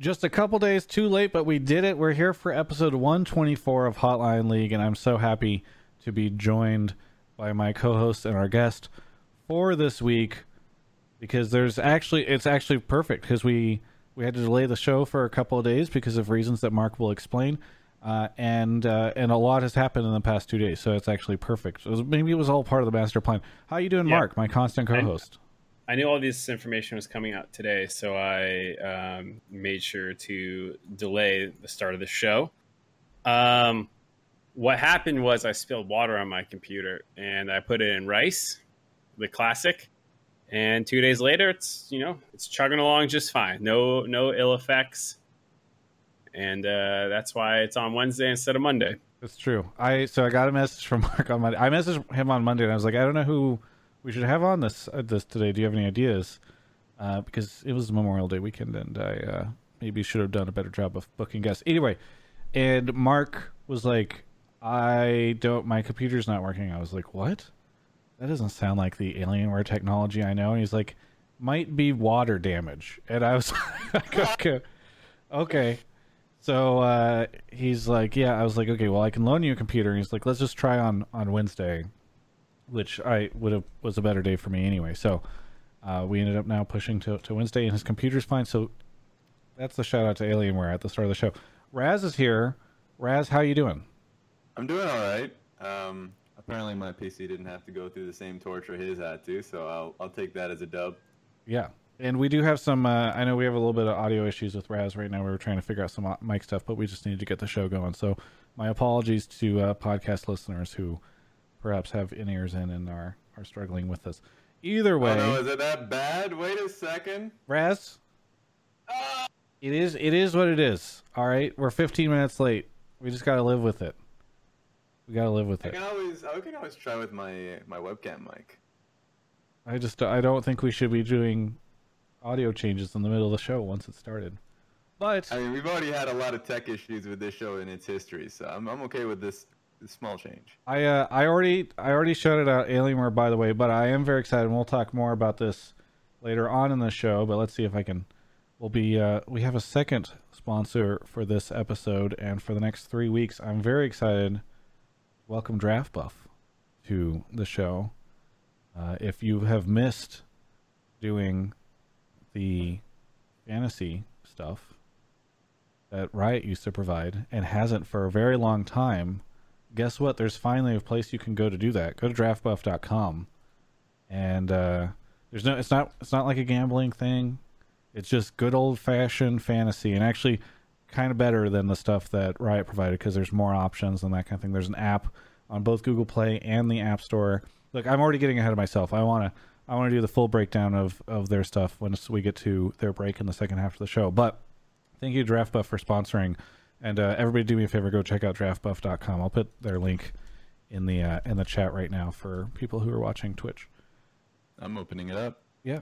just a couple days too late, but we did it. We're here for episode 124 of Hotline League, and I'm so happy to be joined by my co-host and our guest for this week because there's actually it's actually perfect because we we had to delay the show for a couple of days because of reasons that Mark will explain. Uh, and uh, and a lot has happened in the past two days, so it's actually perfect. It was, maybe it was all part of the master plan. How you doing, Yeah. Mark? My constant co-host. I knew all this information was coming out today, so I um, made sure to delay the start of the show. Um, what happened was I spilled water on my computer and I put it in rice, the classic. And two days later, it's you know it's chugging along just fine. No no ill effects, and uh, that's why it's on Wednesday instead of Monday. It's true. I so I got a message from Mark on Monday. I messaged him on Monday, and I was like, I don't know who we should have on this uh, this today. Do you have any ideas? Uh, because it was Memorial Day weekend, and I uh, maybe should have done a better job of booking guests. Anyway, and Mark was like, I don't. My computer's not working. I was like, what? That doesn't sound like the Alienware technology I know. And he's like, might be water damage. And I was like, okay, okay. So uh, he's like, yeah. I was like, okay, well, I can loan you a computer. And he's like, let's just try on on Wednesday, which I would have was a better day for me anyway. So uh, we ended up now pushing to to Wednesday, and his computer's fine. So that's the shout out to Alienware at the start of the show. Raz is here. Raz, how you doing? I'm doing all right. Um, apparently, my PC didn't have to go through the same torture his had to, so I'll I'll take that as a dub. Yeah. And we do have some. Uh, I know we have a little bit of audio issues with Raz right now. We were trying to figure out some mic stuff, but we just needed to get the show going. So, my apologies to uh, podcast listeners who perhaps have in ears in and are are struggling with this. Either way, Oh no, is it that bad? Wait a second. Raz, uh. it is it is what it is. All right, we're 15 minutes late. We just got to live with it. We got to live with I it. can always I can always try with my my webcam mic. I just I don't think we should be doing audio changes in the middle of the show once it started. But I mean, we've already had a lot of tech issues with this show in its history, so I'm I'm okay with this small change. I uh, I already I already shouted out Alienware by the way, but I am very excited. and We'll talk more about this later on in the show. But let's see if I can. We'll be uh, we have a second sponsor for this episode, and for the next three weeks, I'm very excited. Welcome Draft Buff to the show. Uh, if you have missed doing the fantasy stuff that Riot used to provide and hasn't for a very long time, guess what? There's finally a place you can go to do that. Go to draftbuff.com. And uh, there's no it's not it's not like a gambling thing. It's just good old fashioned fantasy and actually kind of better than the stuff that Riot provided because there's more options and that kind of thing. There's an app on both Google Play and the App Store. Look, I'm already getting ahead of myself. I want to I want to do the full breakdown of of their stuff once we get to their break in the second half of the show. But thank you DraftBuff for sponsoring and uh, everybody do me a favor go check out draftbuff.com. I'll put their link in the uh, in the chat right now for people who are watching Twitch. I'm opening it up. Yeah.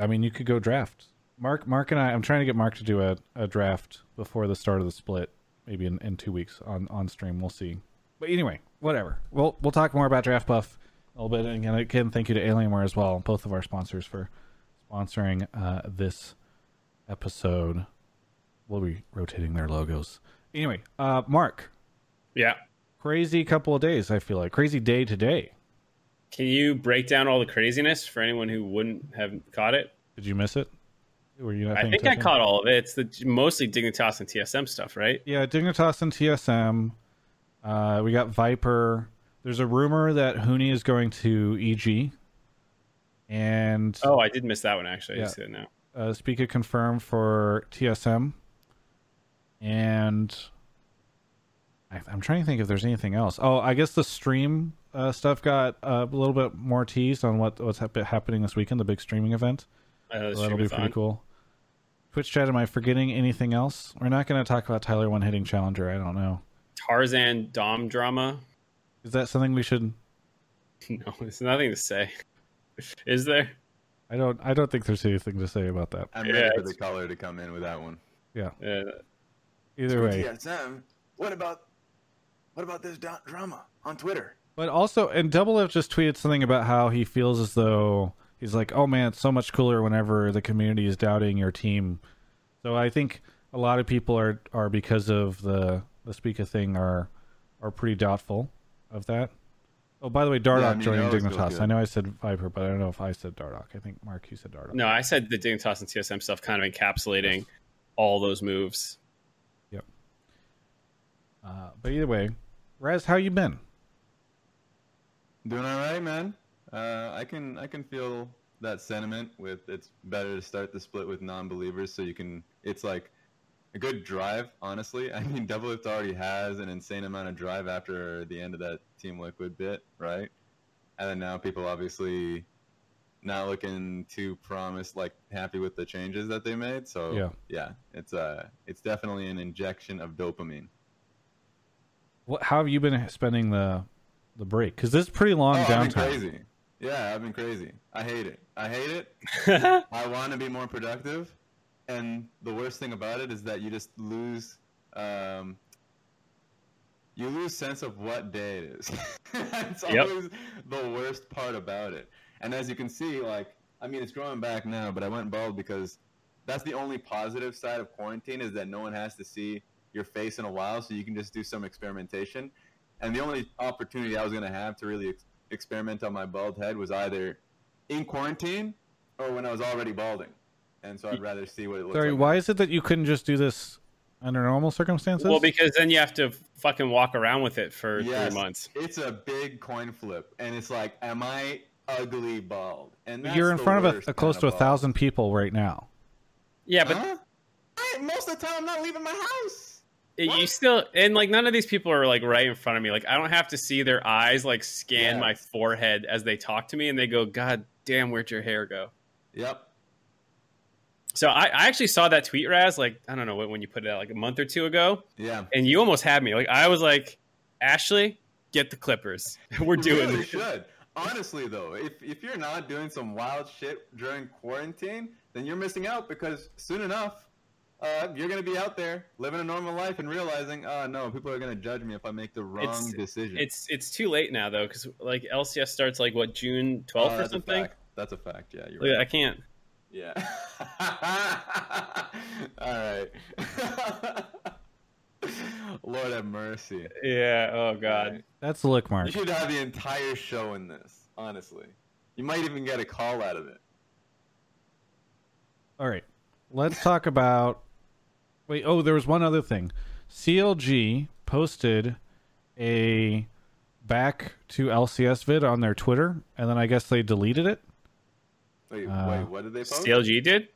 I mean, you could go draft. Mark, Mark, and I. I'm trying to get Mark to do a, a draft before the start of the split, maybe in, in two weeks on, on stream. We'll see. But anyway, whatever. We'll we'll talk more about Draft Buff a little bit. And again, again, thank you to Alienware as well, both of our sponsors for sponsoring uh, this episode. We'll be rotating their logos. Anyway, uh, Mark, Yeah. crazy couple of days. I feel like crazy day today. Can you break down all the craziness for anyone who wouldn't have caught it? Did you miss it? Were you I think I caught all of it. It's the mostly Dignitas and TSM stuff, right? Yeah, Dignitas and TSM. Uh, we got Viper. There's a rumor that Huni is going to EG. And Oh, I did miss that one actually. I Yeah. just see it now. uh, Spica confirmed for TSM. And I, I'm trying to think if there's anything else. Oh, I guess the stream uh, stuff got uh, a little bit more teased on what what's hap- happening this weekend, the big streaming event. I So that'll be pretty cool. Twitch chat, am I forgetting anything else? We're not going to talk about Tyler one hitting Challenger. I don't know. Tarzan Dom drama. Is that something we should? No, there's nothing to say. Is there? I don't. I don't think there's anything to say about that. I'm Yeah, ready for the caller to come in with that one. Yeah. Uh, Either way, TSM. What about what about this dot drama on Twitter? but also, and Double F just tweeted something about how he feels as though he's like, "Oh man, it's so much cooler whenever the community is doubting your team." So I think a lot of people are are because of the the Spica thing are are pretty doubtful of that. Oh, by the way, Dardoch Yeah, I mean, joining Dignitas. I know I said Viper, but I don't know if I said Dardoch. I think Mark, you said Dardoch. No, I said the Dignitas and TSM stuff kind of encapsulating all those moves. Uh, but either way, Raz, how you been? Doing all right, man. Uh, I can I can feel that sentiment with it's better to start the split with non-believers so you can. It's like a good drive, honestly. I mean, Doublelift already has an insane amount of drive after the end of that Team Liquid bit, right? And then now people obviously not looking too promised, like happy with the changes that they made. So Yeah. yeah, it's uh it's definitely an injection of dopamine. What, how have you been spending the the break? Because this is pretty long oh, downtime. crazy. Yeah, I've been crazy. I hate it. I hate it. I want to be more productive, and the worst thing about it is that you just lose, um, you lose sense of what day it is. It's Yep. always the worst part about it. And as you can see, like, I mean, it's growing back now, but I went bald because that's the only positive side of quarantine is that no one has to see your face in a while, so you can just do some experimentation. And the only opportunity I was going to have to really ex- experiment on my bald head was either in quarantine or when I was already balding. And so I'd rather see what it looks Sorry, like. why is it that you couldn't just do this under normal circumstances? well, because then you have to fucking walk around with it for Yes. three months. It's a big coin flip, and it's like, am I ugly bald? And that's you're in front of a, a close kind to a bald. thousand people right now. Yeah, but Huh? I, most of the time, I'm not leaving my house. You still and like none of these people are like right in front of me. Like I don't have to see their eyes like scan Yeah. my forehead as they talk to me, and they go, "God damn, where'd your hair go?" Yep. So I, I actually saw that tweet, Raz. Like I don't know when you put it out, like a month or two ago, Yeah. and you almost had me. Like I was like, Ashley, get the Clippers. We're doing really this. should. Honestly, though, if, if you're not doing some wild shit during quarantine, then you're missing out because soon enough, uh, you're going to be out there living a normal life and realizing, oh, no, people are going to judge me if I make the wrong It's- decision. It's it's too late now though, because like LCS starts like what June Oh, twelfth or that's a fact. That's a fact. Yeah, you're Look, right. I can't. Yeah. All right. Lord have mercy. Yeah. Oh God. Right. That's the lick mark. You should have the entire show in this, honestly. You might even get a call out of it. All right, let's talk about. Wait, oh, there was one other thing. CLG posted a back to LCS vid on their Twitter, and then I guess they deleted it. Wait, Uh, wait, what did they post? CLG did.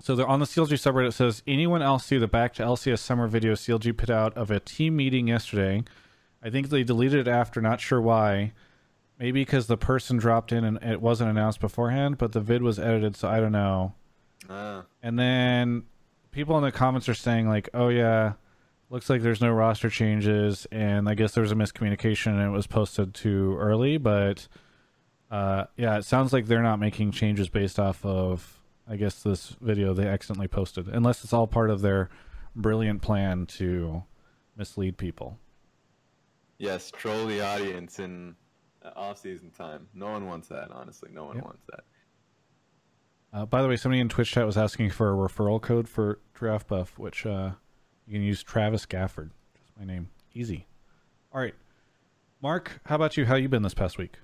So they're on the CLG subreddit. It says anyone else see the back to LCS summer video CLG put out of a team meeting yesterday? I think they deleted it after, not sure why. Maybe because the person dropped in and it wasn't announced beforehand, but the vid was edited, so I don't know. Ah, And then people in the comments are saying like, "Oh yeah, looks like there's no roster changes," and I guess there was a miscommunication and it was posted too early. But uh, yeah, it sounds like they're not making changes based off of, I guess, this video they accidentally posted, unless it's all part of their brilliant plan to mislead people. yes, troll the audience in uh, off-season time. No one wants that, honestly. No one Yep. wants that. Uh, by the way, somebody in Twitch chat was asking for a referral code for Draft Buff, which uh, you can use Travis Gafford. Just my name. Easy. All right. Mark, how about you? How you been this past week?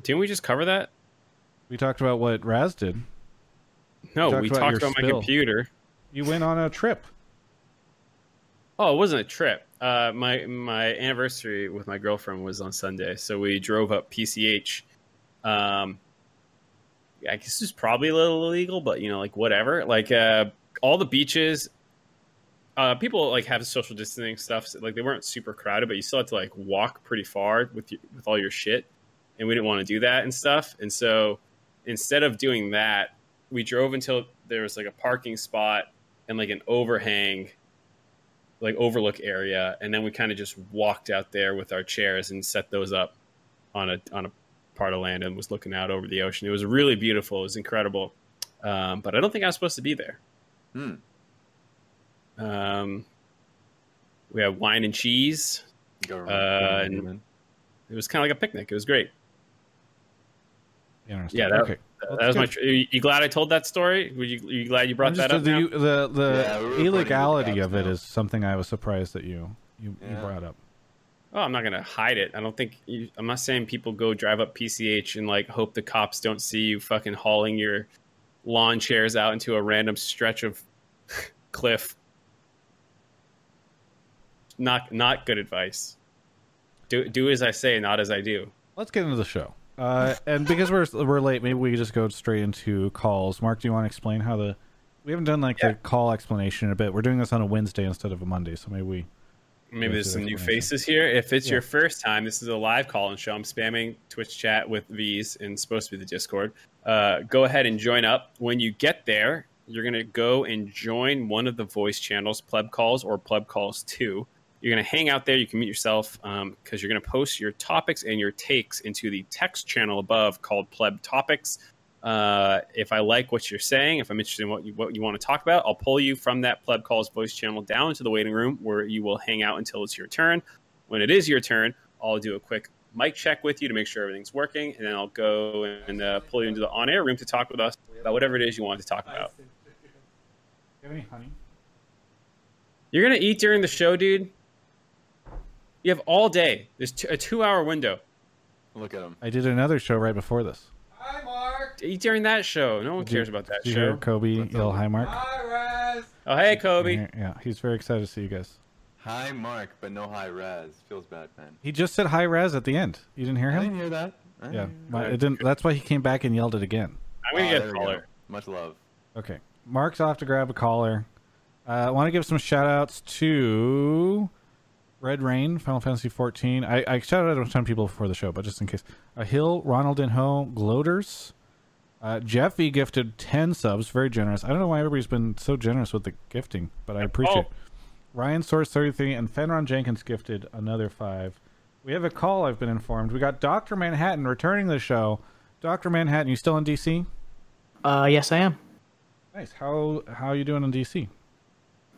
Didn't we just cover that? We talked about what Raz did. No, talked we about talked about my computer. You went on a trip. Oh, it wasn't a trip. Uh, my my anniversary with my girlfriend was on Sunday, so we drove up PCH. Um, I guess it's probably a little illegal, but you know, like whatever. Like uh, all the beaches, uh, people like have social distancing stuff. So, like they weren't super crowded, but you still had to like walk pretty far with your, with all your shit, and we didn't want to do that and stuff. And so instead of doing that, we drove until there was like a parking spot and like an overhang like overlook area and then we kind of just walked out there with our chairs and set those up on a on a part of land and was looking out over the ocean it was really beautiful it was incredible um, but i don't think i was supposed to be there Hmm. um, we had wine and cheese Government, Uh, government and- it was kind of like a picnic it was great Interesting. Yeah, that- okay. Well, that was my. Tr- you, you glad I told that story? Were you, you glad you brought I'm that up? the, now? the the Yeah, we're reporting to the illegality of it now. is something I was surprised that you you, you brought up. Oh, I'm not gonna hide it. I don't think you, I'm not saying people go drive up PCH and like hope the cops don't see you fucking hauling your lawn chairs out into a random stretch of cliff. Not not good advice. Do do as I say, not as I do. Let's get into the show. Uh, and because we're we're late, maybe we just go straight into calls. Mark, do you want to explain how the we haven't done like the call explanation in a bit. We're doing this on a Wednesday instead of a Monday, so maybe we Maybe there's some new faces here. If it's Yeah. your first time, this is a live call and show. I'm spamming Twitch chat with V's and supposed to be the Discord. Uh, go ahead and join up. When you get there, you're going to go and join one of the voice channels, Pleb Calls or Pleb Calls 2. You're going to hang out there. You can mute yourself because you're going to post your topics and your takes into the text channel above called Pleb Topics. Uh, if I like what you're saying, if I'm interested in what you, what you want to talk about, I'll pull you from that Pleb Calls voice channel down into the waiting room where you will hang out until it's your turn. When it is your turn, I'll do a quick mic check with you to make sure everything's working, and then I'll go and uh, pull you into the on air room to talk with us about whatever it is you want to talk about. you have any honey? You're going to eat during the show, dude? You have all day. There's t- a two hour window. Look at him. I did another show right before this. Eat during that show. No one cares about that Did you hear show. Kobe What's yell up? hi, Mark? Oh, hey, Kobe. Yeah, yeah, he's very excited to see you guys. Hi, mark, but no high res. Feels bad, man. He just said hi, Raz, at the end. You didn't hear him? I him? didn't hear that. I Yeah, didn't my, hear it didn't. That's why he came back and yelled it again. I'm gonna Ah, get a we go. caller. Much love. Okay, Mark's off to grab a caller. Uh, I want to give some shout outs to Red Rain, Final Fantasy 14. I, I shouted out a ton of people before the show, but just in case. Uh, Hill, Ronald and Ho, Gloaters. Uh, Jeffy gifted 10 subs, very generous. I don't know why everybody's been so generous with the gifting, but I appreciate Oh. it. Ryan Source 33 and Fenron Jenkins gifted another five. We have a call, I've been informed. We got Dr. Manhattan returning the show. Dr. Manhattan, you still in DC? Uh, yes, I am. Nice. How how are you doing in DC?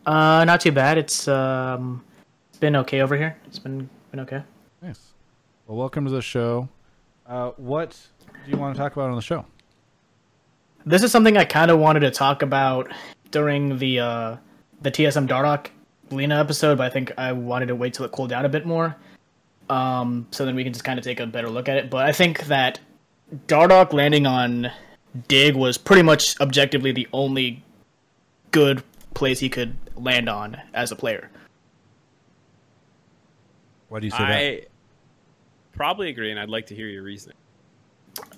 Uh, not too bad. It's um, it's been okay over here. It's been been okay. Nice. Well, welcome to the show. Uh, what do you want to talk about on the show? This is something I kind of wanted to talk about during the uh the TSM Dardoch Lena episode, but I think I wanted to wait till it cooled down a bit more. Um, so then we can just kind of take a better look at it. But I think that Dardoch landing on Dig was pretty much objectively the only good place he could land on as a player. Why do you say that? I probably agree, and I'd like to hear your reasoning.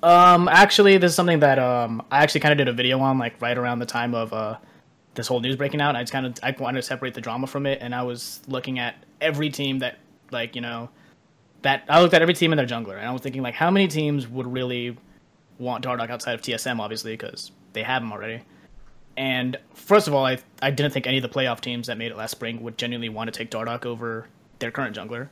Um, actually, this is something that um I actually kind of did a video on like right around the time of uh this whole news breaking out. I just kind of I wanted to separate the drama from it, and I was looking at every team that like you know that I looked at every team in their jungler, and I was thinking like how many teams would really want Dardoch outside of TSM, obviously because they have him already. And first of all, I I didn't think any of the playoff teams that made it last spring would genuinely want to take Dardoch over their current jungler.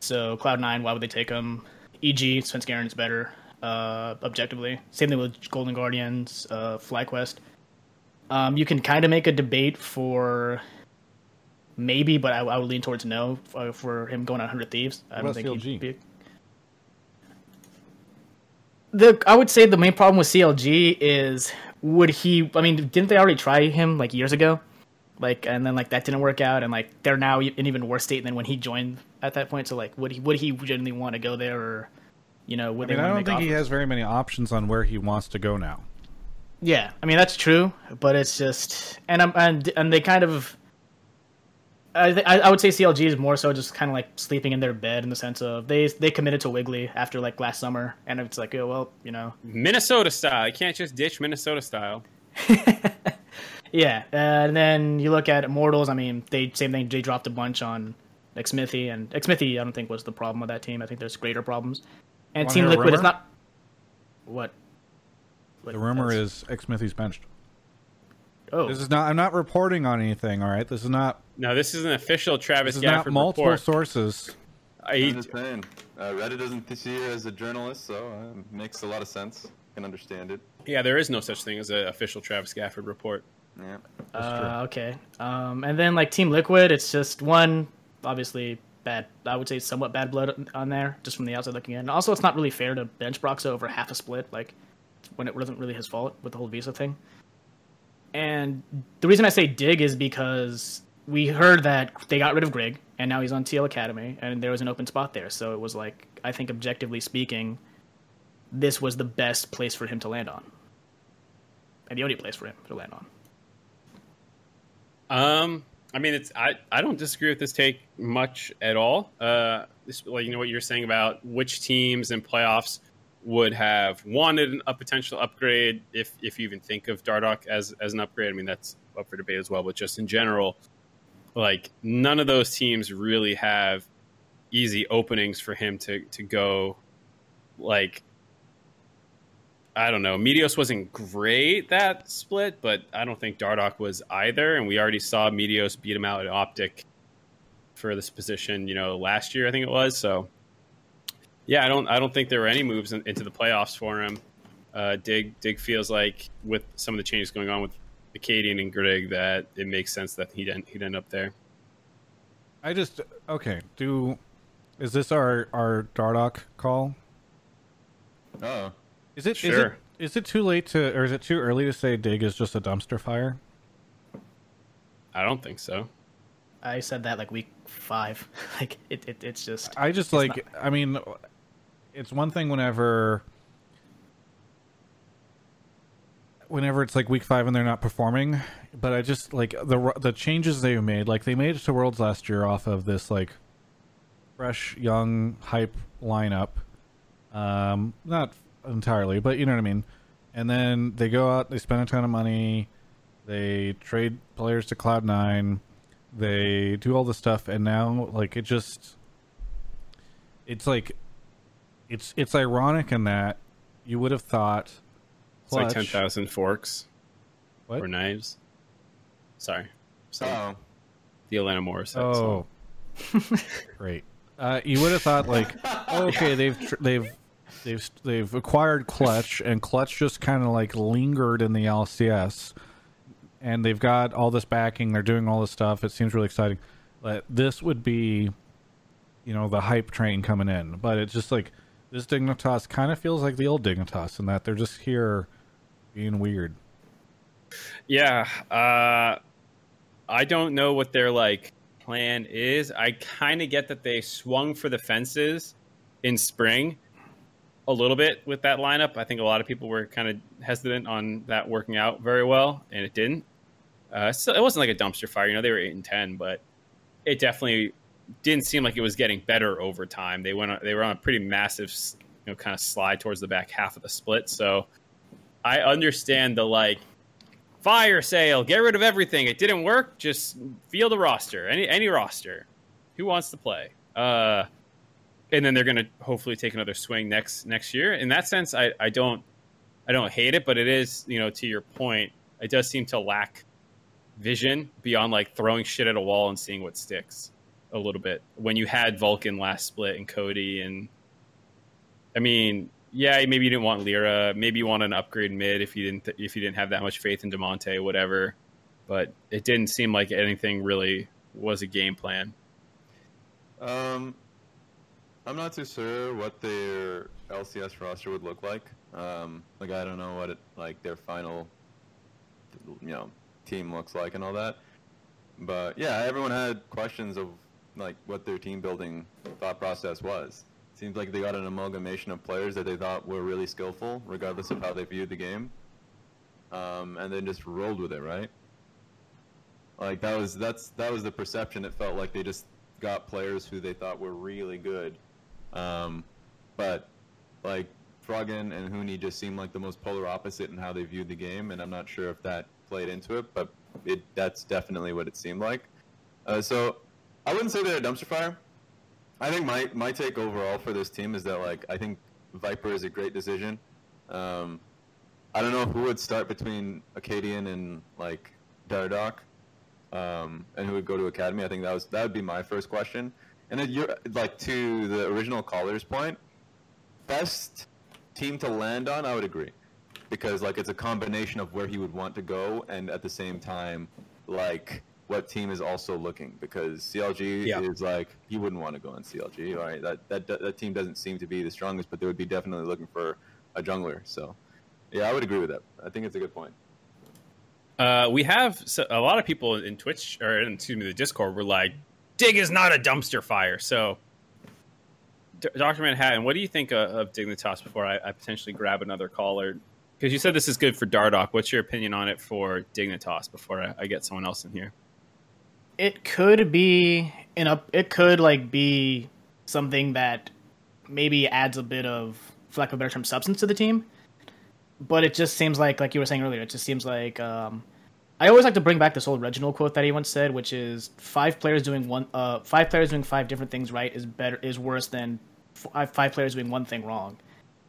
So Cloud Nine, why would they take him? EG, Svenskeren is better, uh, objectively. Same thing with Golden Guardians, uh, FlyQuest. Um, you can kind of make a debate for maybe, but I, I would lean towards no for, for him going on 100 Thieves. I What don't think he'd CLG? be. The I would say the main problem with CLG is would he? I mean, didn't they already try him like years ago? Like, and then like that didn't work out, and like they're now in even worse state than when he joined at that point. So like, would he would he genuinely want to go there, or you know, would I mean, they I don't to make think he has very many options on where he wants to go now. Yeah, I mean that's true, but it's just and I'm and and they kind of. I, th- I I would say CLG is more so just kind of like sleeping in their bed in the sense of they they committed to Wiggly after like last summer and it's like oh well you know Minnesota style. You can't just ditch Minnesota style. yeah uh, and then you look at Immortals I mean they same thing they dropped a bunch on Xmithie and Xmithie I don't think was the problem with that team I think there's greater problems and Team Liquid is not what, what The rumor that's- is Xmithie's benched. oh This is not. I'm not reporting on anything. All right. This is not. No, this is an official Travis This is not multiple report. sources. He- I'm just saying. Uh, Reddit doesn't see you as a journalist, so uh, it makes a lot of sense. Can understand it. yeah, there is no such thing as an official Travis Gafford report. Yeah. Uh, okay. Um, and then like Team Liquid, it's just one obviously bad. I would say somewhat bad blood on there, just from the outside looking in. Also, it's not really fair to bench Broxah over half a split. Like, when it wasn't really his fault with the whole visa thing. And the reason I say dig is because we heard that they got rid of Grig and now he's on TL Academy and there was an open spot there. So it was like I think objectively speaking, this was the best place for him to land on. And the only place for him to land on. Um, I mean, it's I, I don't disagree with this take much at all. Uh, like you know what you're saying about which teams and playoffs would have wanted a potential upgrade if if you even think of Dardoch as as an upgrade. I mean, that's up for debate as well. But just in general, like none of those teams really have easy openings for him to to go like I don't know. Meteos wasn't great that split, but I don't think Dardoch was either. And we already saw Meteos beat him out at Optic for this position, you know, last year I think it was. So yeah, I don't I don't think there were any moves in, into the playoffs for him. Uh, Dig Dig feels like with some of the changes going on with Akaadian and Grig that it makes sense that he'd end, he'd end up there. I just okay. Do is this our our Dardoch call? Oh, Is it is Sure. it is it too late to or is it too early to say Dig is just a dumpster fire? I don't think so. I said that like week five. like it, it it's just I just like I mean it's one thing whenever whenever it's like week 5 and they're not performing, but I just like the the changes they made, like they made it to Worlds last year off of this like fresh young hype lineup. Um not entirely, but you know what I mean. And then they go out, they spend a ton of money, they trade players to Cloud9, they do all this stuff and now like it just it's like it's it's ironic in that you would have thought It's like Clutch- ten thousand forks What? or knives. Sorry, sorry. oh, the Atlanta Morris. said, Oh, great. Uh, you would have thought like, oh, okay, they've tr- they've they've they've acquired Clutch, and Clutch just kind of like lingered in the LCS, and they've got all this backing. They're doing all this stuff. It seems really exciting. But this would be, you know, the hype train coming in. But it's just like this Dignitas kind of feels like the old Dignitas in that they're just here being weird. Yeah, uh, I don't know what their like plan is. I kind of get that they swung for the fences in spring a little bit with that lineup. I think a lot of people were kind of hesitant on that working out very well, and it didn't. Uh, so it wasn't like a dumpster fire. You know, they were eight and ten, but it definitely didn't seem like it was getting better over time. They went on, they were on a pretty massive, you know, kind of slide towards the back half of the split. So I understand the like fire sale, get rid of everything. It didn't work. Just field a roster, any any roster. Who wants to play? Uh, and then they're going to hopefully take another swing next next year. In that sense, I, I don't I don't hate it, but it is you know to your point, it does seem to lack vision beyond like throwing shit at a wall and seeing what sticks a little bit. When you had Vulcan last split and Cody and I mean, yeah, maybe you didn't want LirA. Maybe you want an upgrade mid if you didn't if you didn't have that much faith in Damonte, whatever. But it didn't seem like anything really was a game plan. Um, I'm not too sure what their LCS roster would look like. Um, like I don't know what it like their final, you know, team looks like and all that. But yeah, everyone had questions of like what their team building thought process was. Seems like they got an amalgamation of players that they thought were really skillful, regardless of how they viewed the game, um, and then just rolled with it, right? Like that was that's that was the perception. It felt like they just got players who they thought were really good, um, but like Froggen and Huni just seemed like the most polar opposite in how they viewed the game, and I'm not sure if that played into it, but it that's definitely what it seemed like. Uh, so I wouldn't say they're a dumpster fire. I think my my take overall for this team is that like I think Viper is a great decision. Um, I don't know who would start between Akaadian and like Dardoch, um, and who would go to Academy. I think that was that would be my first question. And then you're like to the original caller's point, best team to land on. I would agree, because like it's a combination of where he would want to go, and at the same time, like what team is also looking. Because CLG Yeah. is like he wouldn't want to go on CLG. All right, that, that that team doesn't seem to be the strongest, but they would be definitely looking for a jungler. So. Yeah, I would agree with that. I think it's a good point. Uh, we have so, a lot of people in Twitch or in, excuse me, the Discord were like, "Dig is not a dumpster fire." So, D- Doctor Manhattan, what do you think of, of Dignitas before I, I potentially grab another caller? Because you said this is good for Dardoch. What's your opinion on it for Dignitas before I, I get someone else in here? It could be in a. It could like be something that maybe adds a bit of, for lack of a better term, substance to the team. But it just seems like, like you were saying earlier, it just seems like. Um, I always like to bring back this old Reginald quote that he once said, which is five players doing one, uh, five players doing five different things right is better is worse than five, five players doing one thing wrong.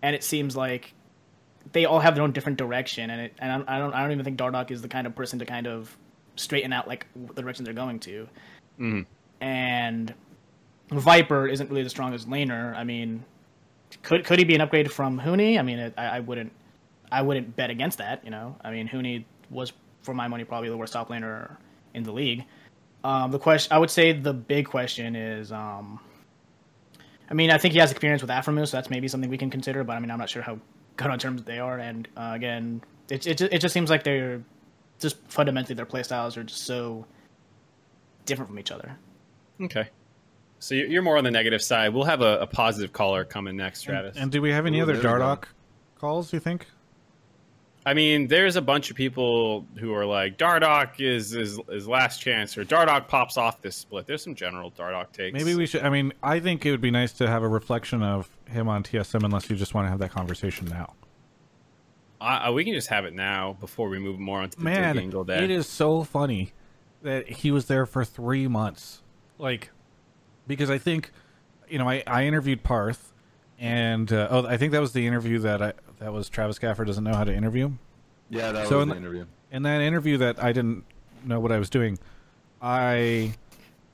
And it seems like they all have their own different direction, and it, and I don't I don't even think Dardoch is the kind of person to kind of straighten out like the direction they're going to. Mhm. And Viper isn't really the strongest laner. I mean, could could he be an upgrade from Huni? I mean, it, I, I wouldn't I wouldn't bet against that. You know, I mean, Huni was for my money probably the worst top laner in the league. Um, the question I would say the big question is. Um, I mean, I think he has experience with aphromoo, so that's maybe something we can consider. But I mean, I'm not sure how good on terms they are. And uh, again, it, it it just seems like they're just fundamentally their playstyles are just so different from each other. Okay. So you- you're more on the negative side. We'll have a, a positive caller coming next, Travis. And do we have any Ooh, other there we go. Dardoch calls? You think? I mean, there's a bunch of people who are like, Dardoch is, is is last chance, or Dardoch pops off this split. There's some general Dardoch takes. Maybe we should. I mean, I think it would be nice to have a reflection of him on TSM, unless you just want to have that conversation now. I, I- we can just have it now before we move more onto the Man, angle there. it is so funny that he was there for three months. Like, because I think, you know, I, I interviewed Parth, and uh, oh, I think that was the interview that I that was Travis Gafford doesn't know how to interview. Yeah, that So was in the the- interview. In that interview, that I didn't know what I was doing. I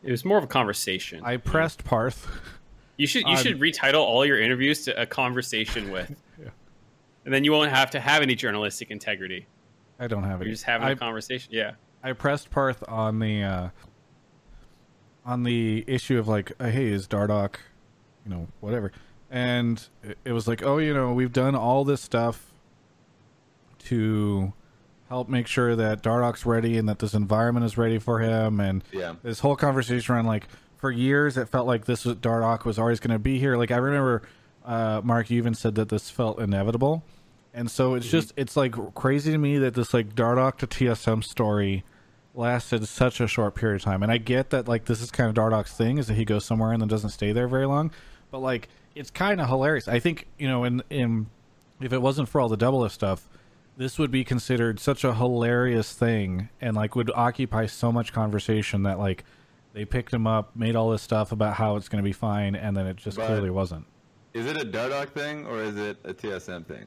It was more of a conversation. I pressed Parth. you should you I'm- should retitle all your interviews to a conversation with, Yeah. and then you won't have to have any journalistic integrity. I don't have it. You're just having I, a conversation. Yeah. I pressed Parth on the uh, on the issue of like, uh, hey, is Dardoch, you know, whatever, and it, was like, oh, you know, we've done all this stuff to help make sure that Dardoch's ready and that this environment is ready for him, and Yeah. this whole conversation around like for years it felt like this was Dardoch was always going to be here. Like I remember, uh, Mark, you even said that this felt inevitable, and so it's just it's like crazy to me that this like Dardoch to TSM story lasted such a short period of time. And I get that like this is kind of Dardoch's thing is that he goes somewhere and then doesn't stay there very long, but like it's kind of hilarious. I think you know in in if it wasn't for all the double F stuff. This would be considered such a hilarious thing, and like would occupy so much conversation that like they picked him up, made all this stuff about how it's going to be fine, and then it just But- clearly wasn't. Is it a Dardoch thing or is it a TSM thing?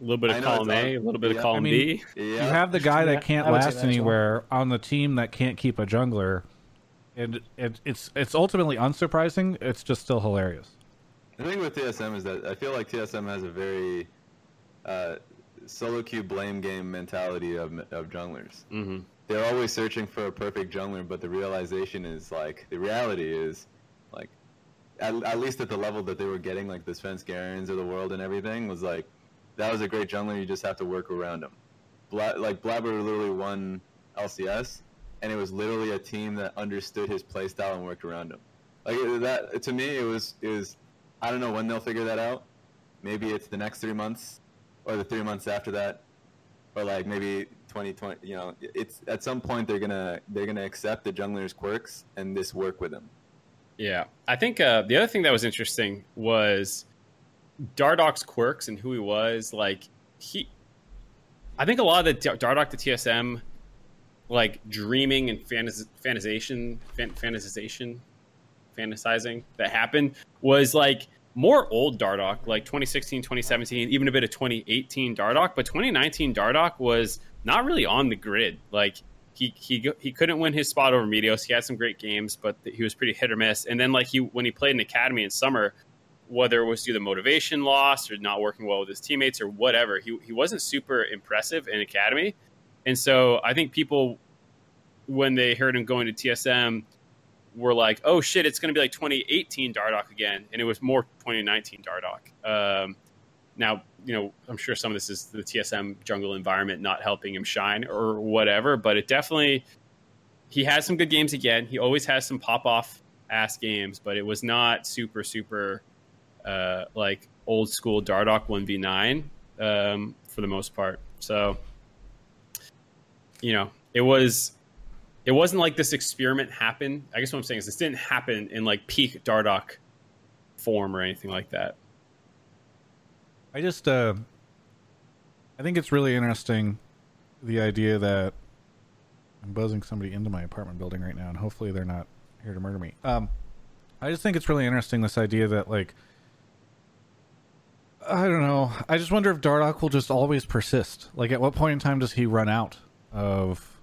A little bit of column A, a little bit yeah, of column I mean- B. Yeah. You have the guy that can't I would say last that anywhere on the team that can't keep a jungler, and it, it's it's ultimately unsurprising. It's just still hilarious. The thing with TSM is that I feel like TSM has a very uh, solo queue blame game mentality of, of junglers. hmm They're always searching for a perfect jungler, but the realization is like the reality is like at, at least at the level that they were getting, like the Svenskerens of the world and everything, was like that was a great jungler. You just have to work around him. Bla- like Blabber literally won LCS, and it was literally a team that understood his playstyle and worked around him. Like that to me, it was was I don't know when they'll figure that out. Maybe it's the next three months, or the three months after that, or like maybe 2020. You know, it's at some point they're gonna they're gonna accept the jungler's quirks and this work with him. Yeah, I think uh, the other thing that was interesting was Dardoch's quirks and who he was. Like he, I think a lot of the Dar- Dardoch to TSM, like dreaming and fantas- fantasization, fan- fantasization, fantasizing that happened was like more old Dardoch, like 2016, 2017, even a bit of 2018 Dardoch. But 2019 Dardoch was not really on the grid. Like he he he couldn't win his spot over Meteos. He had some great games, but he was pretty hit or miss. And then like he when he played in academy in summer, whether it was due to motivation loss or not working well with his teammates or whatever, he he wasn't super impressive in academy. And so I think people when they heard him going to TSM were like, "Oh shit, it's going to be like 2018 Dardoch again," and it was more 2019 Dardoch. Um, Now, you know, I'm sure some of this is the TSM jungle environment not helping him shine or whatever, but it definitely he had some good games again. He always has some pop off ass games, but it was not super super uh, like old school Dardoch 1v9 um, for the most part. So, you know, it was it wasn't like this experiment happened. I guess what I'm saying is this didn't happen in like peak Dardoch form or anything like that. I just uh I think it's really interesting the idea that I'm buzzing somebody into my apartment building right now and hopefully they're not here to murder me. Um I just think it's really interesting this idea that like I don't know. I just wonder if Dardoch will just always persist. Like at what point in time does he run out of,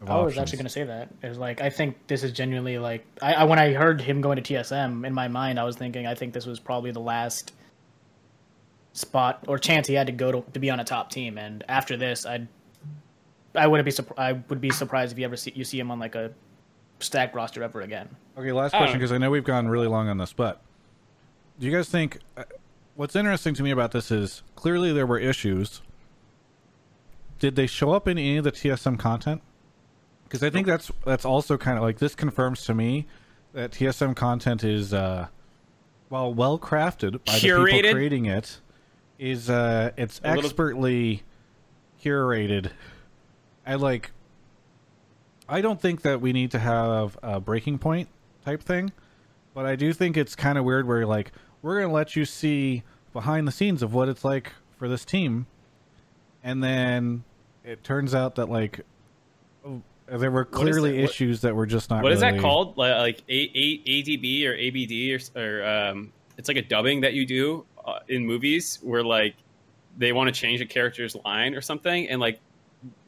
of I was options? actually going to say that. It was like I think this is genuinely like I, I when I heard him going to TSM in my mind, I was thinking I think this was probably the last spot or chance he had to go to to be on a top team. And after this, I'd I wouldn't be surp- I would be surprised if you ever see you see him on like a stacked roster ever again. Okay, last question because I know we've gone really long on this, but do you guys think uh, what's interesting to me about this is clearly there were issues. Did they show up in any of the TSM content? Because I think that's that's also kind of like this confirms to me that TSM content is uh, well well crafted by the people Curated? creating it. Is uh, it's A little- expertly curated. I like I don't think that we need to have a breaking point type thing, but I do think it's kind of weird where like we're going to let you see behind the scenes of what it's like for this team, and then it turns out that like oh, there were clearly it? What- issues that were just not. What is that called? Like, like a, a, ADB or ABD or, or um, it's like a dubbing that you do uh, in movies where like they want to change a character's line or something, and like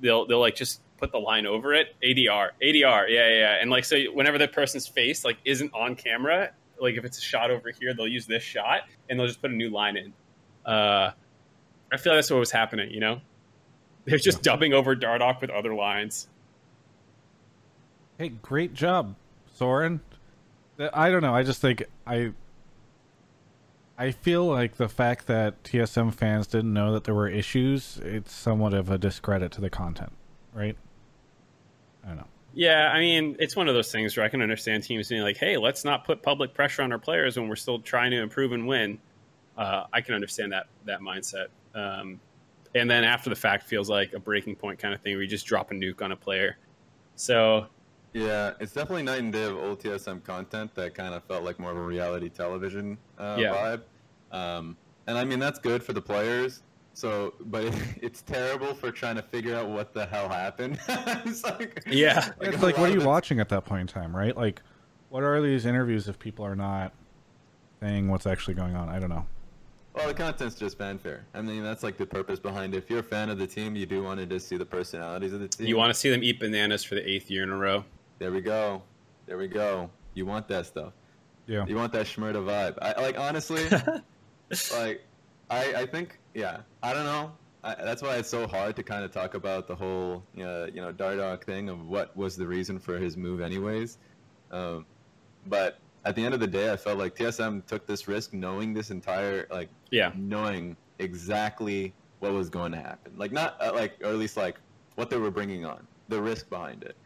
they'll they'll like just put the line over it. ADR, ADR, yeah, yeah, yeah. And like so, whenever the person's face like isn't on camera, like if it's a shot over here, they'll use this shot and they'll just put a new line in. Uh, I feel like that's what was happening. You know, they're just dubbing over Dardoch with other lines. Hey, great job, Soren. I don't know. I just think I. I feel like the fact that TSM fans didn't know that there were issues, it's somewhat of a discredit to the content, right? I don't know. Yeah, I mean, it's one of those things where I can understand teams being like, "Hey, let's not put public pressure on our players when we're still trying to improve and win." Uh, I can understand that that mindset. Um, and then after the fact, feels like a breaking point kind of thing where you just drop a nuke on a player. So Yeah, it's definitely night and day of old TSM content that kind of felt like more of a reality television uh, Yeah. vibe. Um, and I mean that's good for the players. So, but it, it's terrible for trying to figure out what the hell happened. it's like, Yeah. it's like, what are you it's- watching at that point in time, right? Like, what are these interviews if people are not saying what's actually going on? I don't know. Well, the content's just fanfare. I mean, that's like the purpose behind it. If you're a fan of the team, you do want to just see the personalities of the team. you want to see them eat bananas for the eighth year in a row. There we go. There we go. You want that stuff. Yeah. You want that Schmurda vibe. I like honestly, like I I think yeah. I don't know. I, that's why it's so hard to kind of talk about the whole you know, you know Dardoch thing of what was the reason for his move anyways. Um, but at the end of the day, I felt like TSM took this risk knowing this entire like Yeah. knowing exactly what was going to happen. Like not uh, like or at least like what they were bringing on, the risk behind it.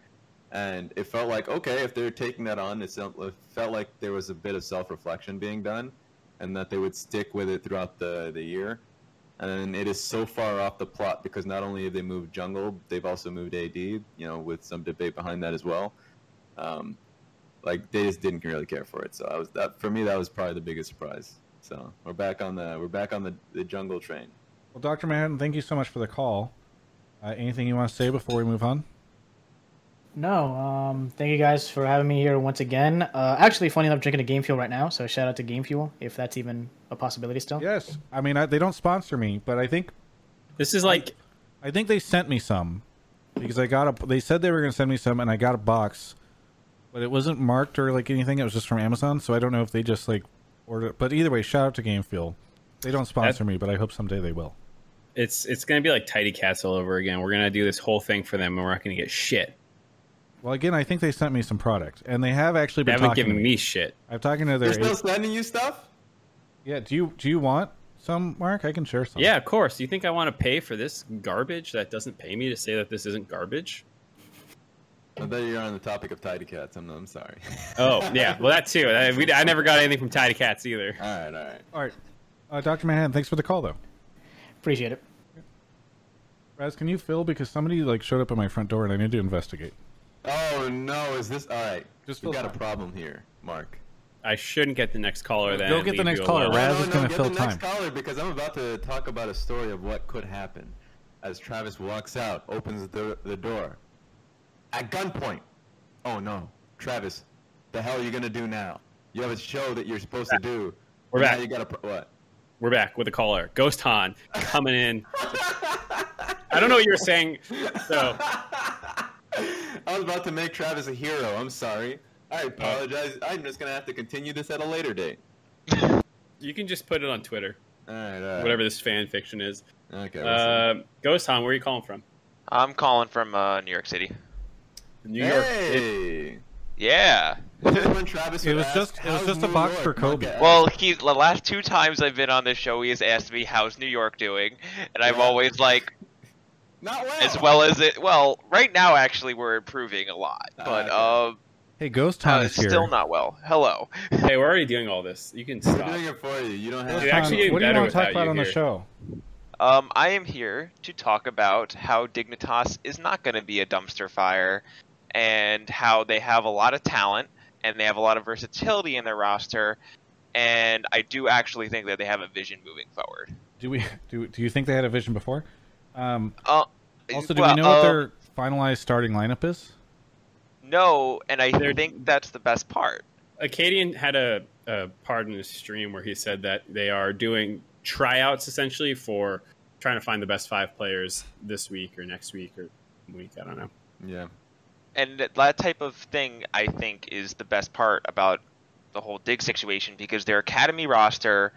And it felt like okay, if they're taking that on, it felt like there was a bit of self-reflection being done, and that they would stick with it throughout the the year. And it is so far off the plot because not only have they moved jungle, they've also moved AD. You know, with some debate behind that as well. Um, like they just didn't really care for it. So I was that for me that was probably the biggest surprise. So we're back on the we're back on the, the jungle train. Well, Dr. Manhattan, thank you so much for the call. Uh, anything you want to say before we move on? No, um, thank you guys for having me here once again. Uh, actually, funny enough, drinking a Game Fuel right now, so shout out to Game Fuel if that's even a possibility still. Yes. I mean, I, they don't sponsor me, but I think This is like I think they sent me some because I got a. They said they were going to send me some, and I got a box, but it wasn't marked or like anything. It was just from Amazon, so I don't know if they just like ordered. But either way, shout out to GameFuel. They don't sponsor me, but I hope someday they will. it's it's gonna be like Tidy Cats all over again. We're gonna do this whole thing for them, and we're not gonna get shit. Well, again, I think they sent me some product, and they have actually They been haven't talking given me shit. I'm talking to They're still sending you stuff. yeah. Do you do you want some, Mark? I can share some. Yeah, of course. Do you think I want to pay for this garbage that doesn't pay me to say that this isn't garbage? I bet you're on the topic of tidy cats. I'm, I'm sorry. Oh, yeah. Well, that too. I, we, I never got anything from Tidy Cats either. all right, all right. All right. Uh, Dr. Manhattan, thanks for the call, though. Appreciate it. Raz, can you fill because somebody like showed up at my front door and I need to investigate. Oh no, is this all right? Just we fill got a problem here, Mark. I shouldn't get the next caller then. Go and get the next caller. Raz. no, is no, gonna get fill the next caller because I'm about to talk about a story of what could happen as Travis walks out, opens the, the door at gunpoint. Oh no, Travis, the hell are you gonna do now? You have a show that you're supposed to do. We're back. You gotta what? We're back with a caller. Ghost Han coming in. I don't know what you were saying. So, I was about to make Travis a hero. I'm sorry. I apologize. I'm just gonna have to continue this at a later date. you can just put it on Twitter, All right, all right. whatever this fan fiction is. Okay. Uh, Ghost Han, where are you calling from? I'm calling from uh, New York City. New York. Hey. Yeah. When Travis It was ask, just- it was "How's just a box York?" for Kobe. Mark, Well, he the last two times I've been on this show, he has asked me, "How's New York doing?" And I'm always like, not well. as well as it. Well, right now actually we're improving a lot, Ah, but okay. um, Hey, Ghost uh, Town is here. still not well. Hello. Hey, we're already doing all this. You can We're stop. doing it for you. You don't have. Ghost Dude, Town, actually what do you better want to talk about you on the show? Um, I am here to talk about how Dignitas is not going to be a dumpster fire, and how they have a lot of talent and they have a lot of versatility in their roster, and I do actually think that they have a vision moving forward. Do we do? Do you think they had a vision before? Um, Uh, also, do well, we know what uh, their finalized starting lineup is? No, and I They're- think that's the best part. Akaadian had a, a part in his stream where he said that they are doing tryouts essentially for trying to find the best five players this week or next week or week. I don't know. Yeah. And that type of thing, I think, is the best part about the whole Dig situation because their academy roster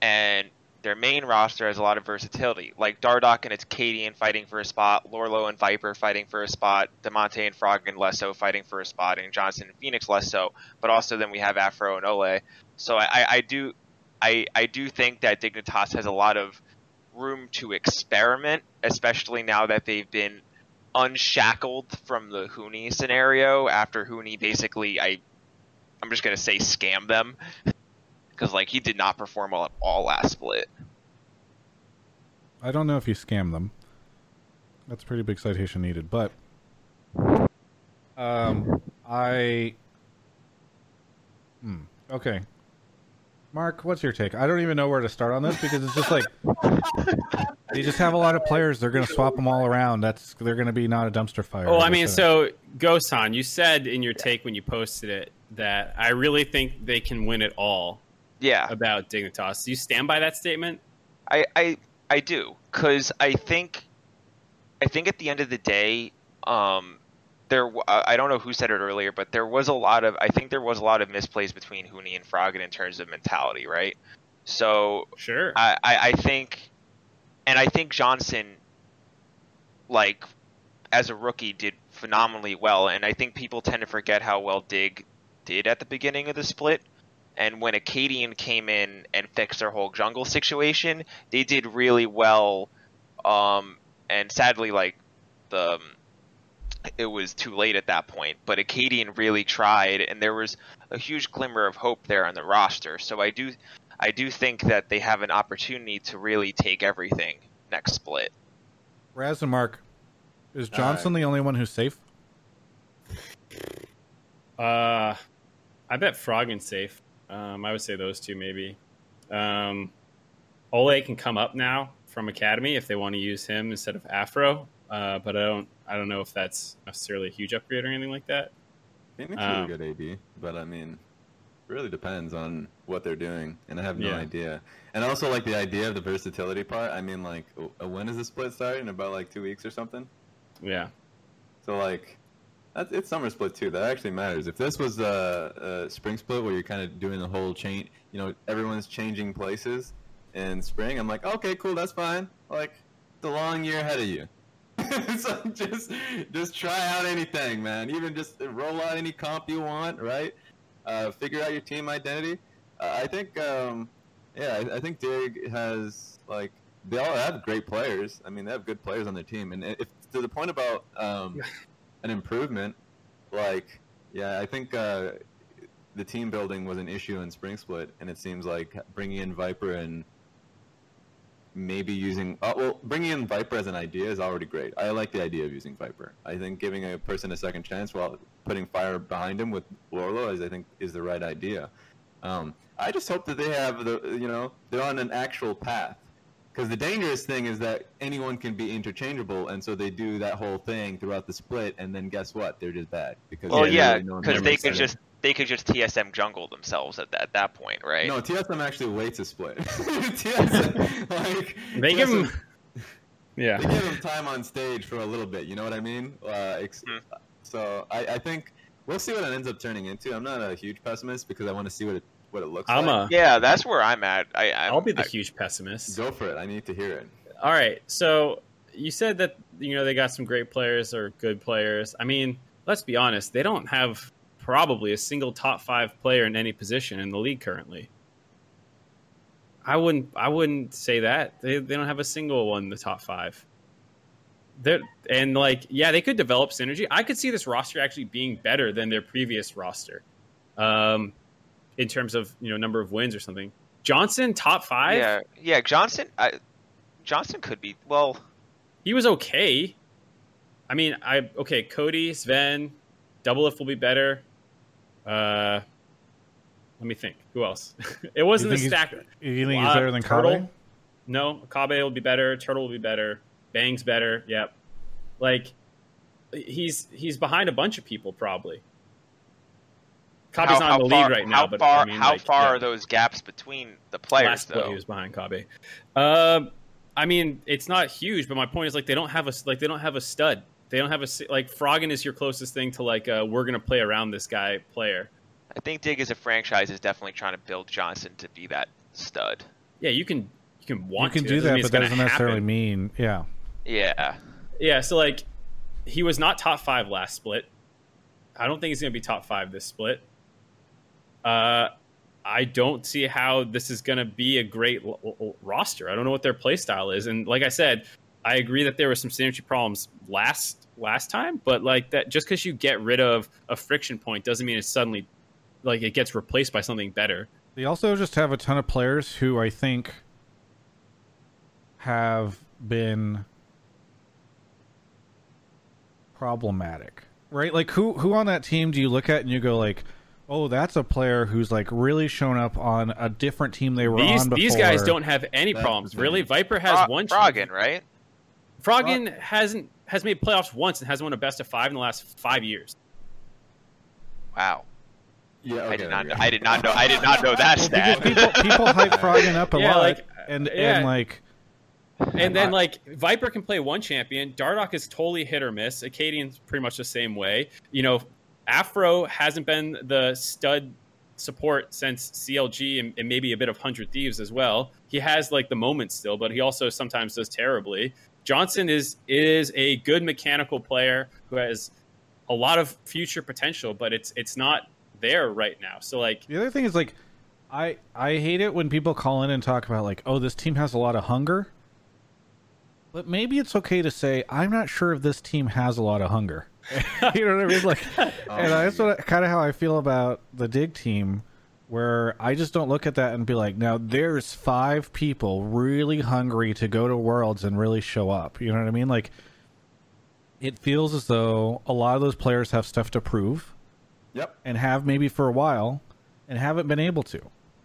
and their main roster has a lot of versatility. Like Dardoch and Akaadian fighting for a spot, Lourlo and Viper fighting for a spot, Damonte and Froggen less so fighting for a spot, and Johnsun and Phoenix less so. But also then we have Afro and Ole. So I, I, I do I, I do think that Dignitas has a lot of room to experiment, especially now that they've been unshackled from the Huni scenario after Huni basically I I'm just gonna say scam them because like he did not perform well at all last split. I don't know if you scammed them. That's a pretty big citation needed, but um, I hmm, okay. Mark, what's your take? I don't even know where to start on this because it's just like they just have a lot of players. They're going to swap them all around. That's they're going to be not a dumpster fire. Well, I mean, it. so Ghosan, you said in your take when you posted it that I really think they can win it all Yeah, about Dignitas. Do you stand by that statement? I I I do because I think I think at the end of the day, um, there I don't know who said it earlier, but there was a lot of I think there was a lot of misplays between Huni and Froggen in terms of mentality, right? So Sure. I, I, I think, and I think Johnsun, like, as a rookie, did phenomenally well. And I think people tend to forget how well Dig did at the beginning of the split. And when Akaadian came in and fixed their whole jungle situation, they did really well. Um, and sadly, like, the it was too late at that point. But Akaadian really tried, and there was a huge glimmer of hope there on the roster. So I do I do think that they have an opportunity to really take everything next split. Raz and Mark, is Johnsun the only one who's safe? Uh, I bet Frog and safe. Um, I would say those two maybe. Um, Ole can come up now from Academy if they want to use him instead of Afro. Uh, but I don't. I don't know if that's necessarily a huge upgrade or anything like that. Phoenix Um, is a good AB, but I mean, really depends on what they're doing, and I have no Yeah. idea. And also, like the idea of the versatility part. I mean, like, uh, when is the split starting? In about like two weeks or something. Yeah. So like, that's it's summer split too. That actually matters. If this was a, a spring split where you're kind of doing the whole chain, you know, everyone's changing places in spring. I'm like, okay, cool, that's fine. Like, the long year ahead of you. so just just try out anything, man. Even just roll out any comp you want, right? Uh, figure out your team identity. Uh, I think um, Yeah, I, I think Dig has like they all have great players. I mean, they have good players on their team, and if to the point about um, an improvement, like yeah, I think uh, the team building was an issue in Spring Split, and it seems like bringing in Viper and maybe using uh, well bringing in viper as an idea is already great. I like the idea of using viper. I think giving a person a second chance while putting fire behind him with Lourlo is i think is the right idea. Um, i just hope that they have the you know they're on an actual path. Because the dangerous thing is that anyone can be interchangeable and so they do that whole thing throughout the split and then guess what? They're just bad because well yeah because they could just they could just TSM jungle themselves at that, at that point, right? No, TSM actually waits a split. TSM, like they TSM, give him, yeah, they give him time on stage for a little bit. You know what I mean? Uh, ex- mm. So I, I, think we'll see what it ends up turning into. I'm not a huge pessimist because I want to see what it what it looks I'm like. A, yeah, that's where I'm at. I, i will be the I, huge pessimist. Go for it. I need to hear it. All right. So you said that you know they got some great players or good players. I mean, let's be honest. They don't have probably a single top five player in any position in the league currently. I wouldn't I wouldn't say that. They they don't have a single one in the top five. They're, and like yeah, they could develop synergy. I could see this roster actually being better than their previous roster, um, in terms of you know number of wins or something. Johnsun top five. Yeah, yeah. Johnsun, I, Johnsun could be well. He was okay. I mean, I okay. Cody, Zven, Doublelift will be better. Uh, let me think. Who else? it wasn't the stack. You think he's better than Turtle? Kobbe? No, Kobbe will be better. Turtle will be better. Bang's better. Yep. Like he's he's behind a bunch of people probably. Kobbe's not in the lead right now, but far, I mean, how like, far yeah. are those gaps between the players? Last though he was behind Kobbe. Um, I mean, it's not huge, but my point is like they don't have a like they don't have a stud. They don't have a like Froggen is your closest thing to like uh, we're gonna play around this guy player. I think Dig as a franchise is definitely trying to build Johnsun to be that stud. Yeah, you can you can want you can to. do that, but that doesn't necessarily mean yeah. Yeah. Yeah. So like, he was not top five last split. I don't think he's gonna be top five this split. Uh, I don't see how this is going to be a great l- l- roster. I don't know what their play style is, and like I said, I agree that there were some synergy problems last last time, but like that, just because you get rid of a friction point doesn't mean it's suddenly like it gets replaced by something better. They also just have a ton of players who I think have been problematic, right? Like who who on that team do you look at and you go like, oh, that's a player who's like really shown up on a different team they were these, on before. These guys don't have any that's problems, really. Viper has Fro- one. Froggen, right? Froggen hasn't has made playoffs once and hasn't won a best of five in the last five years. Wow. Yeah, okay, I did not. okay. Know, I did not know. I did not know that stat. people, people hype Froggen up a Yeah, lot, like, and yeah. and like, And then like Viper can play one champion. Dardoch is totally hit or miss. Akaadian's pretty much the same way. You know, Afro hasn't been the stud support since CLG and, and maybe a bit of Hundred Thieves as well. He has like the moments still, but he also sometimes does terribly. Johnsun is is a good mechanical player who has a lot of future potential, but it's it's not there right now. So like the other thing is like, I I hate it when people call in and talk about like, oh, this team has a lot of hunger. But maybe it's okay to say I'm not sure if this team has a lot of hunger. you know what I mean? Like, Oh, and that's oh, what kind of how I feel about the Dig team, where I just don't look at that and be like, now there's five people really hungry to go to Worlds and really show up. You know what I mean? Like, it feels as though a lot of those players have stuff to prove Yep. and have maybe for a while and haven't been able to.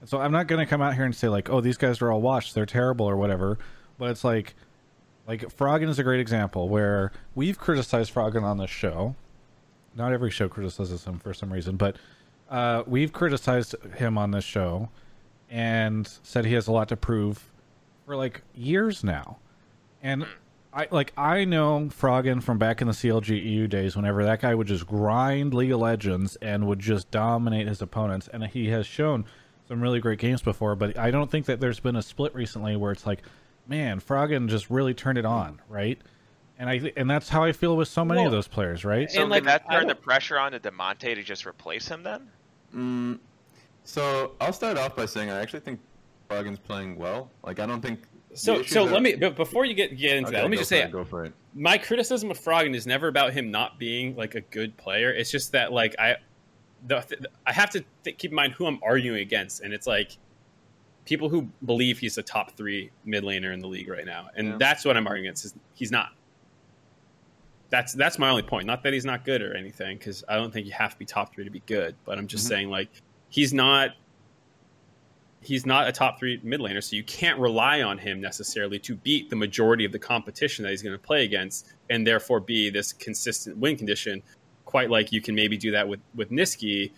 So I'm not going to come out here and say like, "Oh, these guys are all washed, they're terrible or whatever." But it's like like Froggen is a great example where we've criticized Froggen on this show. Not every show criticizes him for some reason, but uh, we've criticized him on this show and said he has a lot to prove for like years now. And I like I know Froggen from back in the CLG EU days whenever that guy would just grind League of Legends and would just dominate his opponents and he has shown some really great games before, but I don't think that there's been a split recently where it's like, man, Froggen just really turned it on, right? And I th- and that's how I feel with so many Well, of those players, right? So And, like, did that turn the pressure on to Damonte to just replace him then? Mm, so I'll start off by saying I actually think Froggen's playing well. Like I don't think. So so are- let me but before you get get into Okay, that, let me just say it, go for it. my criticism of Froggen is never about him not being like a good player. It's just that like I, the, I have to th- keep in mind who I'm arguing against, and it's like people who believe he's a top three mid laner in the league right now, and Yeah. that's what I'm arguing against. Is he's not. That's that's my only point. Not that he's not good or anything, because I don't think you have to be top three to be good. But I'm just Mhm. saying like he's not. He's not a top three mid laner, so you can't rely on him necessarily to beat the majority of the competition that he's going to play against, and therefore be this consistent win condition. Quite like you can maybe do that with with Nisqy,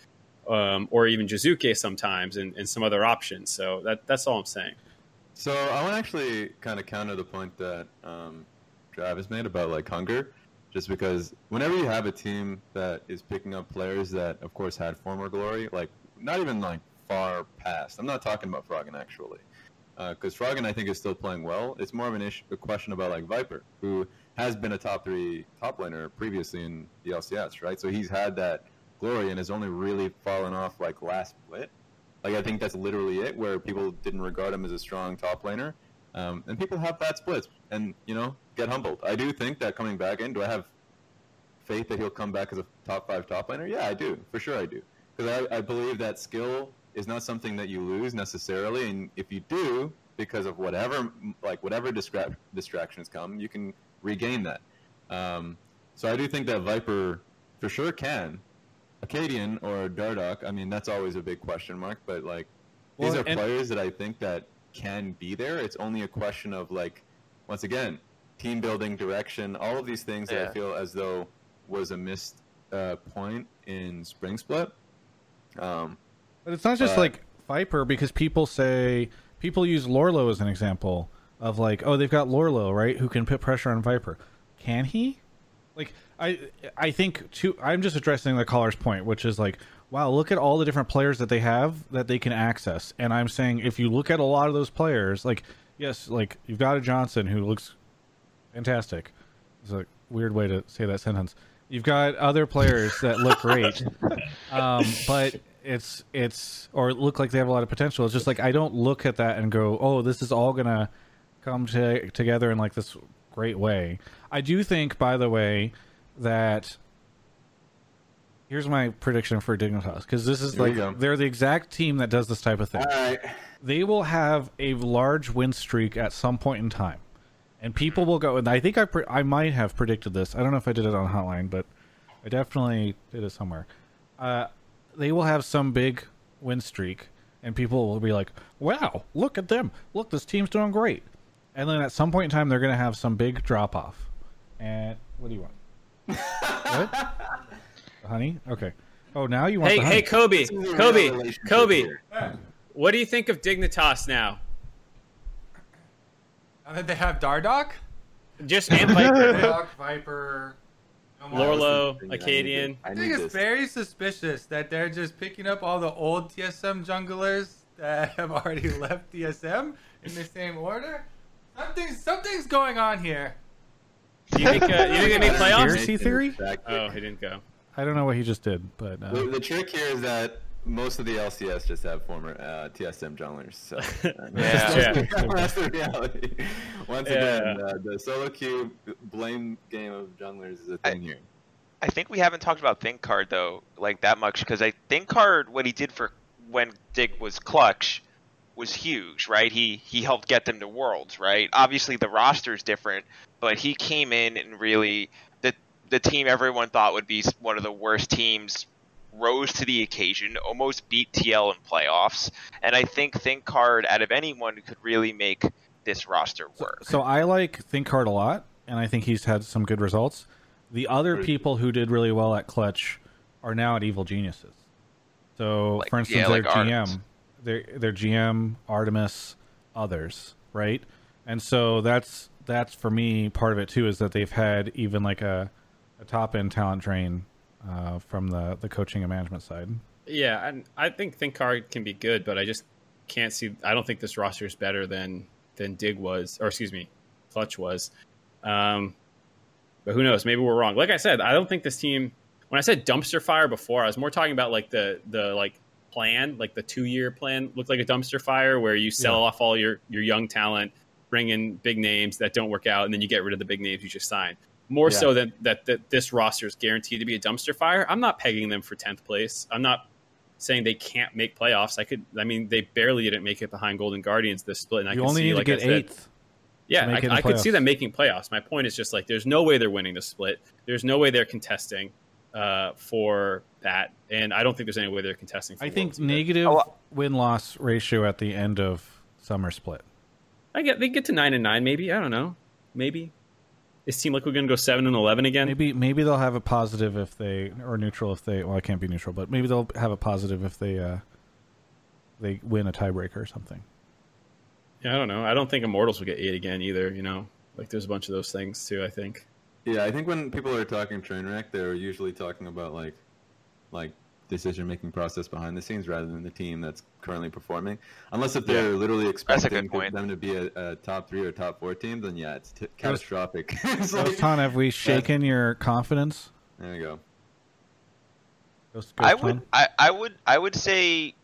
um, or even Jizuke sometimes, and, and some other options. So that that's all I'm saying. So I want to actually kind of counter the point that um, Travis made about like hunger, just because whenever you have a team that is picking up players that, of course, had former glory, like not even like far past. I'm not talking about Froggen actually, uh, because Froggen I think is still playing well. It's more of an issue, a question about like Viper, who has been a top three top laner previously in the LCS, right? So he's had that glory and has only really fallen off like last split. Like I think that's literally it, where people didn't regard him as a strong top laner, um, and people have bad splits, and you know get humbled. I do think that coming back in, do I have faith that he'll come back as a top five top laner? Yeah, I do, for sure I do, because I, I believe that skill is not something that you lose necessarily, and if you do, because of whatever like whatever distra- distractions come, you can regain that. Um, so I do think that Viper for sure can. Akaadian or Dardoch, I mean, that's always a big question mark, but like these are players that I think that can be there. It's only a question of like, once again, team building, direction, all of these things that I feel as though was a missed uh, point in Spring Split. Um, But it's not just But- like Viper because people say people use Lourlo as an example of like, oh, they've got Lourlo, right? Who can put pressure on Viper. Can he? Like I I think to I'm just addressing the caller's point, which is like, wow, look at all the different players that they have that they can access. And I'm saying if you look at a lot of those players, like yes, like you've got a Johnsun who looks fantastic. It's a weird way to say that sentence. You've got other players that look great, um, but it's it's or look like they have a lot of potential. It's just like I don't look at that and go, oh, this is all gonna come to, together in like this great way. I do think, by the way, that here's my prediction for Dignitas because this is Here like they're the exact team that does this type of thing all right. they will have a large win streak at some point in time, and people will go. And I think I pre- I might have predicted this. I don't know if I did it on Hotline, but I definitely did it somewhere. Uh, they will have some big win streak, and people will be like, "Wow, look at them! Look, this team's doing great." And then at some point in time, they're going to have some big drop off. And what do you want? what? Honey? Okay. Oh, now you want Hey the hey. Kobe This is a real Kobe Kobe, here. what do you think of Dignitas now? Now that they have Dardoch, Just and Viper, Dardoch, Viper, no more. Lourlo, I Akaadian. I I think it's this. very suspicious that they're just picking up all the old TSM junglers that have already left TSM in the same order. Something's something's going on here. Do you think uh, you think they make playoffs? Conspiracy theory? Oh, he didn't go. I don't know what he just did, but uh, The, the trick here is that most of the LCS just have former uh, TSM junglers. So uh, Yeah. that's, that's the reality. Once Yeah. again, uh, the solo queue blame game of junglers is a thing here. I think we haven't talked about Thinkcard though, like that much, because I Thinkcard what he did for when Dig was clutch was huge, right? He he helped get them to Worlds, right? Obviously the roster is different, but he came in and really the the team everyone thought would be one of the worst teams rose to the occasion, almost beat TL in playoffs, and I think Thinkcard out of anyone could really make this roster work. So I like Thinkcard a lot, and I think he's had some good results. The other people who did really well at Clutch are now at Evil Geniuses. So, Like- for instance, yeah, their like Artemis. GM, their their GM, Artemis, others, right? And so that's that's for me part of it too is that they've had even like a, a top end talent drain uh, from the the coaching and management side. Yeah, and I think Thinkcard can be good, but I just can't see. I don't think this roster is better than than Dig was, or excuse me, Clutch was. Um, but who knows? Maybe we're wrong. Like I said, I don't think this team. When I said dumpster fire before, I was more talking about like the the like plan, like the two year plan, looked like a dumpster fire where you sell Yeah. off all your your young talent, bring in big names that don't work out, and then you get rid of the big names you just signed. More Yeah. so than that, that this roster is guaranteed to be a dumpster fire. I'm not pegging them for tenth place. I'm not saying they can't make playoffs. I could. I mean, they barely didn't make it behind Golden Guardians this split, and I you can only see need like to I get said, eighth. yeah, to make it in I, I could see them making playoffs. My point is just like there's no way they're winning the split. There's no way they're contesting uh, for that, and I don't think there's any way they're contesting. For I think Worlds negative Oh, win loss ratio at the end of summer split. I get they get to nine and nine, maybe. I don't know. Maybe this team like we're gonna go seven and eleven again. Maybe maybe they'll have a positive if they or neutral if they well I can't be neutral, but maybe they'll have a positive if they uh they win a tiebreaker or something. Yeah, I don't know. I don't think Immortals will get eight again either. You know, like there's a bunch of those things too. I think. Yeah, I think when people are talking train wreck, they're usually talking about like, like decision making process behind the scenes rather than the team that's currently performing. Unless if they're literally That's a expecting good them to be a, a top three or top four team, then yeah, it's t- catastrophic. It's So, like- Ton, have we shaken your confidence? there you go. Ghost, I Ghost would, I, I would, I would say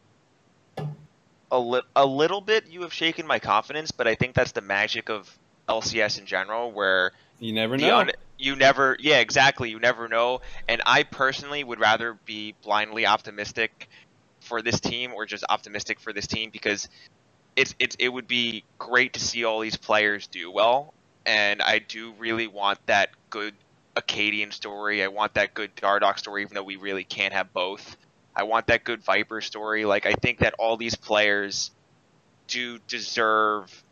a li- a little bit. You have shaken my confidence, but I think that's the magic of LCS in general, where You never know. un- you never, yeah, exactly. You never know. And I personally would rather be blindly optimistic for this team, or just optimistic for this team, because it's it's it would be great to see all these players do well, and I do really want that good Akaadian story. I want that good Dardoch story, even though we really can't have both. I want that good Viper story. Like I think that all these players do deserve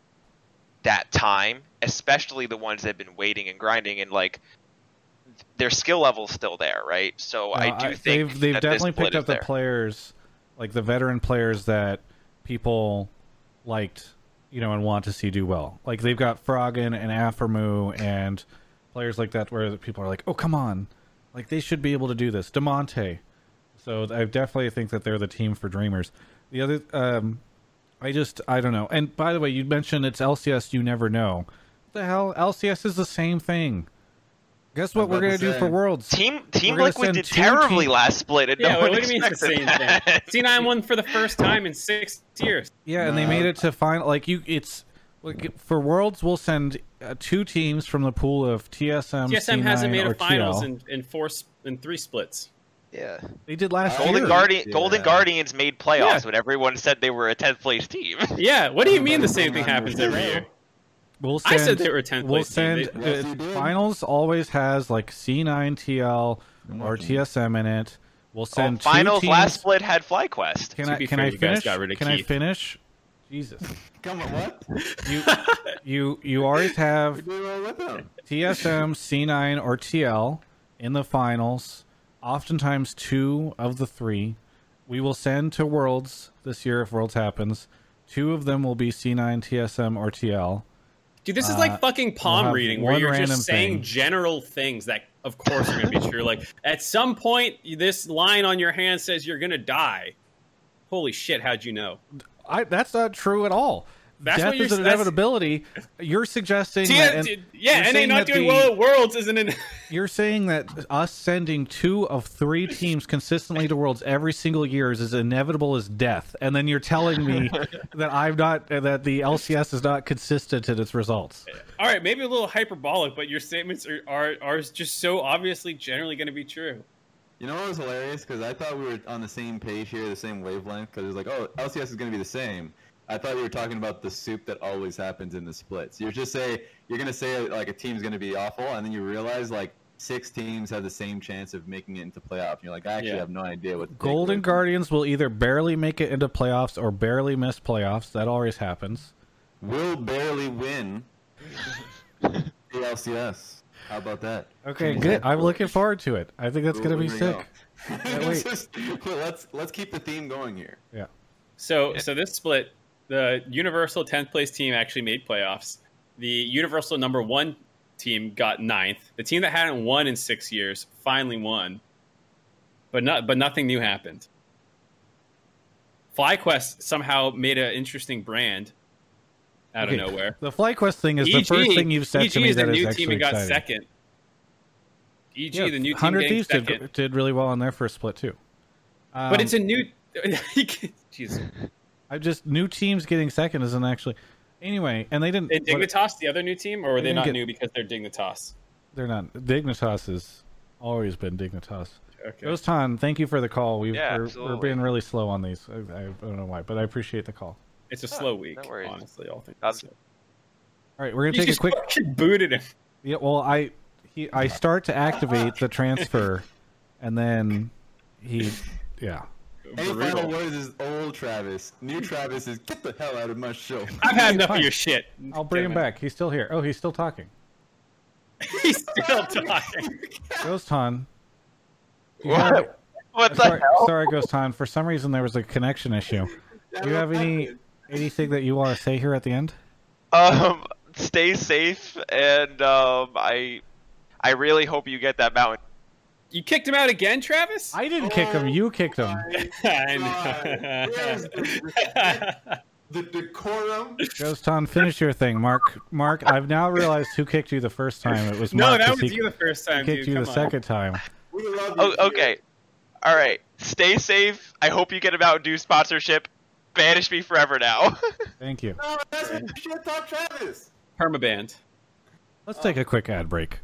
that time, especially the ones that have been waiting and grinding and like their skill level's still there, right? So I do I- think they've they've definitely picked up the there. players, like the veteran players that people liked, you know, and want to see do well. Like they've got Froggen and aphromoo and players like that, where people are like, "Oh, come on, like they should be able to do this." Damonte. So I definitely think that they're the team for dreamers. The other, um, I just I don't know. And by the way, you mentioned it's LCS. You never know. What the hell, LCS is the same thing. Guess what I'm we're gonna to do for Worlds? Team Team We're Liquid did terribly teams- last split, and Yeah, no what do you mean it's the expected same that. thing? C9 won for the first time in six years. Yeah, and they made it to final. Like you, it's like, for Worlds. We'll send uh, two teams from the pool of TSM. TSM C9, hasn't made a finals TL. in, in four in three splits. Yeah, They did last Golden Golden year. Guardian Yeah. Golden Guardians made playoffs Yeah. when everyone said they were a tenth place team. Yeah, what do you mean the same thing happens every year? We'll I send, said they were 10th We'll place team. send They- Yes, uh, finals. Always has like C9 TL or. TSM in it. We'll Oh, send two finals teams. last split had FlyQuest. Can I can fair, I finish? got rid of Can I finish? Jesus, Come on, what? you you you always have We did well with them. TSM, C9, or TL in the finals. Oftentimes, two of the three. We will send to Worlds this year if Worlds happens. Two of them will be C9, TSM, or TL. Dude, this is Uh, like fucking we'll palm reading where you're just saying thing. general things that, of course, are going to be true. Like, at some point, this line on your hand says you're going to die. Holy shit, how'd you know? I, that's not true at all. That's Death what you're- is an that's- inevitability. You're suggesting T- that, and yeah, you're and they saying not doing the- well at Worlds isn't an. You're saying that us sending two of three teams consistently to Worlds every single year is as inevitable as death, and then you're telling me that I'm not that the LCS is not consistent in its results. All right, maybe a little hyperbolic, but your statements are are, are just so obviously generally going to be true. You know what was hilarious? Because I thought we were on the same page here, the same wavelength. Because it was like, oh, LCS is going to be the same. I thought you were talking about the soup that always happens in the splits. You're just say you're going to say like a team's going to be awful, and then you realize like six teams have the same chance of making it into playoff. And you're like, I actually Yeah. have no idea what. to think. Golden Like, Guardians will either barely make it into playoffs or barely miss playoffs. That always happens. will barely win the LCS. How about that? Okay, good. I'm looking forward to it. I think that's going to be There sick. go. Can't wait. Just- let's let's keep the theme going here. Yeah. So so this split, the Universal tenth place team actually made playoffs. The Universal number one team got ninth. The team that hadn't won in six years finally won, but not but nothing new happened. FlyQuest somehow made an interesting brand out Okay, of nowhere. The FlyQuest thing is the first thing you've said EG to me is the that is new actually team and got exciting. second. EG, Yeah, the new team 100 Thieves did, did really well on their first split too. but Um, it's a new Jeez. I just new teams getting second isn't actually. Anyway, and they didn't. Is what- Dignitas the other new team, or were They they didn't get- new because they're Dignitas? they're not. Dignitas has always been Dignitas. Okay. Ghost Han, thank you for the call. We, Yeah, we're, we're being really slow on these. I, I don't know why, but I appreciate the call. It's a Oh, slow week, no honestly. All things. Considered. All right, we're gonna You take a just quick. fucking booted him. Yeah, well, I he I start to activate the transfer, and then he, yeah. Any Brutal. final words is old Travis. New Travis is get the hell out of my show. I've had enough Fine. of your shit. I'll bring him it. back. He's still here. Oh, he's still talking. He's still talking. Ghost Han. do you What? have- What the sorry, hell? sorry, Ghost Han. For some reason, there was a connection issue. Do you have any anything that you want to say here at the end? Um, stay safe, and um, I, I really hope you get that mountain. You kicked him out again, Travis? I didn't kick him. You kicked him. Oh I know. The decorum. Ghost Han, finish your thing, Mark. Mark, I've now realized who kicked you the first time. It was no, Mark. that 'cause was he, you the first he time, kicked dude. you the on. second time. We love you. Oh, okay. All right. Stay safe. I hope you get a Mountain Dew sponsorship. Banish me forever now. Thank you. No, that's what shit talk Travis. Permaband. Let's take a quick ad break.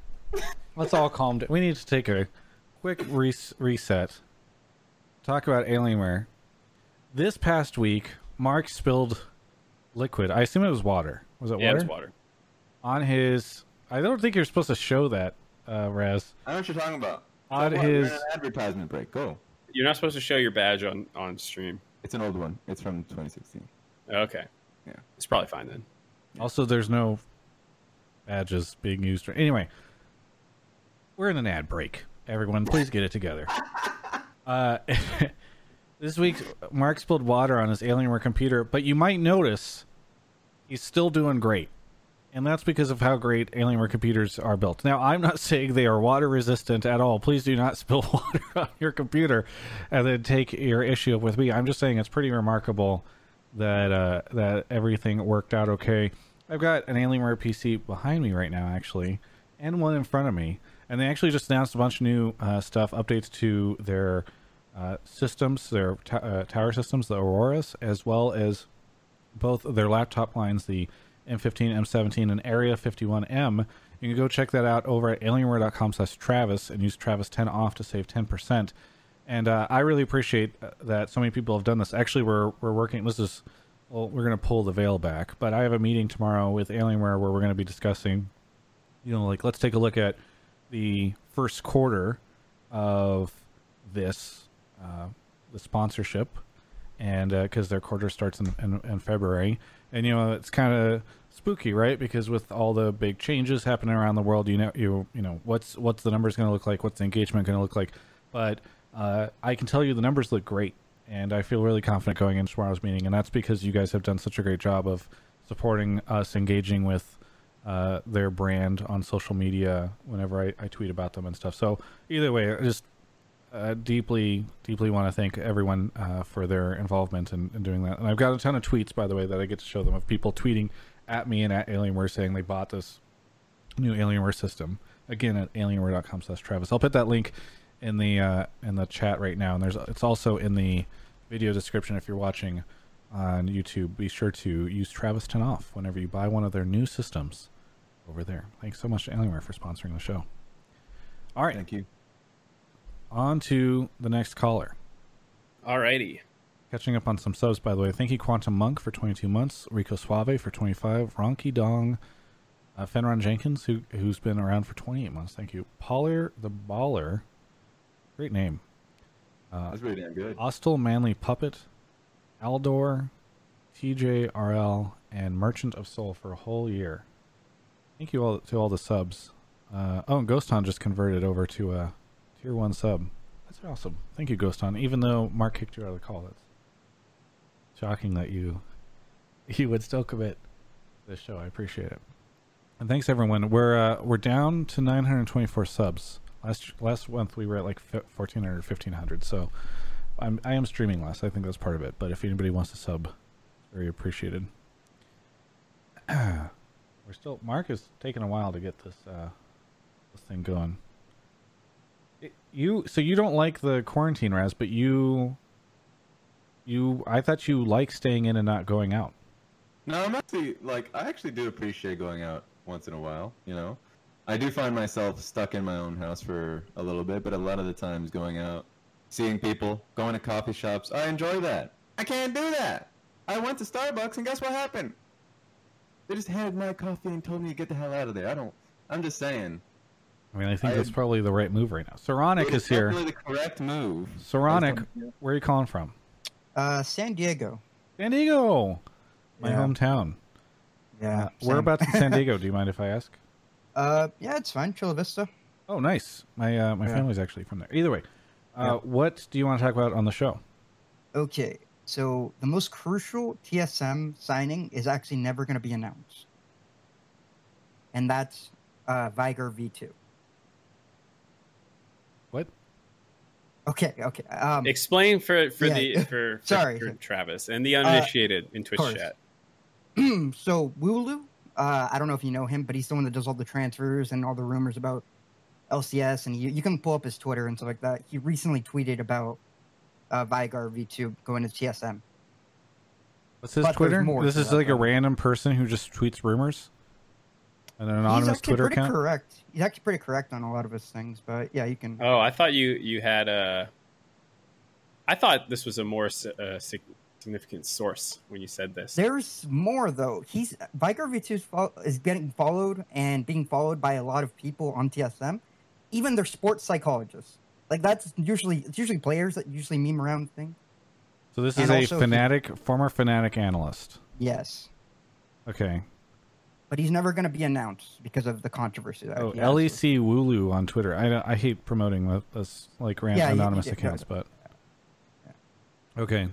Let's all calm down. We need to take a quick res- reset. Talk about Alienware. This past week, Mark spilled liquid. I assume it was water. Was it water? Yeah, water? it's water. On his. I don't think you're supposed to show that, uh, Raz. I know what you're talking about. On Come his. advertisement break. Go. You're not supposed to show your badge on on stream. It's an old one. It's from 2016. Okay. Yeah. It's probably fine then. Also, there's no badges being used. Anyway, we're in an ad break. Everyone, please get it together. Uh, this week, Mark spilled water on his Alienware computer, but you might notice he's still doing great. And that's because of how great Alienware computers are built. Now, I'm not saying they are water resistant at all. Please do not spill water on your computer and then take your issue with me. I'm just saying it's pretty remarkable that uh, that everything worked out okay. I've got an Alienware PC behind me right now, actually, and one in front of me. And they actually just announced a bunch of new uh, stuff, updates to their uh, systems, their t- uh, tower systems, the Auroras, as well as both their laptop lines, the M15, M17, and Area 51M. You can go check that out over at alienware.com slash Travis and use Travis10 off to save 10%. And uh, I really appreciate uh, that so many people have done this. Actually, we're, we're working, this is, well, we're going to pull the veil back, but I have a meeting tomorrow with Alienware where we're going to be discussing, you know, like, let's take a look at the first quarter of this, uh, the sponsorship and because their quarter starts in, in, in February, and you know it's kind of spooky, right? Because with all the big changes happening around the world, you know, you you know what's what's the numbers going to look like, what's the engagement going to look like, but uh, I can tell you the numbers look great, and I feel really confident going into tomorrow's meeting, and that's because you guys have done such a great job of supporting us, engaging with uh, their brand on social media whenever I, I tweet about them and stuff. So either way, I just uh, deeply, deeply want to thank everyone uh, for their involvement in, in doing that. And I've got a ton of tweets, by the way, that I get to show them of people tweeting at me and at Alienware saying they bought this new Alienware system. Again, at alienware.com slash Travis. I'll put that link in the uh, in the chat right now, and there's it's also in the video description if you're watching on YouTube. Be sure to use Travis 10 off whenever you buy one of their new systems over there. Thanks so much to Alienware for sponsoring the show. All right, Thank you. on to the next caller. All righty. Catching up on some subs, by the way. Thank you, Quantum Monk, for 22 months. Rico Suave for 25. Ronky Dong. Uh, Fenron Jenkins, who, who's been around for 28 months. Thank you. Poller the Baller. Great name. Uh, That's pretty damn good. Ostel Manly Puppet. Aldor. TJRL. And Merchant of Soul for a whole year. Thank you all to all the subs. Uh, oh, and Ghost Hunt just converted over to a tier 1 sub. That's awesome. Thank you, Ghost Hunt. Even though Mark kicked you out of the call, that's shocking that you you would still commit this show. I appreciate it. And thanks everyone. We're uh, we're down to 924 subs. Last last month we were at like 1400 1500. So I'm I am streaming less. I think that's part of it. But if anybody wants to sub, very appreciated. we're still Mark is taking a while to get this uh this thing going. It- you so you don't like the quarantine Raz, but you You, I thought you like staying in and not going out. No, I'm actually like I actually do appreciate going out once in a while. You know, I do find myself stuck in my own house for a little bit, but a lot of the times going out, seeing people, going to coffee shops, I enjoy that. I can't do that. I went to Starbucks and guess what happened? They just had my coffee and told me to get the hell out of there. I don't. I'm just saying. I mean, I think I- that's probably the right move right now. Saronic is here. definitely the correct move. Saronic, where are you calling from? Uh, San Diego. San Diego, my Yeah. hometown. Yeah. Uh, whereabouts in San Diego? Do you mind if I ask? Uh, yeah, it's fine. Chula Vista. Oh, nice. My uh, my Yeah. family's actually from there. Either way, uh, Yeah. what do you want to talk about on the show? Okay, so the most crucial TSM signing is actually never going to be announced, and that's uh, Veigar V2. What? Okay, okay. Um, Explain for for Yeah. the for, for, Sorry. for Travis and the uninitiated in Twitch chat. so Wulu, uh, I don't know if you know him, but he's the one that does all the transfers and all the rumors about LCS, and you, you can pull up his Twitter and stuff like that. He recently tweeted about uh, Veigar V2 going to TSM. What's his But Twitter? more This is that, like a random person who just tweets rumors. An He's anonymous actually Twitter pretty account. correct. He's actually pretty correct on a lot of his things, but yeah, you can. Oh, I thought you you had a. I thought this was a more uh, significant source when you said this. There's more though. He's Veigar V2 is fo- is getting followed and being followed by a lot of people on TSM, even their sports psychologists. Like that's usually it's usually players that usually meme around thing. So this And is a also he- Fnatic, former Fnatic analyst. Yes, Okay. but he's never going to be announced because of the controversy. That Oh, he has with- LEC Wulu on Twitter. I I hate promoting the- this like random Yeah, you- anonymous you- accounts, yeah. but okay.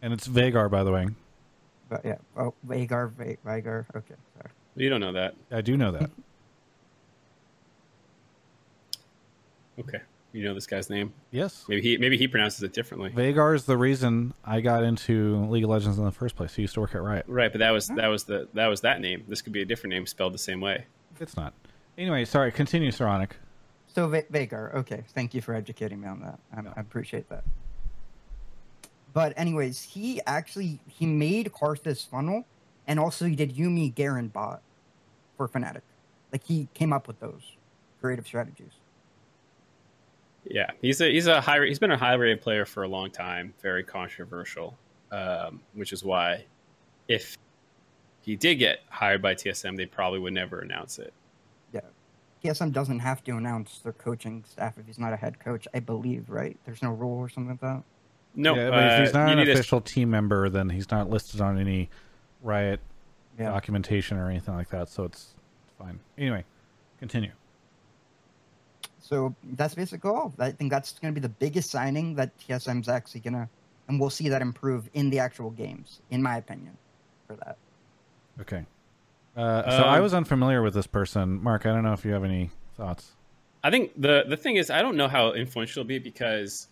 And it's Vagar, by the way. But yeah, oh Vagar, Va- Vigar. Okay, sorry. You don't know that. I do know that. Okay, you know this guy's name. yes. Maybe he maybe he pronounces it differently. Vagar is the reason I got into League of Legends in the first place. He used to work at Riot. Right, but that was that was the that was that name. This could be a different name spelled the same way. It's not. Anyway, sorry. Continue, Saronic. So Va- Vagar. Okay, thank you for educating me on that. I, Yeah. I appreciate that. But anyways, he actually he made Karthus funnel, and also he did Yuumi Garen bot for Fnatic. Like he came up with those creative strategies. Yeah, he's a he's a high he's been a high rated player for a long time. Very controversial, um, which is why if he did get hired by TSM, they probably would never announce it. Yeah, TSM doesn't have to announce their coaching staff if he's not a head coach. I believe, right? There's no rule or something like that. No, yeah, but if he's uh, not an need a- official team member, then he's not listed on any Riot Yeah. documentation or anything like that. So it's fine. Anyway, continue. So that's basically all. I think that's going to be the biggest signing that TSM's actually going to, and we'll see that improve in the actual games, in my opinion, for that. Okay. Uh, so I Um, was unfamiliar with this person, Mark. I don't know if you have any thoughts. I think the the thing is, I don't know how influential it'll be because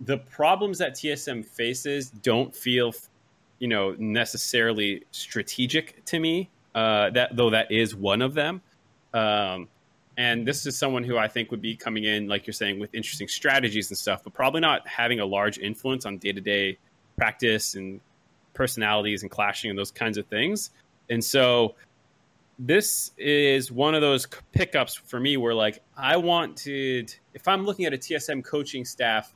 the problems that TSM faces don't feel, you know, necessarily strategic to me. Uh, that though that is one of them. Um, and this is someone who I think would be coming in, like you're saying, with interesting strategies and stuff, but probably not having a large influence on day to day practice and personalities and clashing and those kinds of things. And so this is one of those pickups for me where like I wanted if I'm looking at a TSM coaching staff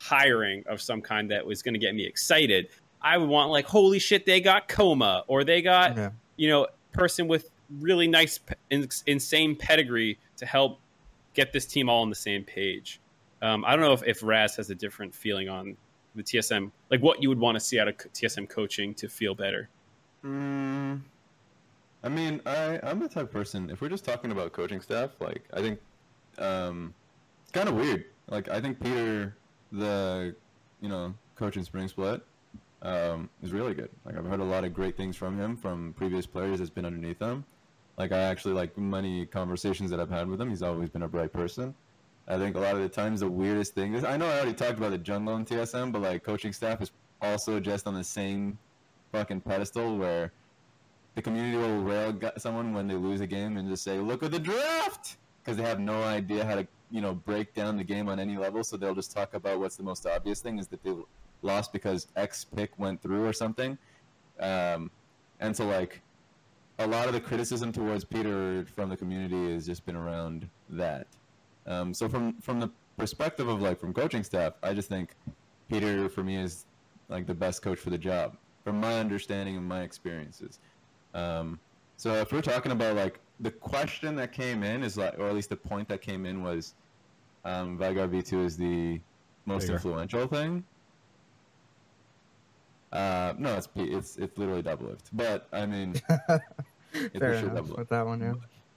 hiring of some kind that was going to get me excited, I would want like holy shit they got coma or they got Yeah. you know person with really nice insane pedigree to help get this team all on the same page. Um, I don't know if, if Raz has a different feeling on the TSM, like what you would want to see out of TSM coaching to feel better. Mm, I mean, I I'm the type of person. If we're just talking about coaching staff, like I think um, it's kind of weird. Like I think Peter, the you know coach in Spring Split, um, is really good. Like I've heard a lot of great things from him from previous players that's been underneath him. Like I actually like many conversations that I've had with him. He's always been a bright person. I think a lot of the times the weirdest thing is I know I already talked about the jungle in TSM, but like coaching staff is also just on the same fucking pedestal where the community will rail someone when they lose a game and just say, "Look at the draft," because they have no idea how to, you know, break down the game on any level. So they'll just talk about what's the most obvious thing is that they lost because X pick went through or something. Um, and so like a lot of the criticism towards Peter from the community has just been around that. Um, so from from the perspective of like from coaching staff, I just think Peter for me is like the best coach for the job from my understanding and my experiences. Um, so if we're talking about like the question that came in is like, or at least the point that came in was, um, Veigar V two is the most influential thing. Uh, no, it's it's it's literally Doublelift, but I mean, Fair enough with that one. Yeah.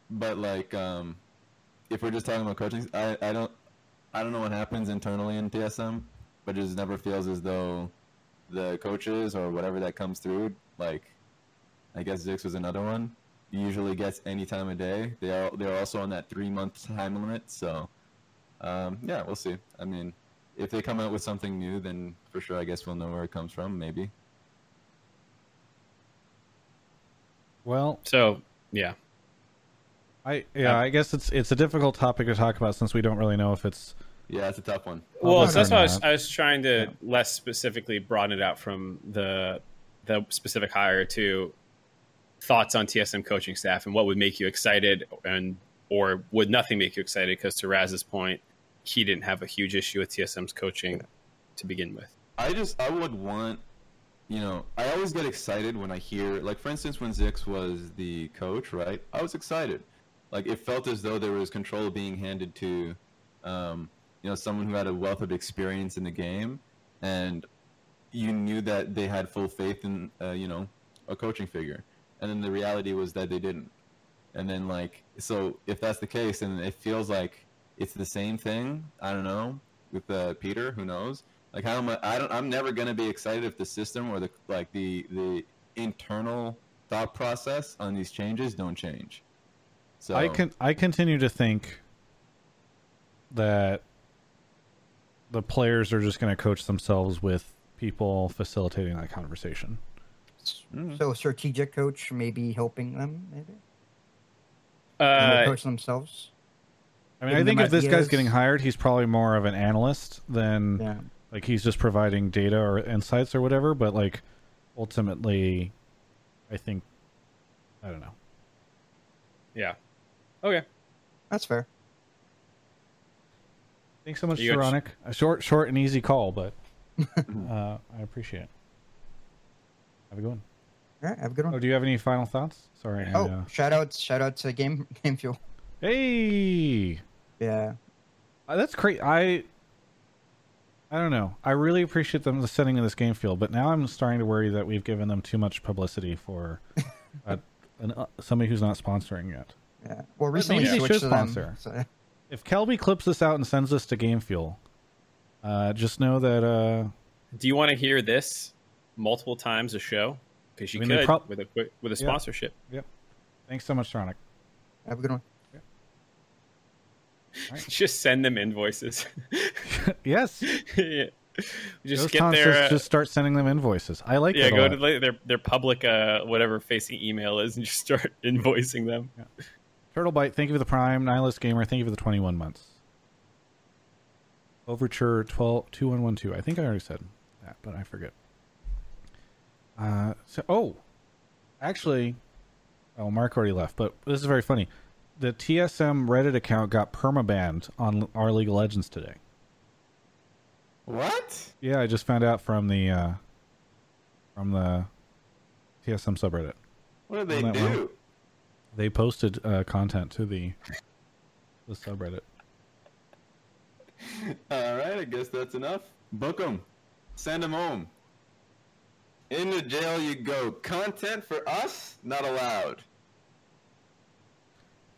But like, um, if we're just talking about coaching, I, I don't I don't know what happens internally in TSM, but it just never feels as though the coaches or whatever that comes through, like I guess Zikz was another one, usually gets any time of day. They are they're also on that three month time limit, so um, yeah, we'll see. I mean, if they come out with something new, then for sure, I guess we'll know where it comes from. Maybe. Well, So yeah, I yeah, I guess it's it's a difficult topic to talk about since we don't really know if it's Yeah, it's a tough one. well, so that's why I was. I was trying to less specifically broaden it out from the the specific hire to thoughts on TSM coaching staff and what would make you excited and or would nothing make you excited because to Raz's point, he didn't have a huge issue with TSM's coaching to begin with. I just I would want you know, I always get excited when I hear like for instance when Zikz was the coach, right? I was excited. Like it felt as though there was control being handed to um, you know, someone who had a wealth of experience in the game and you knew that they had full faith in uh, you know, a coaching figure. And then the reality was that they didn't. And then like so if that's the case and it feels like it's the same thing, I don't know, with uh, Peter, who knows? Like how am I? I don't. I'm never gonna be excited if the system or the like the the internal thought process on these changes don't change. So I can I continue to think that the players are just going to coach themselves with people facilitating that conversation. Mm. So a strategic coach maybe helping them, maybe Uh, coach themselves. I mean, I think them if this guy's getting hired, he's probably more of an analyst than Yeah. Like he's just providing data or insights or whatever. But like ultimately, I think I don't know. yeah. Okay. That's fair. Thanks so much, You got- Saronic. A short, short and easy call, but uh, I appreciate it. Have a good one. All right, have a good one. Oh, do you have any final thoughts? Sorry. I, Oh, uh, shout outs, shout out to Game Game Fuel. hey, Yeah. Uh, that's great. I I don't know. I really appreciate them sending in this Game Fuel, but now I'm starting to worry that we've given them too much publicity for uh, an, uh, somebody who's not sponsoring yet. Yeah. Well, recently maybe they should to them. sponsor. So, If Kelby clips this out and sends this to Game Fuel, uh, just know that uh, Do you want to hear this multiple times a show? Because you I mean, they could prob- with a quick with a Yeah. sponsorship. thanks so much, Sonic. have a good one. just send them invoices. yes, yeah. Just get their uh, just start sending them invoices. I like yeah, go to the- their their public uh whatever facing email is and just start invoicing them. Turtlebite, thank you for the Prime. Nihilist Gamer, thank you for the 21 months. Overture 12 2112. I think I already said that, but I forget. Uh, so, oh, actually, oh, Mark already left, but this is very funny. The TSM Reddit account got permabanned on our League of Legends today. What? Yeah, I just found out from the uh, from the TSM subreddit. What did they do? They posted uh, content to the the subreddit. All right, I guess that's enough. Book them. Send them home. Into jail you go. Content for us not allowed.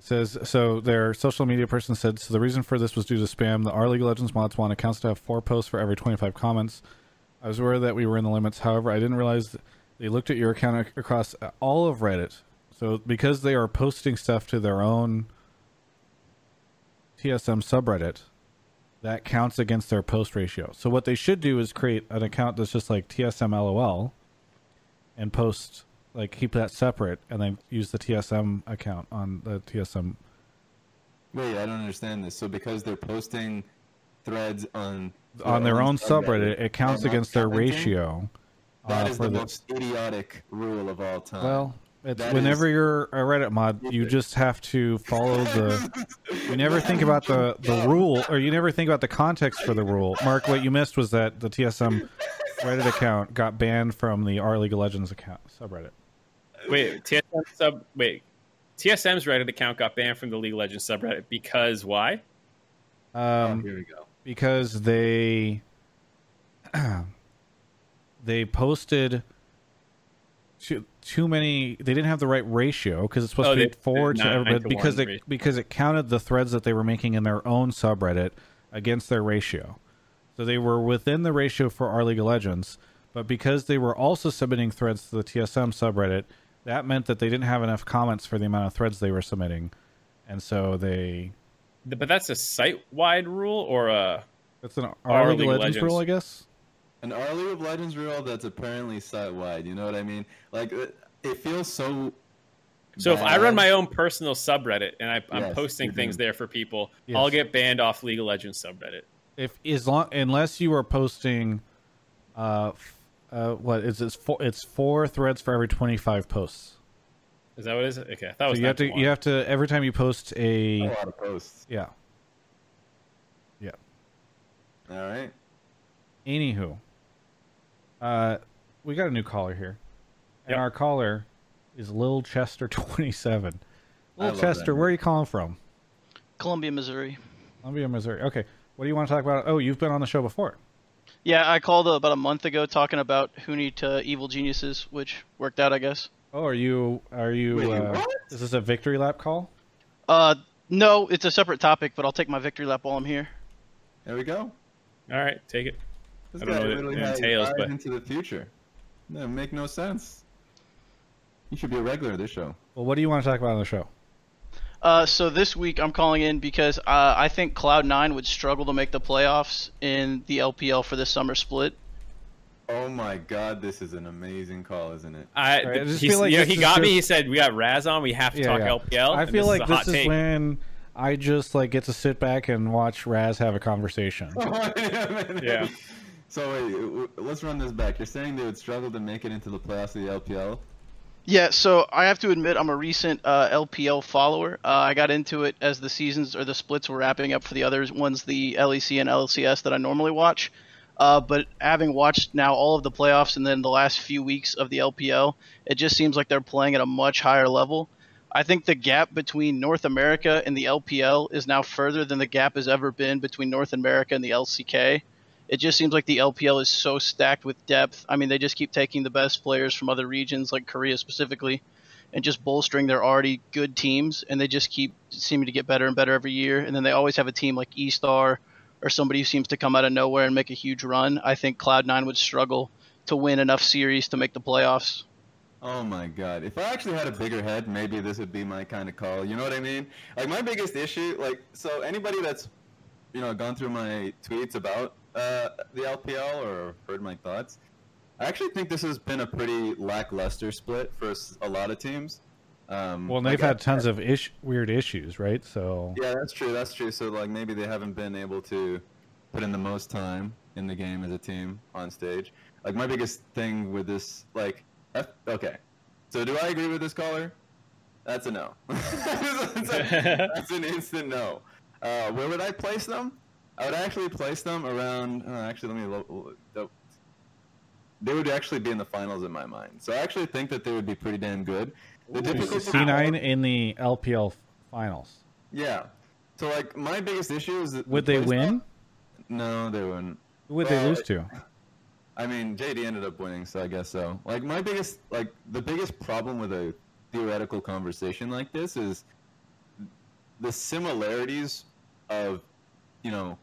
Says so their social media person said so the reason for this was due to spam. The our league of legends mods want accounts to have four posts for every 25 comments. I was aware that we were in the limits. However i didn't realize they looked at your account across all of reddit. So because they are posting stuff to their own tsm subreddit that counts against their post ratio. So what they should do is create an account that's just like tsm lol and post like keep that separate and then use the TSM account on the TSM. Wait, I don't understand this. So because they're posting threads on on their own subreddit, it counts against their ratio. That uh, is the the- most idiotic rule of all time. Well, whenever is- you're a Reddit mod, you just have to follow the. You never think about the the rule, or you never think about the context for the rule. Mark, what you missed was that the TSM Reddit account got banned from the R League of Legends account subreddit. Wait, TSM sub. Wait, TSM's Reddit account got banned from the League of Legends subreddit because why? Oh, Um, here we go. because they they posted too, too many they didn't have the right ratio because it's supposed Oh, to be they- four to nine everybody to because it ratio. because it counted the threads that they were making in their own subreddit against their ratio so they were within the ratio for our league of legends but because they were also submitting threads to the tsm subreddit that meant that they didn't have enough comments for the amount of threads they were submitting and so they But that's a site-wide rule or a that's an Our our league, League of of legends, Legends. rule i guess An R League of Legends rule that's apparently site wide. You know what I mean? Like it, it feels so. So if I run my own personal subreddit and I, I'm Yes, posting things there for people, Yes. I'll get banned off League of Legends subreddit. if as long unless you are posting uh f- uh what is it four it's four threads for every 25 posts Is that what it is? Okay, I thought it so was you have to you have to every time you post a a lot of posts. yeah yeah All right. anywho uh we got a new caller here and Yep. our caller is lil chester 27 lil chester where are you calling from Columbia, Missouri. columbia missouri okay what do you want to talk about oh you've been on the show before Yeah, I called about a month ago talking about Huni to Evil Geniuses, which worked out, I guess. oh are you are you Wait, uh, what? is this a victory lap call Uh, no, it's a separate topic, but I'll take my victory lap while I'm here. There we go. All right, take it. This I don't guy know what it literally entails, but- into the future. That make no sense. You should be a regular of this show. well what do you want to talk about on the show Uh, so this week I'm calling in because uh, I think Cloud9 would struggle to make the playoffs in the LPL for this summer split. Oh my god, this is an amazing call, isn't it? I, Right, I just feel like yeah, this he is got me. He said we got Raz on. We have to talk LPL. I feel this like is a hot this is take. when I just like get to sit back and watch Raz have a conversation. Yeah. So wait, w- w- let's run this back. You're saying they would struggle to make it into the playoffs of the LPL? Yeah, so I have to admit I'm a recent uh, LPL follower. Uh, I got into it as the seasons or the splits were wrapping up for the other ones, the LEC and LCS that I normally watch. Uh, but having watched now all of the playoffs and then the last few weeks of the LPL, it just seems like they're playing at a much higher level. I think the gap between North America and the LPL is now further than the gap has ever been between North America and the LCK. It just seems like the LPL is so stacked with depth. I mean, they just keep taking the best players from other regions, like Korea specifically, and just bolstering their already good teams, and they just keep seeming to get better and better every year. And then they always have a team like E-Star or somebody who seems to come out of nowhere and make a huge run. I think Cloud9 would struggle to win enough series to make the playoffs. Oh my god. If I actually had a bigger head, maybe this would be my kind of call. You know what I mean? Like my biggest issue, like so anybody that's you know gone through my tweets about uh, the LPL or heard my thoughts, I actually think this has been a pretty lackluster split for a lot of teams. Um, Well, they've had tons of ish- weird issues, right? So Yeah, that's true. That's true. So like maybe they haven't been able to put in the most time in the game as a team on stage. Like my biggest thing with this, like, F- okay. So do I agree with this caller? That's a no. that's, a- that's an instant no. Uh, where would I place them? I would actually place them around. Uh, actually, let me. They would actually be in the finals in my mind. So I actually think that they would be pretty damn good. The difficulty- C9 in the LPL finals. Yeah. So like my biggest issue is that Would the they win? No, they wouldn't. Who would they lose to? I mean, JD ended up winning, so I guess so. Like my biggest, like the biggest problem with a theoretical conversation like this is the similarities of, you know,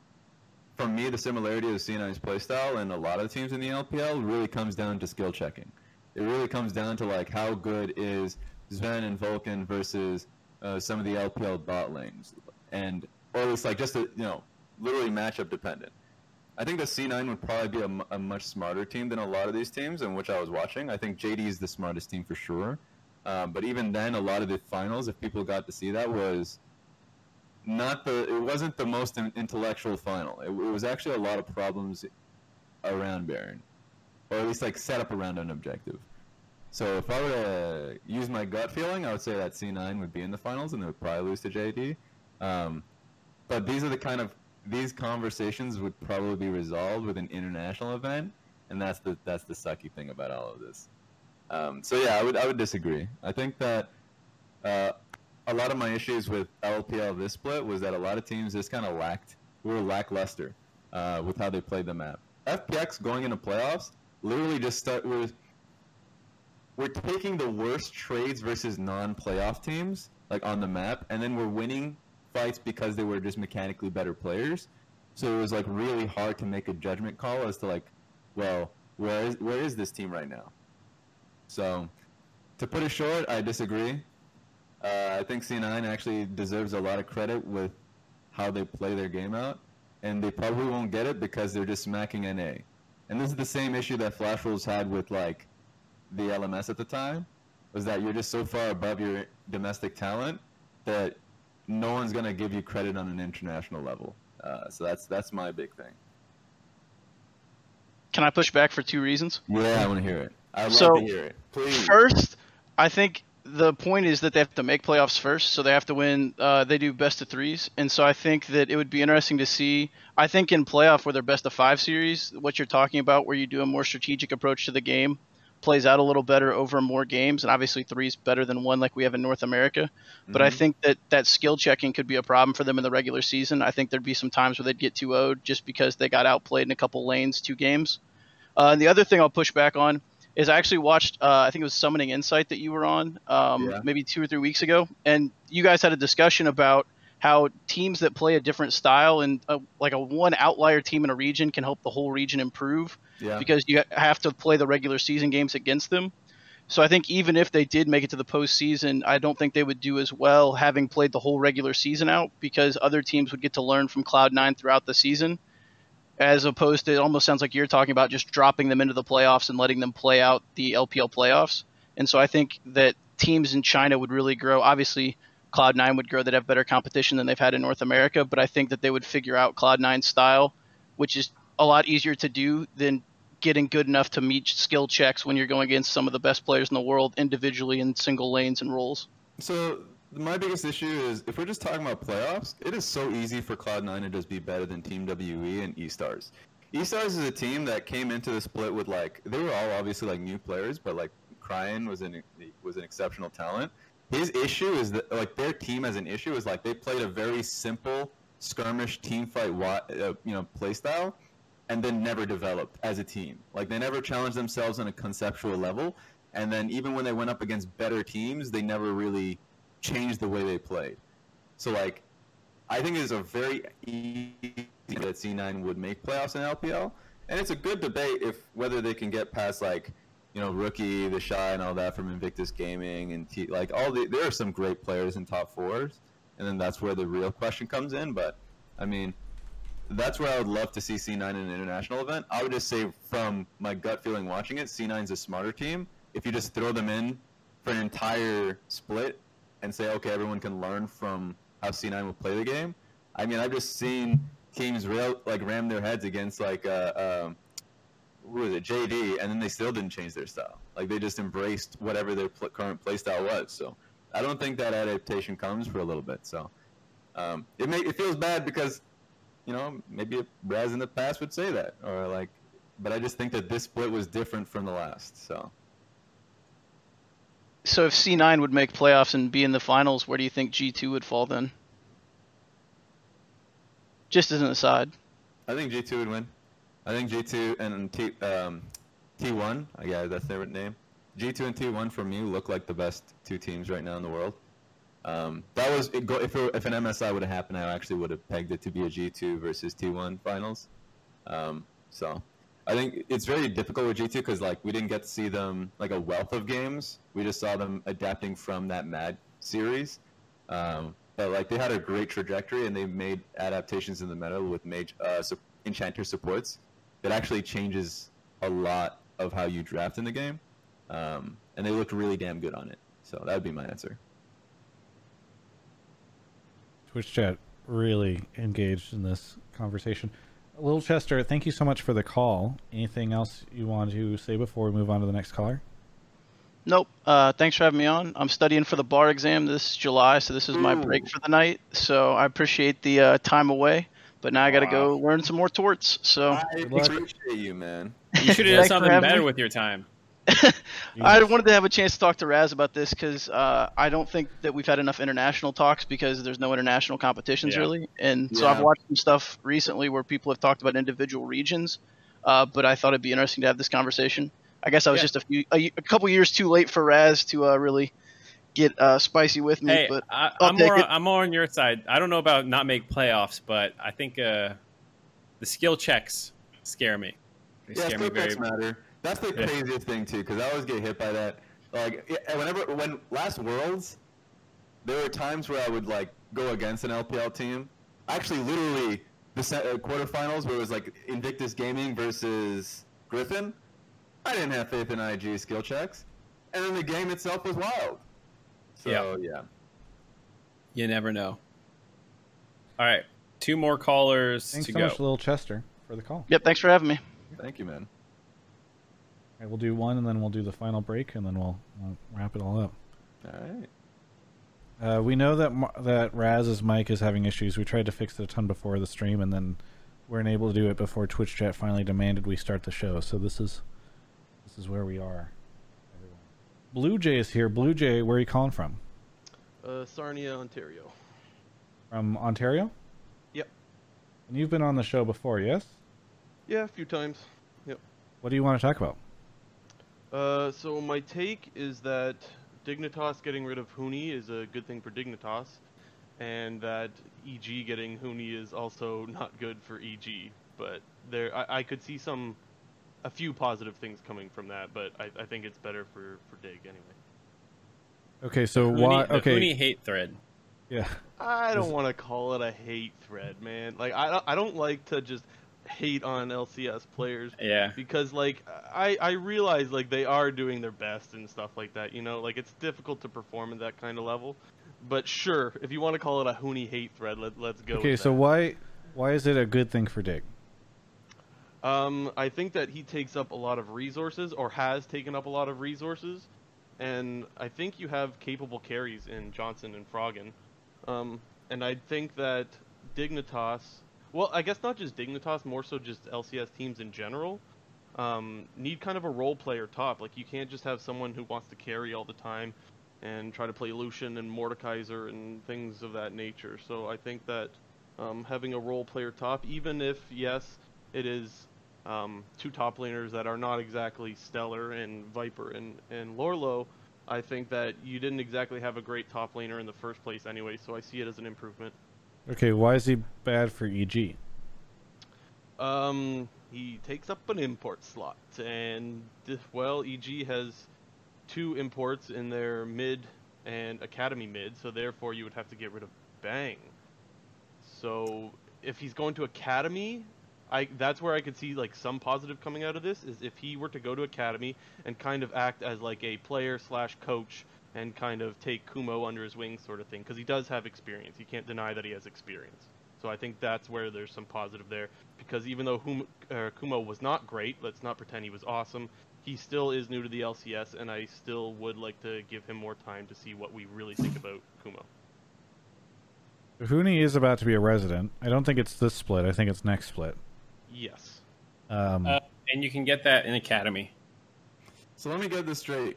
for me, the similarity of C9's playstyle and a lot of teams in the LPL really comes down to skill checking. It really comes down to like how good is Zven and Vulcan versus uh, some of the LPL bot lanes, and or it's like just a, you know literally matchup dependent. I think the C9 would probably be a, a much smarter team than a lot of these teams, in which I was watching. I think JD is the smartest team for sure. Um, but even then, a lot of the finals, if people got to see that, was not the it wasn't the most intellectual final. It, it was actually a lot of problems around Baron, or at least like set up around an objective. So if I were to use my gut feeling, I would say that C9 would be in the finals and they would probably lose to JD. Um, but these are the kind of these conversations would probably be resolved with an international event, and that's the that's the sucky thing about all of this. Um, so yeah, I would I would disagree. I think that uh, a lot of my issues with LPL this split was that a lot of teams just kind of lacked were lackluster uh, with how they played the map. FPX going into playoffs literally just start with we're taking the worst trades versus non-playoff teams like on the map, and then we're winning fights because they were just mechanically better players. So it was like really hard to make a judgment call as to like, well, where is where is this team right now? So, to put it short, I disagree. Uh, I think C9 actually deserves a lot of credit with how they play their game out, and they probably won't get it because they're just smacking NA. And this is the same issue that Flash Wolves had with like the LMS at the time, was that you're just so far above your domestic talent that no one's gonna give you credit on an international level. Uh, so that's that's my big thing. Can I push back for two reasons? Yeah, I want to hear it. I'd love So, to hear it. Please. First, I think the point is that they have to make playoffs first, so they have to win. Uh, they do best of threes, and so I think that it would be interesting to see. I think in playoff, where they're best of five series, what you're talking about, where you do a more strategic approach to the game, plays out a little better over more games, and obviously three is better than one, like we have in North America. But I Mhm. think that that skill checking could be a problem for them in the regular season. I think there'd be some times where they'd get 2-0'd just because they got outplayed in a couple lanes, two games. Uh, and the other thing I'll push back on is I actually watched, uh, I think it was Summoning Insight that you were on, um, Yeah. maybe two or three weeks ago, and you guys had a discussion about how teams that play a different style and uh like a one outlier team in a region can help the whole region improve yeah. because you have to play the regular season games against them. So I think even if they did make it to the postseason, I don't think they would do as well having played the whole regular season out because other teams would get to learn from Cloud9 throughout the season, as opposed to it almost sounds like you're talking about just dropping them into the playoffs and letting them play out the LPL playoffs. And so I think that teams in China would really grow. Obviously, Cloud9 would grow They'd have better competition than they've had in North America, but I think that they would figure out Cloud9's style, which is a lot easier to do than getting good enough to meet skill checks when you're going against some of the best players in the world individually in single lanes and roles. So my biggest issue is if we're just talking about playoffs, it is so easy for Cloud9 to just be better than Team WE and eStars. eStars is a team that came into the split with like they were all obviously like new players, but like Cryin was an was an exceptional talent. His issue is that like their team as an issue is like they played a very simple skirmish team fight uh, you know play style and then never developed as a team. Like they never challenged themselves on a conceptual level, and then even when they went up against better teams, they never really changed the way they played. So like, I think it's a very easy that C9 would make playoffs in LPL, and it's a good debate if whether they can get past like, you know, rookie, TheShy, and all that from Invictus Gaming and T- like all the there are some great players in top fours, and then that's where the real question comes in. But I mean, that's where I would love to see C9 in an international event. I would just say, from my gut feeling watching it, C9's a smarter team. If you just throw them in for an entire split and say, okay, everyone can learn from how C9 will play the game. I mean, I've just seen teams rail, like ram their heads against like uh, who was it, JD, and then they still didn't change their style. Like they just embraced whatever their pl- current play style was. So I don't think that adaptation comes for a little bit. So um, it may, it feels bad because you know, maybe Raz in the past would say that, or like, but I just think that this split was different from the last. So So if C9 would make playoffs and be in the finals, where do you think G2 would fall then? Just as an aside. I think G2 would win. I think G2 and T um, T1, I guess that's their name. G2 and T1 for me look like the best two teams right now in the world. Um, that was if it, if an MSI would have happened, I actually would have pegged it to be a G2 versus T1 finals. Um, so I think it's very difficult with G2 because like we didn't get to see them like a wealth of games. We just saw them adapting from that Mad series. Um, but like they had a great trajectory and they made adaptations in the meta with mage uh, su- enchanter supports that actually changes a lot of how you draft in the game. Um, and they looked really damn good on it. So that would be my answer. Twitch chat really engaged in this conversation. Little Chester, thank you so much for the call. Anything else you want to say before we move on to the next caller? Nope. Uh, thanks for having me on. I'm studying for the bar exam this July, so this is my Ooh. break for the night. So I appreciate the uh, time away, but now I got to go learn some more torts. So I appreciate you, man. You should have done something better me. with your time. I wanted to have a chance to talk to Raz about this because uh, I don't think that we've had enough international talks because there's no international competitions Yeah. really, and so I've watched some stuff recently where people have talked about individual regions. Uh, but I thought it'd be interesting to have this conversation. I guess I was Yeah. just a few, a, a couple years too late for Raz to uh, really get uh, spicy with me. Hey, but I, I'll I'm more. it. I'm more on your side. I don't know about not make playoffs, but I think uh, the skill checks scare me. They Yeah, scare me very. checks matter. That's the Yeah. craziest thing too, because I always get hit by that. Like, yeah, whenever when last Worlds, there were times where I would like go against an LPL team. Actually, literally the se- uh, quarterfinals where it was like Invictus Gaming versus Griffin. I didn't have faith in IG skill checks, and then the game itself was wild. So Yeah. yeah, You never know. All right, two more callers Thanks to so go. much, Little Chester, for the call. yep, thanks for having me. thank you, man. All right, we'll do one, and then we'll do the final break, and then we'll, we'll wrap it all up. All right. Uh, we know that that Raz's mic is having issues. We tried to fix it a ton before the stream, and then weren't able to do it before Twitch chat finally demanded we start the show. So this is this is where we are. Everyone. Blue Jay is here. Blue Jay, where are you calling from? Uh, Sarnia, Ontario. From Ontario. Yep. And you've been on the show before, yes? Yeah, a few times. Yep. What do you want to talk about? Uh, so my take is that Dignitas getting rid of Huni is a good thing for Dignitas, and that EG getting Huni is also not good for EG. But there, I, I could see some, a few positive things coming from that. But I, I think it's better for for Dig anyway. Okay, so Huni- why? Okay, Huni hate thread. yeah. I don't want to call it a hate thread, man. Like I, I don't like to just hate on LCS players Yeah. because like I I realize like they are doing their best and stuff like that. You know, like it's difficult to perform at that kind of level. But sure, if you want to call it a Huni hate thread, let, let's go. Okay, with so that. why why is it a good thing for Dig? Um, I think that he takes up a lot of resources, or has taken up a lot of resources, and I think you have capable carries in Johnsun and Froggen. Um, and I think that Dignitas, well, I guess not just Dignitas, more so just LCS teams in general, um, need kind of a role player top. Like you can't just have someone who wants to carry all the time and try to play Lucian and Mordekaiser and things of that nature. So I think that um, having a role player top, even if yes, it is um, two top laners that are not exactly stellar and V1per and and Lourlo, I think that you didn't exactly have a great top laner in the first place anyway. So I see it as an improvement. Okay, why is he bad for EG? Um, he takes up an import slot, and well, EG has two imports in their mid and academy mid, so therefore you would have to get rid of Bang. So if he's going to academy, I that's where I could see like some positive coming out of this is if he were to go to academy and kind of act as like a player slash coach and kind of take Kumo under his wing sort of thing because he does have experience. You can't deny that he has experience. So I think that's where there's some positive there because even though Hum- uh, Kumo was not great, let's not pretend he was awesome. He still is new to the LCS, and I still would like to give him more time to see what we really think about Kumo. Huni is about to be a resident. I don't think it's this split. I think it's next split. Yes. Um, Uh, and you can get that in academy. So let me get this straight.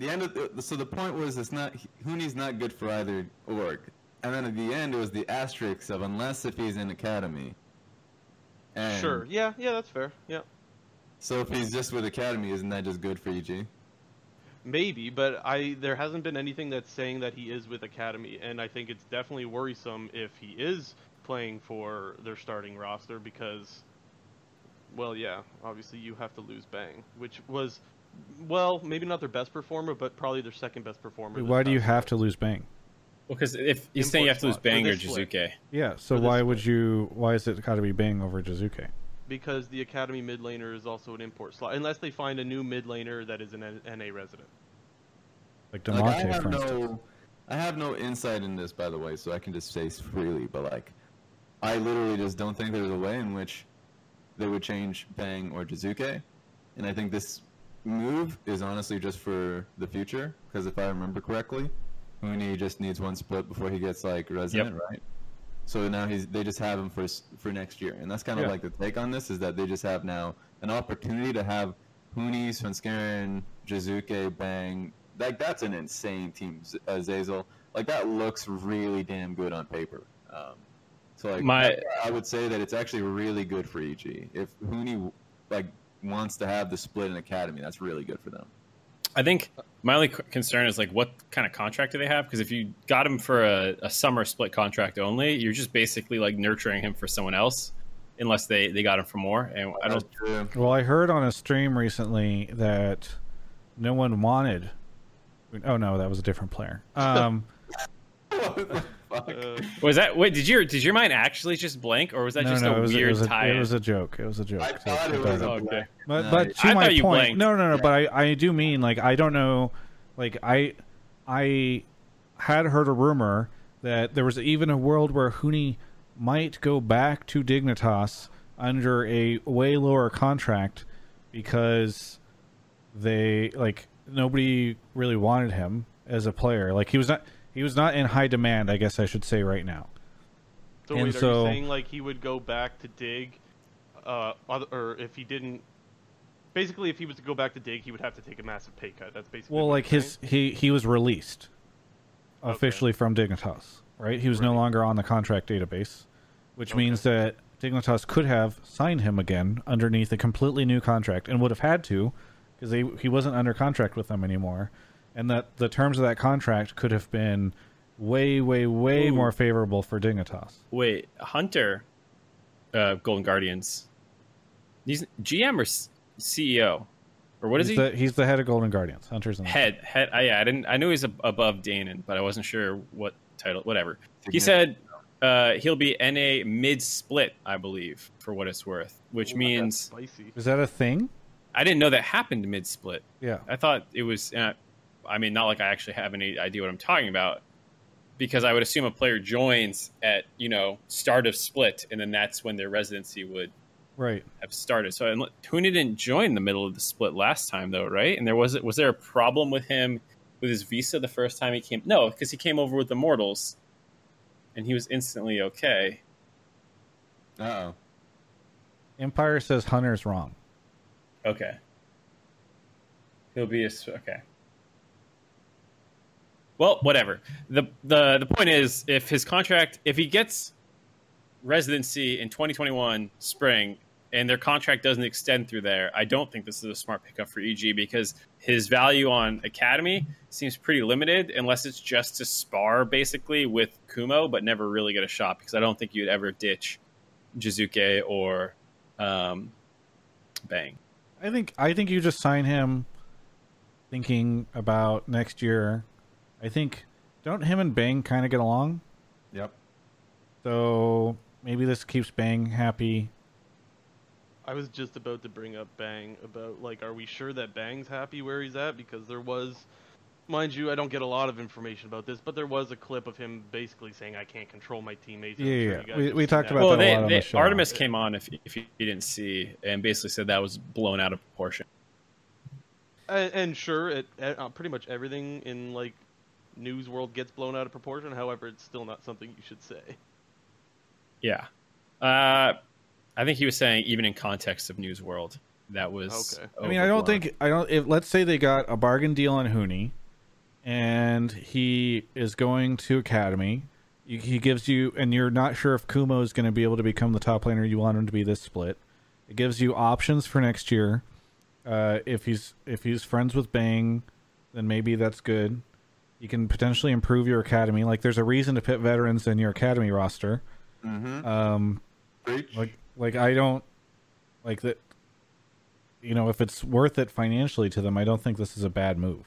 The end of the, so the point was it's not Huni's not good for either org, and then at the end it was the asterisk of unless if he's in academy. And Sure. Yeah. Yeah. That's fair. Yeah. So if he's just with academy, isn't that just good for EG? Maybe, but I there hasn't been anything that's saying that he is with Academy, and I think it's definitely worrisome if he is playing for their starting roster because, well, yeah, obviously you have to lose Bang, which was, well, maybe not their best performer, but probably their second best performer. wait, why do you have to lose Bang? Well, because if he's Import saying you have to lose Bang or this split. Yeah, so For this why would you? Why is it got to be Bang over Jiizuke? Because the Academy mid laner is also an import slot, unless they find a new mid laner that is an NA resident. Like Like, I Damonte, have for instance. no, I have no insight in this, by the way, so I can just say freely. But like, I literally just don't think there's a way in which they would change Bang or Jiizuke, and I think this move is honestly just for the future. Because if I remember correctly, Huni just needs one split before he gets like resident, right? So now he's they just have him for for next year, and that's kind of Yeah. like the take on this is that they just have now an opportunity to have Huni, Svenskeren, Jiizuke, Bang. Like that's an insane team, Z- uh, Zeyzal. Like that looks really damn good on paper. Um, so like My- I, I would say that it's actually really good for EG. If Huni like wants to have the split in academy, that's really good for them. I think my only concern is like what kind of contract do they have? Because if you got him for a, a summer split contract only, you're just basically like nurturing him for someone else, unless they they got him for more. And I don't. Well, I heard on a stream recently that no one wanted. Oh no, that was a different player. Um, What the fuck? Uh, Was that wait? Did your did your mind actually just blank, or was that no, just no, a was, weird it was a, tie? it was a joke. It was a joke. I So thought it was better. okay. black But knight. but to I my you point, blanked. no, no, no. But I, I do mean like I don't know, like I I had heard a rumor that there was even a world where Huni might go back to Dignitas under a way lower contract because they like nobody really wanted him as a player. Like he was not he was not in high demand. I guess I should say right now. so And wait, are you saying like he would go back to dig, uh, other, or if he didn't? Basically, if he was to go back to dig, he would have to take a massive pay cut. That's basically. Well, like his he he was released officially from Dignitas, right? He was no longer on the contract database, which Okay. means that Dignitas could have signed him again underneath a completely new contract and would have had to because he wasn't under contract with them anymore, and that the terms of that contract could have been way way way Ooh. more favorable for Dignitas. Wait, Hunter, uh, Golden Guardians. He's GM or S- CEO, or what is he's he? The, he's the head of Golden Guardians. Hunters and head head uh, yeah i didn't i knew he's ab- above Danan but i wasn't sure what title whatever he said uh, he'll be na mid split i believe for what it's worth which Ooh, means spicy. Is that a thing? i didn't know that happened mid split Yeah. i thought it was uh, i mean not like i actually have any idea what i'm talking about because i would assume a player joins at you know start of split and then that's when their residency would Right. have started. So and Tuna didn't join the middle of the split last time, though, right? And there was was there a problem with him with his visa the first time he came? No, because he came over with the Mortals, and he was instantly okay. Uh oh. Empire says Hunter's wrong. Okay, he'll be a s- okay. Well, whatever. the the The point is, if his contract, if he gets residency in 2021 spring and their contract doesn't extend through there, I don't think this is a smart pickup for EG because his value on Academy seems pretty limited unless it's just to spar basically with Kumo, but never really get a shot because I don't think you'd ever ditch Jiizuke or um, Bang. I think I think you just sign him thinking about next year. I think don't him and Bang kind of get along? Yep. So maybe this keeps Bang happy. I was just about to bring up Bang about like, are we sure that Bang's happy where he's at? Because there was, mind you, I don't get a lot of information about this, but there was a clip of him basically saying, "I can't control my teammates." I'm Yeah, sure yeah, you yeah. guys We- we talked that. about Well, that a they, lot on they, the show. Artemis came on if if you didn't see and basically said that was blown out of proportion. And, and sure, it uh, pretty much everything in like news world gets blown out of proportion. However, it's still not something you should say. Yeah. Uh, I think he was saying even in context of News World, that was. Okay. I mean, I don't think I don't. If let's say they got a bargain deal on Huni, and he is going to Academy, he- he gives you, and you're not sure if Kumo is going to be able to become the top laner you want him to be this split. It gives you options for next year. Uh, if he's if he's friends with Bang, then maybe that's good. You can potentially improve your academy. Like there's a reason to put veterans in your academy roster. Mm-hmm. Um, Preach. like like I don't like that. You know, if it's worth it financially to them, I don't think this is a bad move.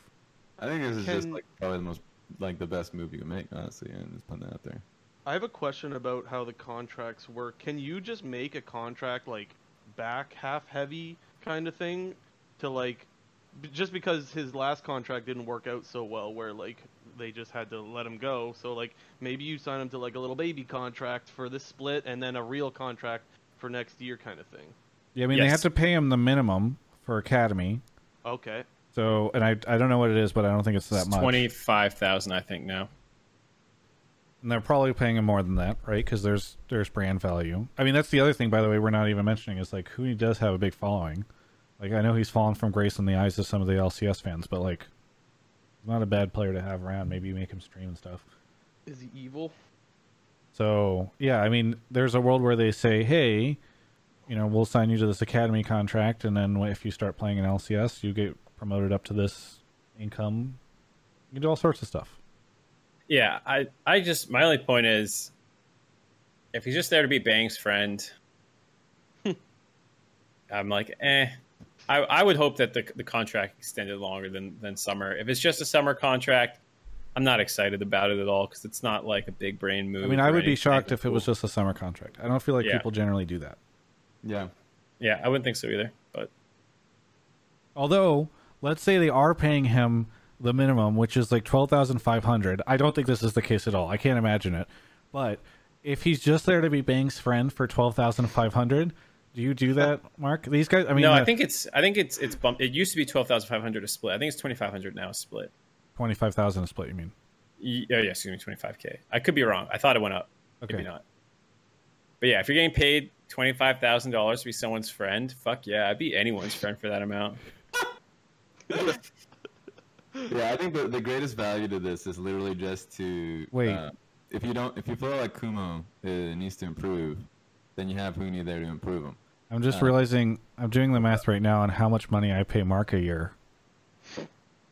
I think this is just like probably the most like the best move you can make, honestly, and just putting that out there. I have a question about how the contracts work. Can you just make a contract like back half heavy kind of thing to like b- just because his last contract didn't work out so well where like they just had to let him go. So like maybe you sign him to like a little baby contract for this split and then a real contract for next year kind of thing. Yeah, I mean they have to pay him the minimum for academy. Okay. So, and I I don't know what it is, but I don't think it's that much. Twenty five thousand, I think now. And they're probably paying him more than that, right? Because there's there's brand value. I mean, that's the other thing, by the way, we're not even mentioning is like who he does have a big following. Like I know he's fallen from grace in the eyes of some of the LCS fans, but like, he's not a bad player to have around. Maybe you make him stream and stuff. Is he evil? So yeah, I mean, there's a world where they say, hey, you know, we'll sign you to this academy contract, and then if you start playing in LCS, you get promoted up to this income. You can do all sorts of stuff. Yeah, I I just my only point is if he's just there to be Bang's friend, I'm like, eh. I, I would hope that the the contract extended longer than than summer. If it's just a summer contract, I'm not excited about it at all because it's not like a big brain move. I mean, I would be shocked if it was just a summer contract. I don't feel like Yeah. people generally do that. Yeah. Yeah, I wouldn't think so either. But Although, let's say they are paying him the minimum, which is like twelve thousand five hundred. I don't think this is the case at all. I can't imagine it. But if he's just there to be Bang's friend for twelve thousand five hundred, do you do that, Mark? These guys. I mean, no, uh, I think it's I think it's it's bumped. It used to be twelve thousand five hundred a split. I think it's twenty five hundred now a split. twenty five thousand a split. You mean? Y- Oh yeah, excuse me, twenty five k. I could be wrong. I thought it went up. Okay. Maybe not. But yeah, if you're getting paid twenty five thousand dollars to be someone's friend, fuck yeah, I'd be anyone's friend for that amount. Yeah, I think the, the greatest value to this is literally just to Wait. Uh, if you don't, if you feel like Kumo uh, needs to improve, then you have Huni there to improve him. I'm just Uh, realizing I'm doing the math right now on how much money I pay Mark a year,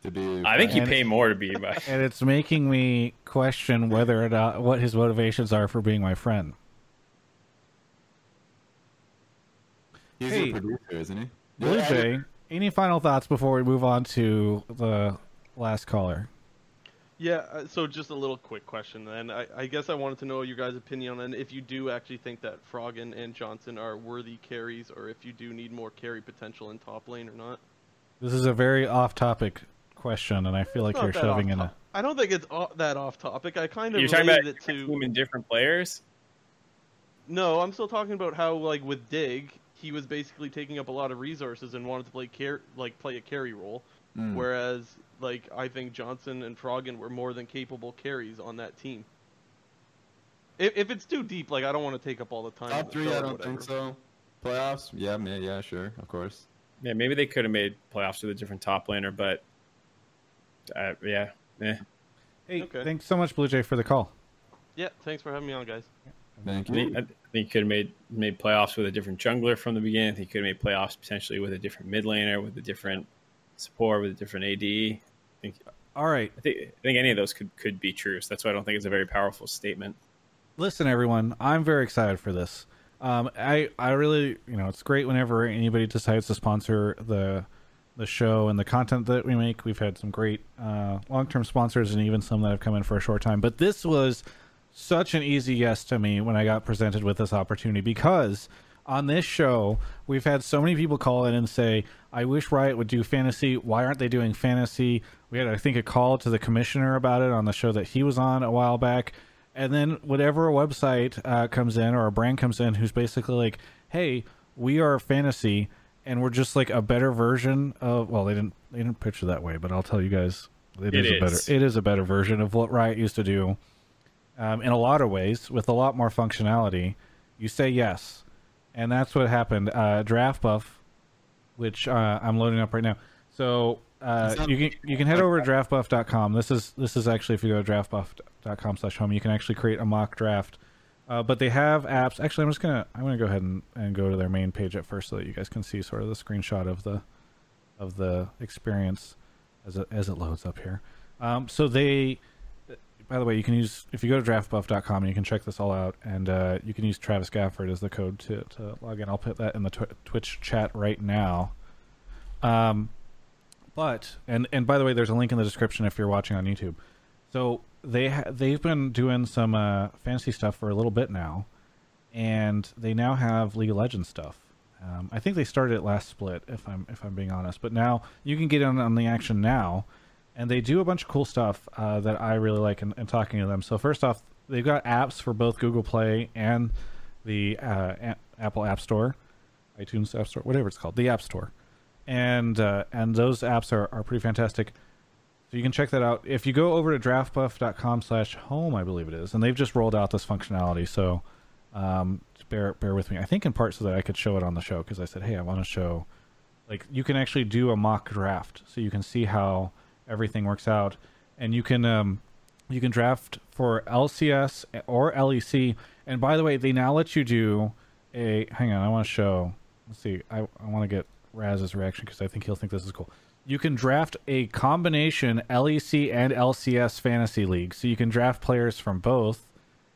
To be, I think you And- pay more to be my. and it's making me question whether or not what his motivations are for being my friend. he's Hey. a producer, isn't he? Blue Yeah, Jay, any final thoughts before we move on to the last caller? Yeah, uh, so just a little quick question then. I, I guess I wanted to know your guys' opinion on if you do actually think that Froggen and Johnsun are worthy carries, or if you do need more carry potential in top lane or not. This is a very off-topic question, and I feel like you're shoving in a. I don't think it's o- that off topic. I kind of You're talking about related it to. team and different players. No, I'm still talking about how like with Dig, he was basically taking up a lot of resources and wanted to play car- like play a carry role, Mm. whereas like I think Johnsun and Froggen were more than capable carries on that team. If, if it's too deep, like I don't want to take up all the time. Top three, I don't think so. Playoffs, yeah, yeah, yeah, sure, of course. Yeah, maybe they could have made playoffs with a different top laner, but uh, yeah, eh. Hey, Okay. thanks so much, Blue Jay, for the call. Yeah, thanks for having me on, guys. Thank I you. think, I think you could have made made playoffs with a different jungler from the beginning. I think you could have made playoffs potentially with a different mid laner, with a different support, with a different AD. I think All right, I think, I think any of those could could be true. So that's why I don't think it's a very powerful statement. listen, everyone, I'm very excited for this. Um, I I really, you know, it's great whenever anybody decides to sponsor the the show and the content that we make. We've had some great uh, long term sponsors and even some that have come in for a short time. But this was such an easy yes to me when I got presented with this opportunity because on this show we've had so many people call in and say, "I wish Riot would do fantasy. Why aren't they doing fantasy?" We had, I think, a call to the commissioner about it on the show that he was on a while back. And then whatever website uh, comes in or a brand comes in who's basically like, "Hey, we are fantasy." and we're just like a better version of well they didn't they didn't picture that way but i'll tell you guys It is, a better it is a better version of what riot used to do um, in a lot of ways with a lot more functionality you say yes and that's what happened uh, draft buff which uh, i'm loading up right now so uh, you can you can head over to draftbuff.com this is this is actually if you go to draftbuff.com slash home you can actually create a mock draft uh, but they have apps. Actually, I'm just gonna I'm gonna go ahead and, and go to their main page at first so that you guys can see sort of the screenshot of the of the experience as it as it loads up here. Um, so they, by the way, you can use if you go to draftbuff.com you can check this all out, and uh, you can use Travis Gafford as the code to to log in. I'll put that in the tw- Twitch chat right now. Um, but and and by the way, there's a link in the description if you're watching on YouTube. So they ha- they've been doing some uh, fantasy stuff for a little bit now, and they now have League of Legends stuff. Um, I think they started it last split, if I'm if I'm being honest. But now you can get in on the action now, and they do a bunch of cool stuff uh, that I really like in talking to them. So first off, they've got apps for both Google Play and the uh, a- Apple App Store, iTunes App Store, whatever it's called, the App Store, and uh, and those apps are, are pretty fantastic. So you can check that out. If you go over to draftbuff.com slash home, I believe it is, and they've just rolled out this functionality. So um, bear bear with me. I think in part so that I could show it on the show because I said, hey, I want to show, like you can actually do a mock draft, so you can see how everything works out, and you can um, you can draft for LCS or LEC. And by the way, they now let you do a. Hang on, I want to show. Let's see. I I want to get Raz's reaction because I think he'll think this is cool. You can draft a combination LEC and LCS fantasy league, so you can draft players from both,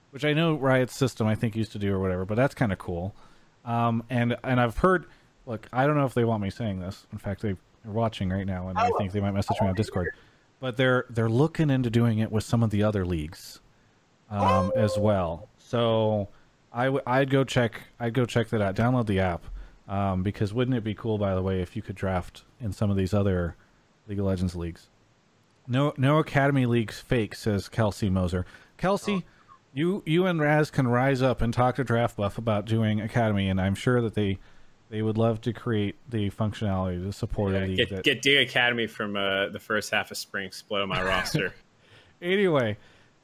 which I know Riot's system I think used to do or whatever, but that's kind of cool. Um, and and I've heard. Look, I don't know if they want me saying this. In fact, they- watching right now, and I think they might message me on Discord. But they're they're looking into doing it with some of the other leagues um, as well. So I w- I'd go check I'd go check that out. Download the app um, because wouldn't it be cool, by the way, if you could draft in some of these other League of Legends leagues? No no Academy leagues fake, says Kelsey Moser. Kelsey, you you and Raz can rise up and talk to Draft Buff about doing Academy, and I'm sure that they they would love to create the functionality to support a Yeah, league get, that get Dig Academy from uh, the first half of spring split on my roster. anyway,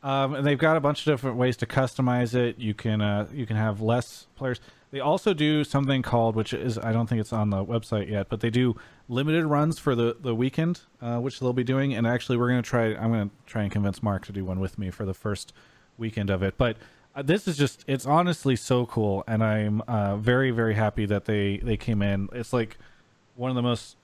um, and they've got a bunch of different ways to customize it. You can uh, you can have less players. They also do something called, which is I don't think it's on the website yet, but they do limited runs for the the weekend, uh, which they'll be doing. And actually, we're gonna try. I'm gonna try and convince Mark to do one with me for the first weekend of it. But this is just it's honestly so cool, and I'm uh, very very happy that they they came in. It's like one of the most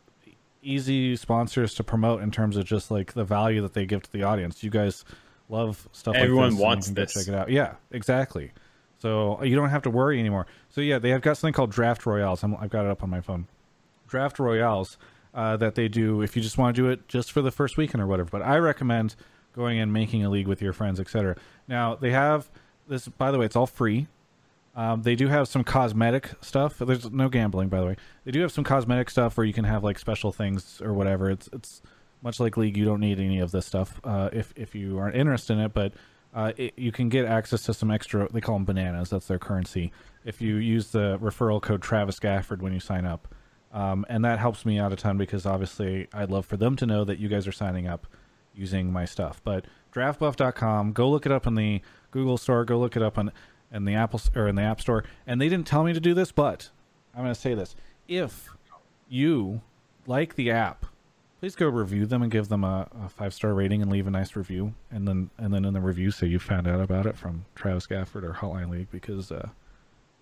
easy sponsors to promote in terms of just like the value that they give to the audience. You guys love stuff Everyone like this. wants this. Check it out. Yeah, exactly. So you don't have to worry anymore. So yeah, they have got something called Draft Royales. I'm, I've got it up on my phone. Draft Royales uh, that they do if you just want to do it just for the first weekend or whatever. But I recommend going and making a league with your friends, etc. Now they have this. By the way, it's all free. Um, they do have some cosmetic stuff. There's no gambling, by the way. They do have some cosmetic stuff where you can have like special things or whatever. It's it's much like League. You don't need any of this stuff uh, if if you aren't interested in it. But uh, it, you can get access to some extra. They call them bananas. That's their currency. If you use the referral code Travis Gafford when you sign up, um, and that helps me out a ton because obviously I'd love for them to know that you guys are signing up using my stuff. But draftbuff.com, go look it up in the Google store. Go look it up on in the Apple or in the App Store. And they didn't tell me to do this, but I'm going to say this: if you like the app, please go review them and give them a, a five star rating and leave a nice review. And then and then in the review, say you found out about it from Travis Gafford or Hotline League because uh,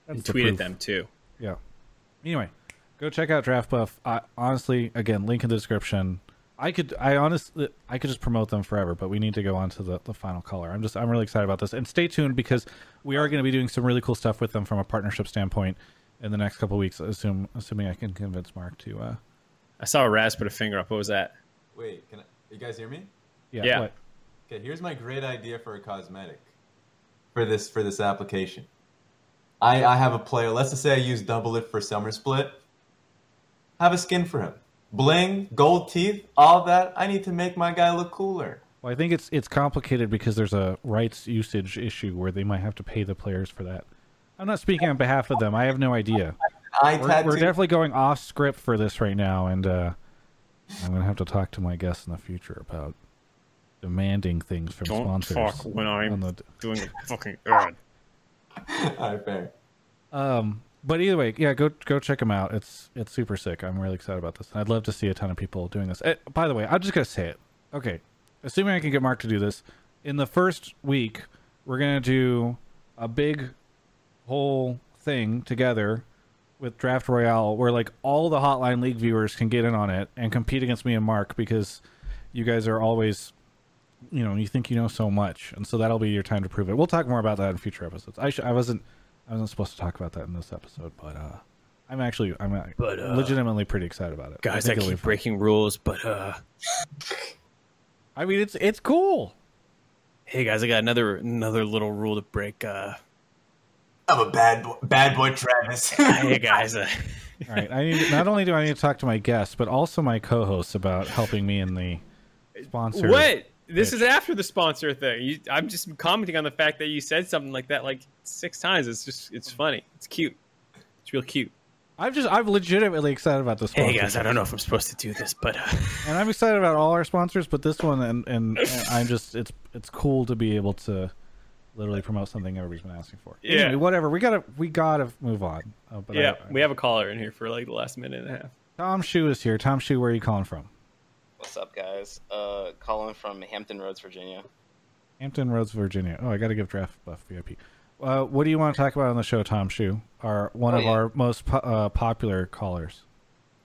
and tweeted proof. them too. Yeah. Anyway, go check out Draft Buff. I, honestly, again, link in the description. I could, I honestly, I could just promote them forever, but we need to go on to the, the final color. I'm just, I'm really excited about this, and stay tuned because we are going to be doing some really cool stuff with them from a partnership standpoint in the next couple weeks. Assume, assuming I can convince Mark to, uh, I saw a Raz put a finger up. What was that? Wait, can I, you guys hear me? yeah, Yeah. what? Okay, here's my great idea for a cosmetic for this for this application. I I have a player. Let's just say I use Doublelift for summer split. Have a skin for him. Bling, gold teeth, all that. I need to make my guy look cooler. Well, I think it's it's complicated because there's a rights usage issue where they might have to pay the players for that. I'm not speaking on behalf of them. I have no idea. I We're, we're definitely going off script for this right now, and uh, I'm gonna have to talk to my guests in the future about demanding things from Don't sponsors. talk when I'm on the- doing a fucking ad. all right, fair. um, but either way, yeah, go go check them out. It's it's super sick. I'm really excited about this. I'd love to see a ton of people doing this. Eh, by the way, I'm just gonna say it. Okay, assuming I can get Mark to do this in the first week, we're gonna do a big whole thing together with Draft Royale, where like all the Hotline League viewers can get in on it and compete against me and Mark because you guys are always, you know, you think you know so much, and so that'll be your time to prove it. We'll talk more about that in future episodes. I sh- I wasn't I wasn't supposed to talk about that in this episode, but uh, I'm actually I'm uh, But, uh, legitimately pretty excited about it. Guys, think I keep fun. breaking rules, but uh, I mean, it's it's cool. hey guys, I got another another little rule to break. Uh, I'm a bad boy, bad boy, Travis. hey guys, uh, All right, I need not only do I need to talk to my guests, but also my co-hosts about helping me in the sponsor. What? This is after the sponsor thing. You, I'm just commenting on the fact that you said something like that like six times. It's just it's funny. It's cute. It's real cute. I'm just I'm legitimately excited about this. Hey guys, I don't know if I'm supposed to do this, but uh, and I'm excited about all our sponsors, but this one and, and and I'm just it's it's cool to be able to literally promote something everybody's been asking for. Yeah. Anyway, whatever. We gotta we gotta move on. Uh, but yeah, I- we have a caller in here for like the last minute and a half. Tom Shu is here. Tom Shu, where are you calling from? What's up, guys? Uh, calling from Hampton Roads, Virginia. Hampton Roads, Virginia. Oh, I got to give Draft Buff VIP. Uh, what do you want to talk about on the show, Tom Shu? Our one Oh, of yeah. our most po- uh, popular callers.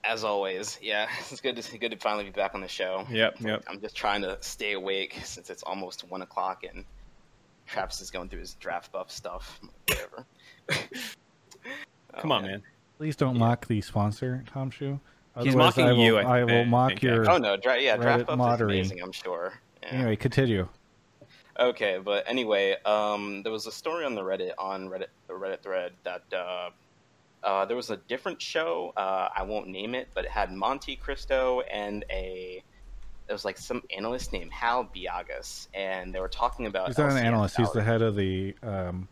As always, yeah, it's good to good to finally be back on the show. Yep, yep. I'm just trying to stay awake since it's almost one o'clock and Travis is going through his draft buff stuff. Whatever. Come on, man. Please don't mock the sponsor, Tom Shu. He's Otherwise, mocking I will, you, I I will think, mock your. Oh no, dra- yeah, draft Reddit buff moderate. is amazing. I'm sure. Yeah. Anyway, continue. Okay, but anyway, um, there was a story on the Reddit on Reddit the Reddit thread that uh, uh, there was a different show. Uh, I won't name it, but it had Monte Cristo and a there was like some analyst named Hal Biagas, and they were talking about. He's not an LCS analyst. He's the head of the. Um,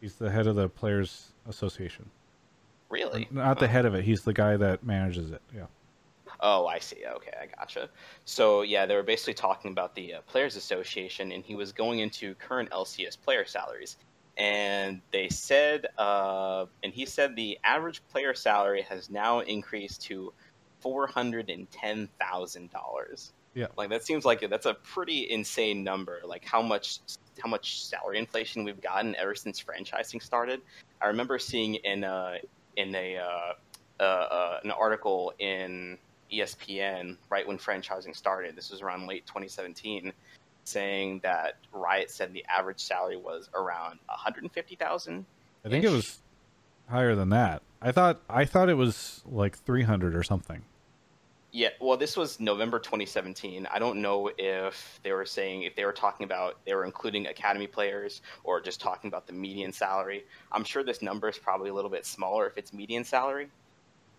he's the head of the Players Association. Really? Not the head of it. He's the guy that manages it. Yeah. Oh, I see. Okay, I gotcha. So yeah, they were basically talking about the uh, Players Association, and he was going into current LCS player salaries, and they said, uh, and he said the average player salary has now increased to four hundred and ten thousand dollars. Yeah. Like that seems like that's a pretty insane number. Like how much how much salary inflation we've gotten ever since franchising started. I remember seeing in a in a uh, uh, uh, an article in ESPN right when franchising started. This was around late 2017, saying that Riot said the average salary was around 150,000. I think it was higher than that. I thought I thought it was like 300 or something. Yeah, well, this was November 2017. I don't know if they were saying if they were talking about they were including academy players or just talking about the median salary. I'm sure this number is probably a little bit smaller if it's median salary,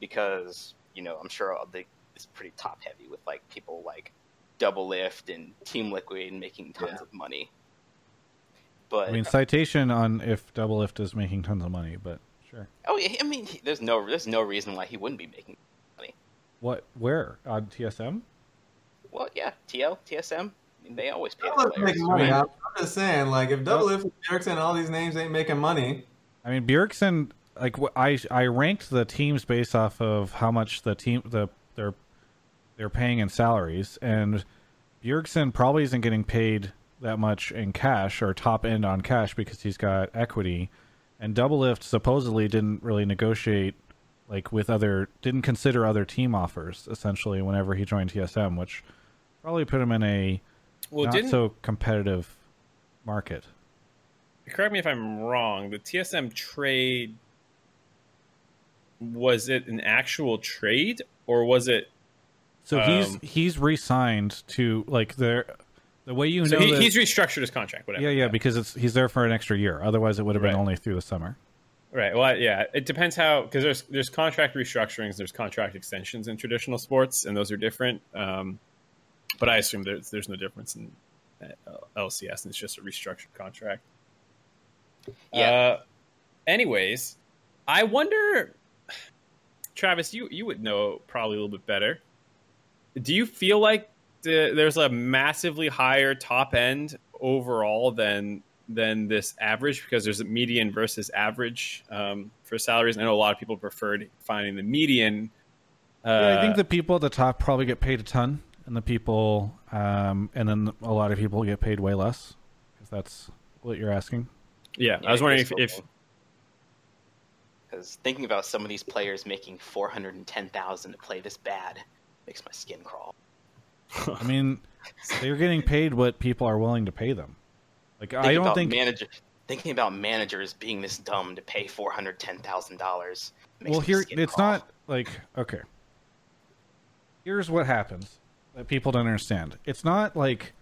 because you know I'm sure the, it's pretty top heavy with like people like Doublelift and Team Liquid making tons of money. But I mean, citation on if Doublelift is making tons of money, but sure. oh, yeah, I mean, there's no there's no reason why he wouldn't be making. What? Where um, on TSM? Well, yeah, TL, TSM, I mean, they always pay Double the Lift making money. I'm, I'm just saying, like, if Doublelift, Erickson, all these names ain't making money, I mean, Bjergsen. Like I, I ranked the teams based off of how much the team the they're they're paying in salaries, and Bjergsen probably isn't getting paid that much in cash or top end on cash because he's got equity, and Doublelift supposedly didn't really negotiate like with other didn't consider other team offers essentially whenever he joined TSM, which probably put him in a Well, not didn't- so competitive market. Correct me if I'm wrong. The TSM trade was it an actual trade or was it? So he's um, he's re-signed to like the the way you so know he, that- he's restructured his contract. Whatever. yeah, yeah because it's he's there for an extra year. Otherwise, it would have been Right. only through the summer. Right. Well, yeah. It depends how because there's there's contract restructurings, there's contract extensions in traditional sports, and those are different. Um, but I assume there's there's no difference in uh, LCS, and it's just a restructured contract. Yeah. Uh, anyways, I wonder, Travis, you you would know probably a little bit better. Do you feel like the, there's a massively higher top end overall than than this average because there's a median versus average um, for salaries? I know a lot of people preferred finding the median. Uh, yeah, I think the people at the top probably get paid a ton, and the people, um, and then a lot of people get paid way less. If that's what you're asking. yeah, I was wondering if, if. Because thinking about some of these players making four hundred and ten thousand to play this bad makes my skin crawl. I mean, they're getting paid what people are willing to pay them. Like I don't think. manager thinking about managers being this dumb to pay four hundred ten thousand dollars. well, here it's not like okay. Here's what happens that people don't understand. It's not like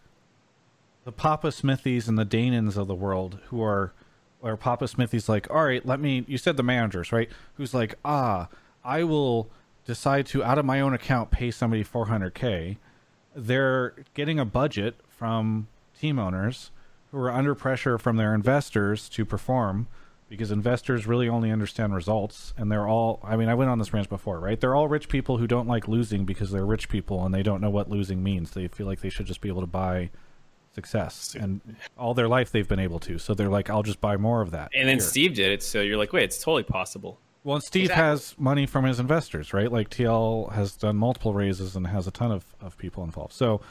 the Papa Smithies and the Danans of the world who are, or Papa Smithies like, all right, let me. You said the managers, right? Who's like, ah, I will decide to out of my own account pay somebody 400k. they're getting a budget from team owners are under pressure from their investors to perform because investors really only understand results and they're all I mean I went on this rant before, right? They're all rich people who don't like losing because they're rich people and they don't know what losing means. They feel like they should just be able to buy success and all their life they've been able to. So they're like I'll just buy more of that. And then Here. Steve did it, so you're like, wait, it's totally possible. Well, Steve Exactly. has money from his investors, right? Like TL has done multiple raises and has a ton of, of people involved. So,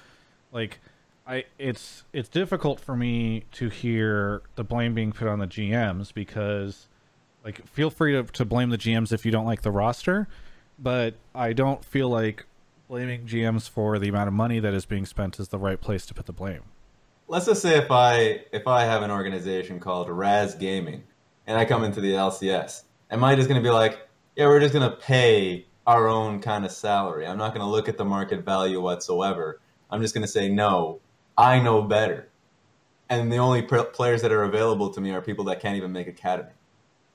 like, I it's it's difficult for me to hear the blame being put on the GMs because, like, feel free to to blame the GMs if you don't like the roster, but I don't feel like blaming GMs for the amount of money that is being spent is the right place to put the blame. Let's just say if I if I have an organization called Raz Gaming and I come into the LCS, am I just going to be like, yeah, we're just going to pay our own kind of salary? I'm not going to look at the market value whatsoever. I'm just going to say no. I know better, and the only pr- players that are available to me are people that can't even make academy.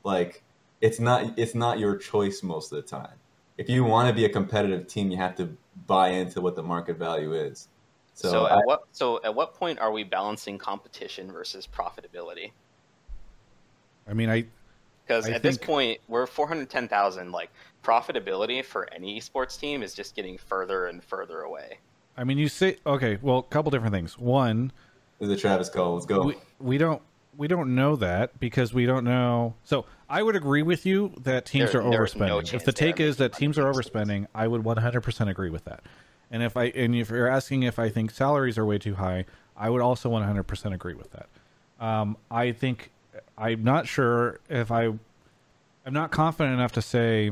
Like it's not it's not your choice most of the time. If you want to be a competitive team, you have to buy into what the market value is. So, So, I- at what so at what point are we balancing competition versus profitability? I mean, I Because I at this point, we're 410,000. Like profitability for any sports team is just getting further and further away. I mean, you say okay. Well, a couple different things. One, is it Travis Cole? Let's go. we, we don't we don't know that because we don't know. So I would agree with you that teams There- are there's no overspending. if the take is that teams are overspending, I would 100% agree with that. And if I and if you're asking if I think salaries are way too high, I would also 100% agree with that. Um, I think I'm not sure if I I'm not confident enough to say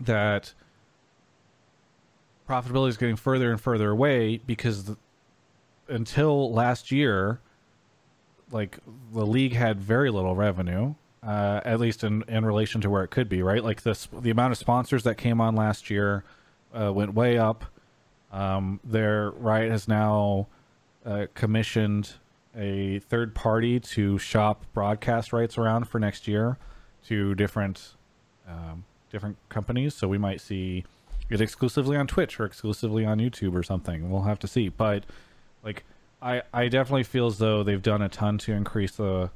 that profitability is getting further and further away because the, until last year, like the league had very little revenue, uh, at least in, in relation to where it could be. Right, like this, the amount of sponsors that came on last year uh, went way up. Um, their Riot has now uh, commissioned a third party to shop broadcast rights around for next year to different um, different companies. So we might see it exclusively on Twitch or exclusively on YouTube or something. We'll have to see. But like, I I definitely feel as though they've done a ton to increase the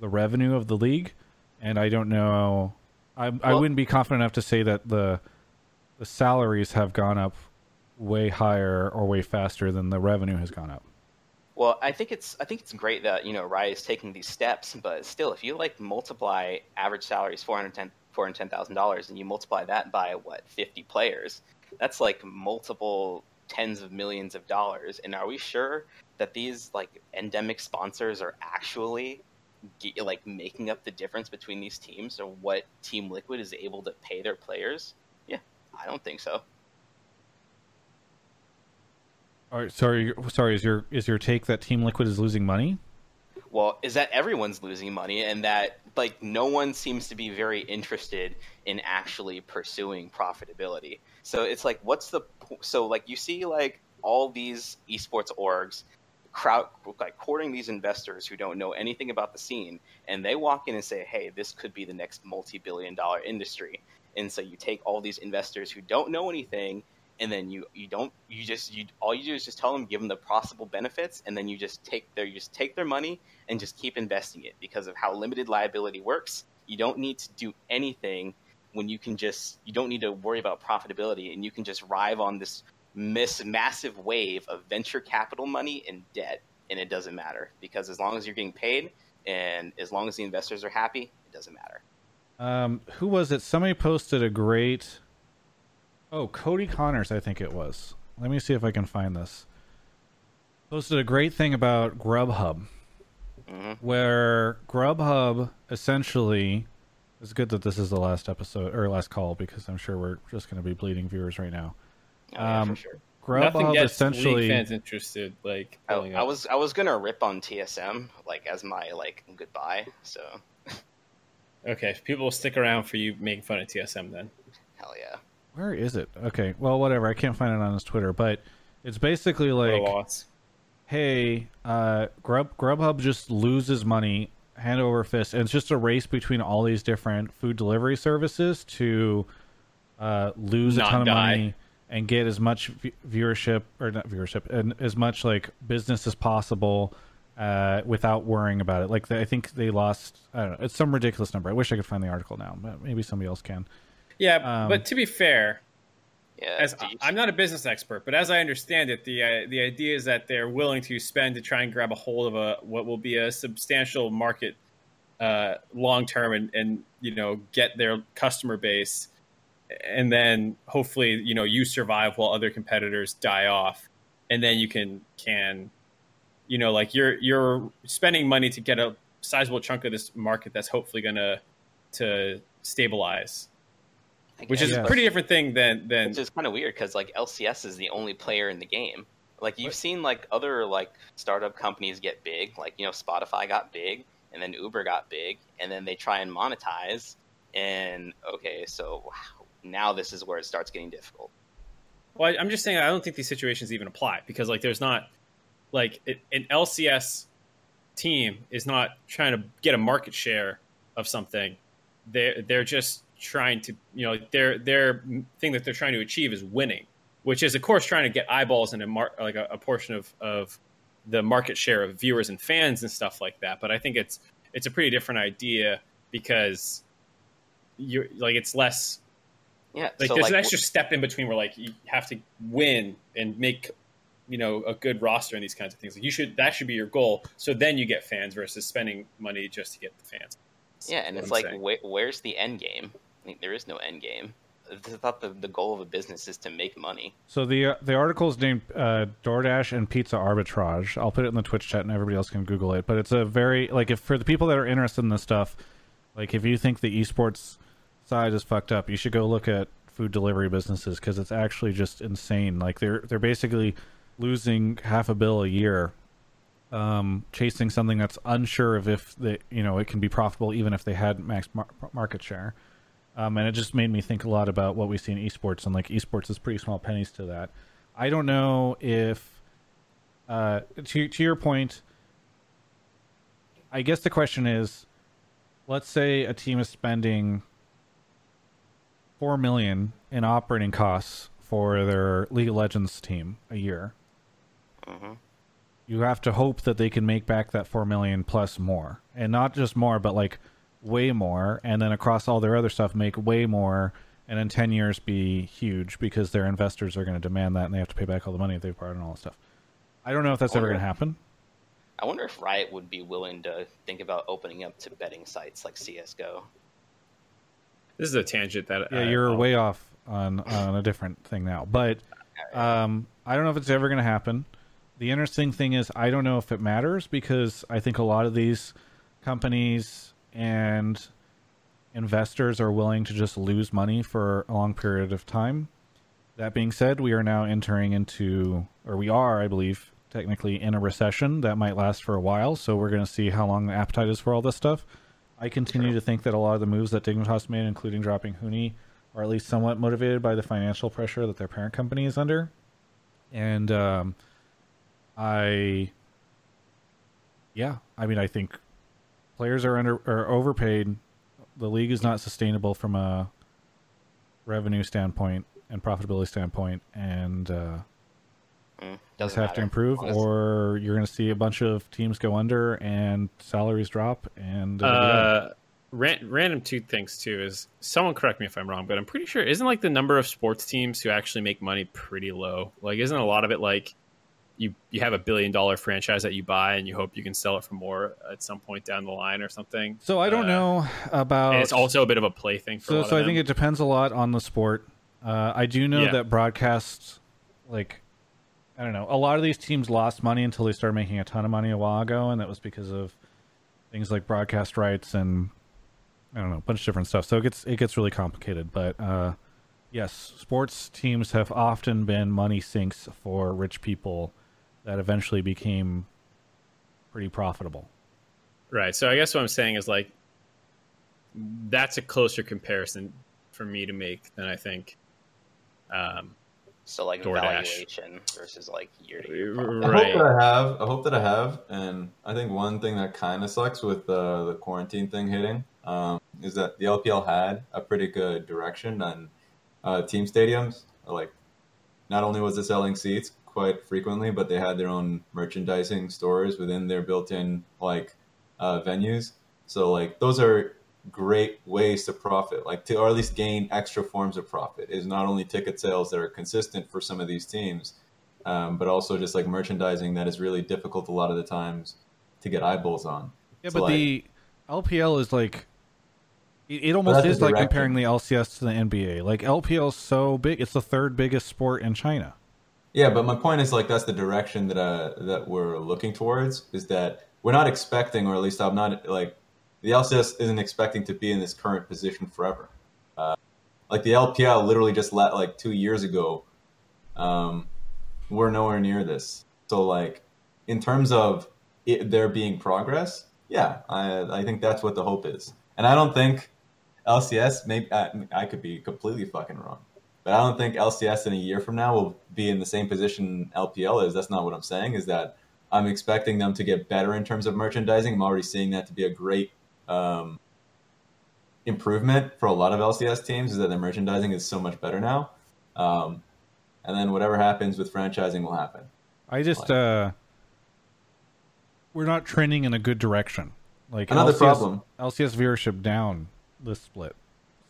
the revenue of the league, and I don't know. I I wouldn't be confident enough to say that the the salaries have gone up way higher or way faster than the revenue has gone up. Well, I think it's I think it's great that you know Riot is taking these steps, but still, if you like multiply average salaries four hundred ten four hundred ten thousand dollars, and you multiply that by what fifty players, that's like multiple tens of millions of dollars. And are we sure that these like endemic sponsors are actually like making up the difference between these teams, or what Team Liquid is able to pay their players? Yeah, I don't think so. All sorry, sorry. Is your is your take that Team Liquid is losing money? well is that everyone's losing money and that like no one seems to be very interested in actually pursuing profitability so it's like what's the so like you see like all these esports orgs crowd like courting these investors who don't know anything about the scene and they walk in and say hey this could be the next multi-billion dollar industry and so you take all these investors who don't know anything and then you you don't you just you all you do is just tell them give them the possible benefits and then you just take their you just take their money and just keep investing it because of how limited liability works you don't need to do anything when you can just you don't need to worry about profitability and you can just ride on this miss massive wave of venture capital money and debt and it doesn't matter because as long as you're getting paid and as long as the investors are happy it doesn't matter Um, who was it? Somebody posted a great. Oh, Cody Connors, I think it was. Let me see if I can find this. Posted a great thing about Grubhub, where Grubhub essentially. It's good that this is the last episode or last call because I'm sure we're just going to be bleeding viewers right now. Oh, yeah, um, for sure. Nothing gets essentially. league fans interested. Like I, pulling I was I was gonna rip on TSM like as my like goodbye so okay. If people will stick around for you making fun of TSM, then hell yeah Where is it? Okay, well, whatever. I can't find it on his Twitter, but it's basically like, hey, uh, Grub Grubhub just loses money hand over fist, and it's just a race between all these different food delivery services to uh, lose Not a ton die. of money and get as much v- viewership or not viewership and as much like business as possible uh, without worrying about it. Like I think they lost. I don't know. It's some ridiculous number. I wish I could find the article now, but maybe somebody else can. Yeah, Um, but to be fair, Yeah, as do I'm not a business expert, but as I understand it, the uh, the idea is that they're willing to spend to try and grab a hold of a what will be a substantial market uh, long term, and and you know get their customer base, and then hopefully you know you survive while other competitors die off, and then you can can you know like you're you're spending money to get a sizable chunk of this market that's hopefully gonna to stabilize. I which guess, is a pretty different thing than than which is kind of weird because like LCS is the only player in the game. Like you've seen like other like startup companies get big, like you know Spotify got big, and then Uber got big, and then they try and monetize. And okay, so wow, now this is where it starts getting difficult. Well, I- I'm just saying I don't think these situations even apply because like there's not like it, an LCS team is not trying to get a market share of something. They're they're just trying to you know their their thing that they're trying to achieve is winning, which is of course trying to get eyeballs and a mar- like a, a portion of of the market share of viewers and fans and stuff like that. But I think it's it's a pretty different idea because you're like it's less Yeah, like so there's like an extra step in between where like you have to win and make you know a good roster and these kinds of things like you should that should be your goal so then you get fans versus spending money just to get the fans That's yeah, and it's I'm like wh- where's the end game? Think there is no end game. I thought the, the goal of a business is to make money. So the uh, the article is named uh, DoorDash and Pizza Arbitrage. I'll put it in the Twitch chat and everybody else can Google it. But it's a very like if for the people that are interested in this stuff, like if you think the esports side is fucked up, you should go look at food delivery businesses because it's actually just insane. Like they're they're basically losing half a bill a year, um, chasing something that's unsure of if they you know it can be profitable even if they had max mar- market share. Um, and it just made me think a lot about what we see in esports, and like esports is pretty small pennies to that. I don't know if, uh, to to your point, I guess the question is, let's say a team is spending four million in operating costs for their League of Legends team a year. hmm You have to hope that they can make back that four million plus more, and not just more, but like way more, and then across all their other stuff, make way more, and in ten years be huge because their investors are going to demand that, and they have to pay back all the money they've borrowed and all that stuff. I don't know if that's ever going to happen. I wonder if Riot would be willing to think about opening up to betting sites like CS:GO. this is a tangent that Yeah, I- you're I'll- way off on on a different thing now, but um, I don't know if it's ever going to happen. The interesting thing is, I don't know if it matters because I think a lot of these companies and investors are willing to just lose money for a long period of time. That being said, we are now entering into, or we are, I believe, technically in a recession that might last for a while. So we're going to see how long the appetite is for all this stuff. I continue to think that a lot of the moves that Dignitas made, including dropping Huni, are at least somewhat motivated by the financial pressure that their parent company is under. And um, I, yeah, I mean, I think players are under are overpaid. The league is not sustainable from a revenue standpoint and profitability standpoint, and uh, Mm, does doesn't have to improve, Honestly. or you're going to see a bunch of teams go under and salaries drop. And it'll be done. uh, ran, random two things too is someone correct me if I'm wrong, but I'm pretty sure isn't like the number of sports teams who actually make money pretty low. Like, isn't a lot of it like you you have a billion dollar franchise that you buy and you hope you can sell it for more at some point down the line or something. so I don't Uh, know about. It's also a bit of a play thing So, so I think it depends a lot on the sport. Uh, I do know Yeah. that broadcasts, like, I don't know, a lot of these teams lost money until they started making a ton of money a while ago, and that was because of things like broadcast rights and I don't know, a bunch of different stuff. So it gets it gets really complicated. But uh, yes, sports teams have often been money sinks for rich people that eventually became pretty profitable. Right. So I guess what I'm saying is like that's a closer comparison for me to make than I think. Um, So like DoorDash. valuation versus like year to year. I right. hope that I have. I hope that I have. And I think one thing that kind of sucks with uh, the quarantine thing hitting um, is that the LPL had a pretty good direction on uh, team stadiums, like not only was it selling seats quite frequently, but they had their own merchandising stores within their built-in like uh, venues. So like those are great ways to profit, like to or at least gain extra forms of profit. Is not only ticket sales that are consistent for some of these teams, um, but also just like merchandising that is really difficult a lot of the times to get eyeballs on. Yeah, So, but like, the LPL is like it, it almost is like comparing the LCS to the NBA. Like LPL is so big; it's the third biggest sport in China. Yeah, but my point is like that's the direction that uh, that we're looking towards is that we're not expecting, or at least I'm not like the LCS isn't expecting to be in this current position forever. Uh, like the LPL literally just let like two years ago, um, we're nowhere near this. So like in terms of it, there being progress, yeah, I I think that's what the hope is, and I don't think LCS. Maybe I, I could be completely fucking wrong. But I don't think LCS in a year from now will be in the same position LPL is. That's not what I'm saying. Is that I'm expecting them to get better in terms of merchandising. I'm already seeing that to be a great um, improvement for a lot of LCS teams. Is that their merchandising is so much better now. Um, and then whatever happens with franchising will happen. I just uh we're not trending in a good direction. Like Another LCS, problem. LCS viewership down this split.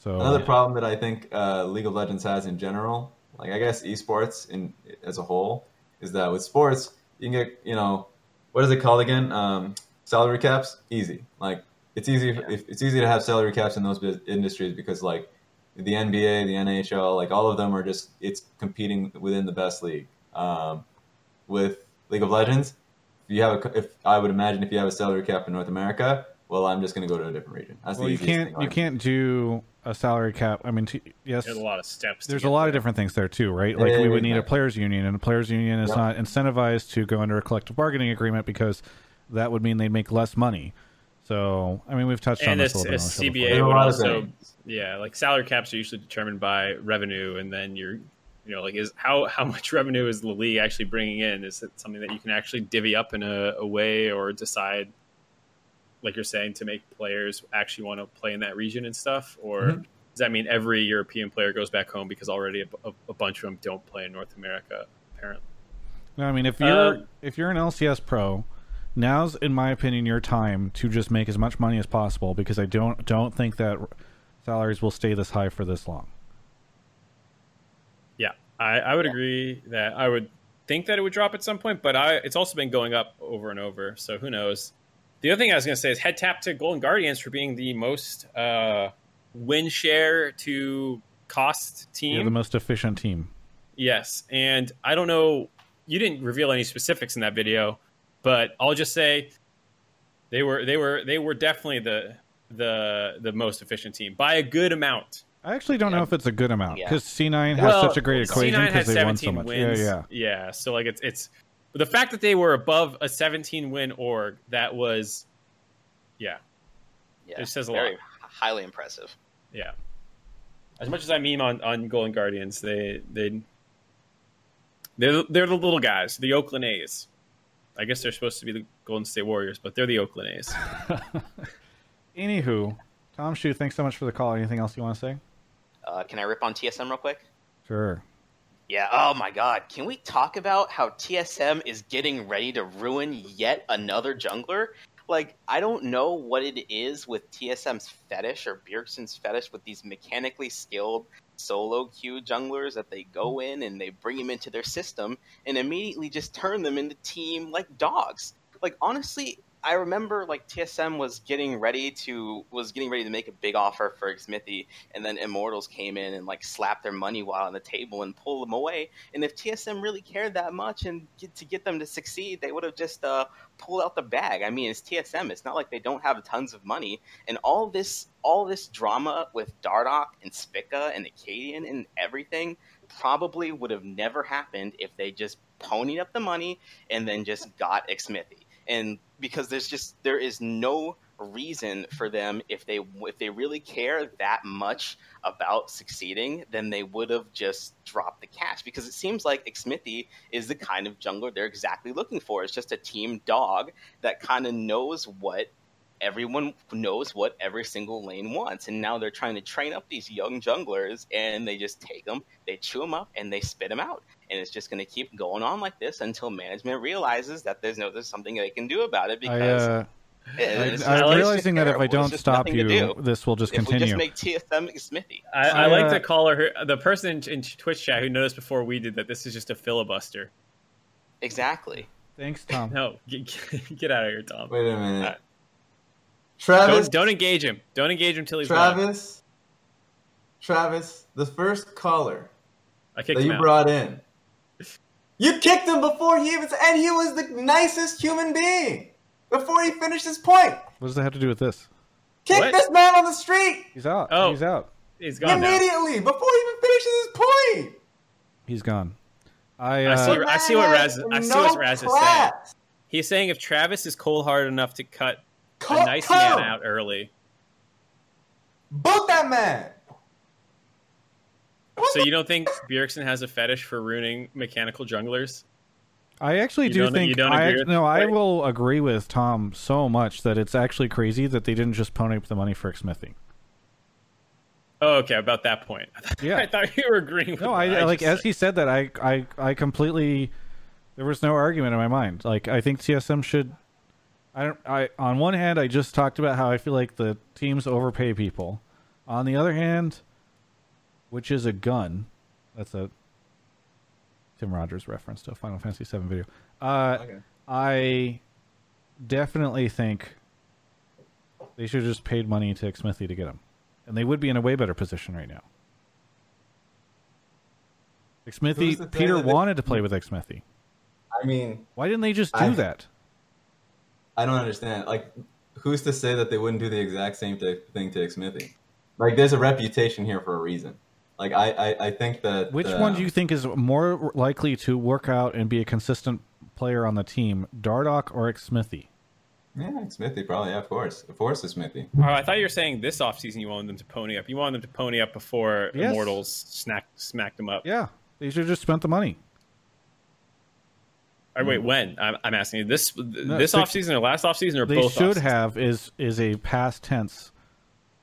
So Another problem that I think uh, League of Legends has in general, like I guess esports in as a whole, is that with sports you can get you know what is it called again? Um, salary caps, easy. Like it's easy if, it's easy to have salary caps in those bus- industries because like the NBA, the NHL, like all of them are just it's competing within the best league. Um, with League of Legends, if you have a, if I would imagine if you have a salary cap in North America, well, I'm just going to go to a different region. That's well, the you can't thing. you can't do a salary cap. I mean, t- yes, There's a lot of steps. there's a lot there. of different things there too, right? Like yeah, we yeah, would need a players union, and a players union is Yep. not incentivized to go under a collective bargaining agreement because that would mean they'd make less money. So, I mean, we've touched on this it's, a little bit. it's on CBA would also, yeah, like salary caps are usually determined by revenue, and then you're, you know, like is how how much revenue is the league actually bringing in? Is it something that you can actually divvy up in a, a way or decide, like you're saying, to make players actually want to play in that region and stuff, or Mm-hmm. Mhm. does that mean every European player goes back home because already a, a, a bunch of them don't play in North America? Apparently, No, I mean if you're Uh, if you're an LCS pro, now's in my opinion your time to just make as much money as possible because I don't don't think that salaries will stay this high for this long. Yeah, I, I would agree that I would think that it would drop at some point, but I it's also been going up over and over. So who knows? The other thing I was going to say is head tap to Golden Guardians for being the most uh, win share to cost team. You're the most efficient team. Yes, and I don't know. You didn't reveal any specifics in that video, but I'll just say they were they were they were definitely the the the most efficient team by a good amount. I actually don't know if it's a good amount Yeah. because C9 has Well, such a great equation because they won so 17 much. wins. Yeah, yeah. yeah. So like it's it's the fact that they were above a 17 win org that was, yeah, Yeah, It says a very lot. highly impressive. yeah. As much as I meme on on Golden Guardians, they they they're they're the little guys, the Oakland A's. I guess they're supposed to be the Golden State Warriors, but they're the Oakland A's. Anywho, Tom Shu, thanks so much for the call. Anything else you want to say? Uh, can I rip on TSM real quick? Sure. Yeah. Oh my God. Can we talk about how TSM is getting ready to ruin yet another jungler? Like, I don't know what it is with TSM's fetish or Bjergsen's fetish with these mechanically skilled solo queue junglers that they go mm-hmm. in and they bring them into their system and immediately just turn them into team like dogs. Like, honestly, I remember like TSM was getting ready to was getting ready to make a big offer for Xmithie and then Immortals came in and like slapped their money while on the table and pulled them away. And if TSM really cared that much and get, to get them to succeed, they would have just uh, pulled out the bag. I mean, it's TSM. It's not like they don't have tons of money. And all this all this drama with Dardoch and Spica and Akaadian and everything probably would have never happened if they just ponied up the money and then just got Xmithie. And because there's just there is no reason for them if they if they really care that much about succeeding, then they would have just dropped the cash because it seems like Xmithie is the kind of jungler they're exactly looking for. It's just a team dog that kind of knows what everyone knows what every single lane wants, and now they're trying to train up these young junglers, and they just take them, they chew them up, and they spit them out, and it's just going to keep going on like this until management realizes that there's no there's something they can do about it I, because. uh, it- it's I, i'm realizing that if I don't stop nothing to you, do. this will just if we continue. just make TSM Smithy. I, I I, like uh, to call her the person in, in Twitch chat who noticed before we did that this is just a filibuster. Exactly. Thanks, Tom. No, get, get out of here, Tom. Wait a minute. Alright. Travis, Don't, don't engage him. Don't engage him till he's won. Travis, Travis, the first caller I that you out. brought in, you kicked him before he even, and he was the nicest human being before he finished his point. What does that have to do with this? Kick What? this man on the street He's out. Oh. He's out. He's gone now. immediately before he even finishes his point. He's gone. I, I uh, see- I see what Raz- I see what No Raz is saying. class. He's saying if Travis is cold hard enough to cut a nice him. man out early, Boot that man. so you don't think Bjergsen has a fetish for ruining mechanical junglers? I actually You do don't- think you don't I agree act- with no, I will agree with Tom so much that it's actually crazy that they didn't just pony up the money for Xmithie. Oh, okay, about that point. Yeah. I thought you were agreeing with No, what I, like as said. he said that I I I completely there was no argument in my mind. Like I think TSM should I don't I on one hand I just talked about how I feel like the teams overpay people. On the other hand, which is a gun. That's a Tim Rogers reference to a Final Fantasy VII video. Uh Okay. I definitely think they should have just paid money to Xmithie to get him. And they would be in a way better position right now. Who's Xmithie, Peter they- wanted to play with Xmithie. I mean, Why didn't they just do I- that? I don't understand. Like, who's to say that they wouldn't do the exact same t- thing to Xmithie? Like, there's a reputation here for a reason. Like, I, I, I think that. Which uh, one do you think is more likely to work out and be a consistent player on the team, Dardoch or Xmithie? Yeah, Xmithie probably. Yeah, of course, of course, it's Xmithie. Oh, I thought you were saying this offseason you wanted them to pony up. You wanted them to pony up before Yes. Immortals snack, smacked them up. Yeah, they should have just spent the money. Or wait, when? I'm, I'm asking you this No, this offseason or last offseason or They both should offseasons? have is is a past tense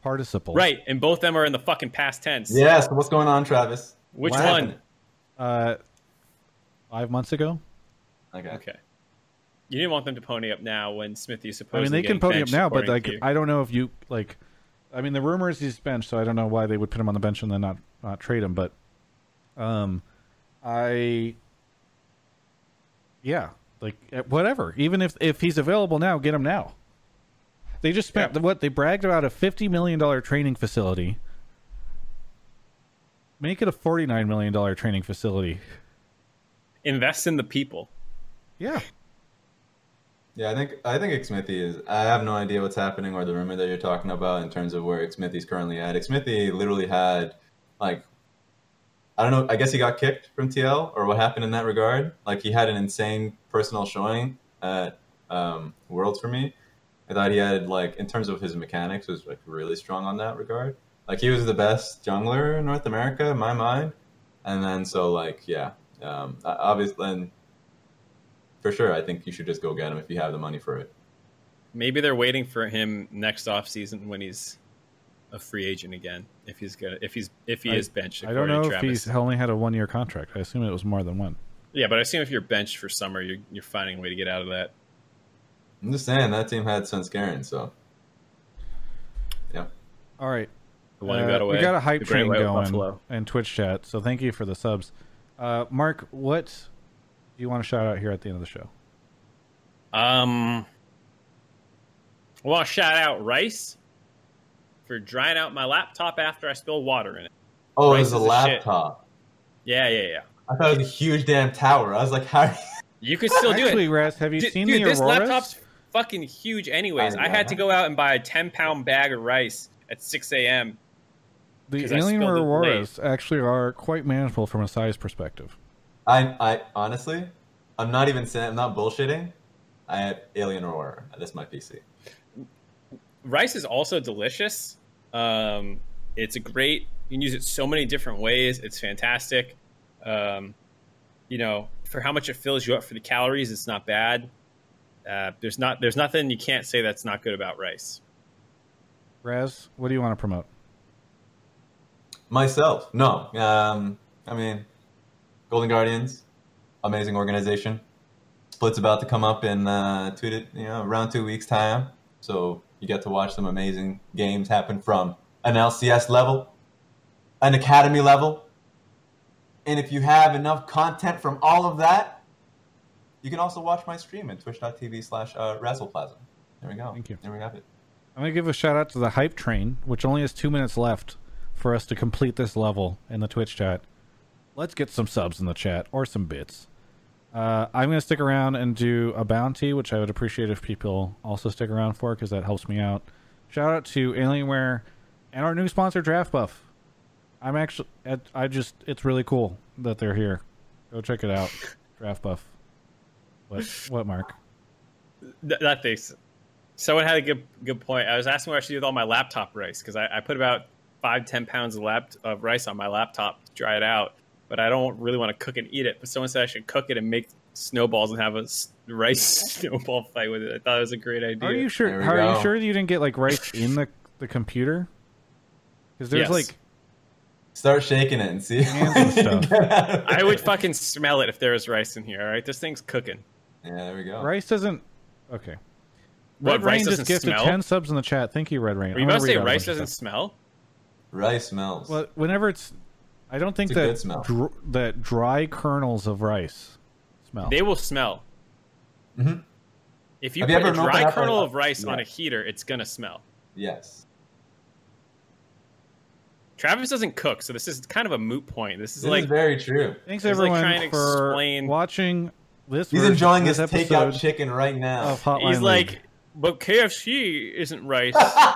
participle. Right, and both of them are in the fucking past tense. Yeah. So what's going on, Travis? Which What one? happened? Uh, five months ago. Okay. Okay. You didn't want them to pony up now when Xmithie is supposed. To. I mean, they can pony up now, but like, I don't know if you like. I mean, the rumor is he's benched, so I don't know why they would put him on the bench and then not not trade him. But, um, I, yeah, like whatever. Even if if he's available now, get him now. They just spent what they bragged about a fifty million dollar training facility. Make it a forty nine million dollar training facility. invest in the people. Yeah, Yeah, I think I think Xmithie is. I have no idea what's happening or the rumor that you're talking about in terms of where Xmithie's currently at. Xmithy literally had, like, I don't know. I guess he got kicked from TL or what happened in that regard. Like he had an insane personal showing at um, Worlds for me. I thought he had like in terms of his mechanics was like really strong on that regard. Like he was the best jungler in North America in my mind. And then so like yeah, um, obviously and for sure I think you should just go get him if you have the money for it. Maybe they're waiting for him next off season when he's a free agent again. If he's gonna, if he's if he I- is benched. I don't know if Travis. he's only had a one year contract. I assume it was more than one. Yeah, but I assume if you're benched for summer, you're you're finding a way to get out of that. I'm just saying that team had Svenskeren, so yeah. All right. The one who Uh, got away. We got a hype train going buffalo. and Twitch chat, so thank you for the subs. Uh, Mark, what do you want to shout out here at the end of the show? Um, I want to shout out Rice for drying out my laptop after I spilled water in it. Oh, Rice it was a is shit. laptop. Yeah, yeah, yeah. I thought it was a huge damn tower. I was like, how? You could still do Actually, it. Raz, have you Dude, seen dude, the this Auroras? laptop's fucking huge. Anyways, I I had to go out and buy a ten pound bag of rice at six a.m. the 'cause I Alien spilled Auroras actually are quite manageable from a size perspective. I, I honestly, I'm not even saying, I'm not bullshitting. I have Alien Aurora. That's my PC. rice is also delicious. Um, it's a great. You can use it so many different ways. It's fantastic. Um, you know, for how much it fills you up for the calories, it's not bad. uh, there's not there's nothing you can't say that's not good about rice. Raz, what do you want to promote? Myself, no. Um, I mean, Golden Guardians, amazing organization. Split's about to come up in uh, two, to, you know, around two weeks' time, so you get to watch some amazing games happen from an LCS level, an academy level, and if you have enough content from all of that, you can also watch my stream at twitch.tv slash uh, Razzleplasm. There we go. Thank you. There we have it. I'm gonna give a shout out to the hype train, which only has two minutes left for us to complete this level in the Twitch chat. Let's get some subs in the chat or some bits. Uh, I'm gonna stick around and do a bounty, which I would appreciate if people also stick around for because that helps me out. Shout out to Alienware and our new sponsor, Draft Buff. I'm actually, I just, it's really cool that they're here. Go check it out, Draft Buff. What? What, Mark? Thing's someone had a good good point. I was asking what I should do with all my laptop rice because I, I put about five ten pounds of lap of rice on my laptop to dry it out, but I don't really want to cook and eat it. But someone said I should cook it and make snowballs and have a rice snowball fight with it. I thought it was a great idea. Are you sure? There we Are you sure you didn't get like rice in the the computer? Because there's Yes. like Start shaking it and see. Hands stuff. I would fucking smell it if there was rice in here. All right, this thing's cooking. Yeah, there we go. rice doesn't. Okay. What, Red rice Rain just doesn't gifted smell? ten subs in the chat. Thank you, Red Rain. Were you I'm about gonna say read out a rice doesn't stuff. smell? Rice smells. Well, whenever it's, I don't think It's that smell. dr- that dry kernels of rice smell. They will smell. Mhm. If you Have you put a dry up a- kernel of rice on a heater, it's gonna smell. Yes. Travis doesn't cook, so this is kind of a moot point. This is This like is very true. Thanks It's like everyone trying to for explain- watching this. He's version- enjoying this his takeout chicken right now. he's League. like, but KFC isn't rice.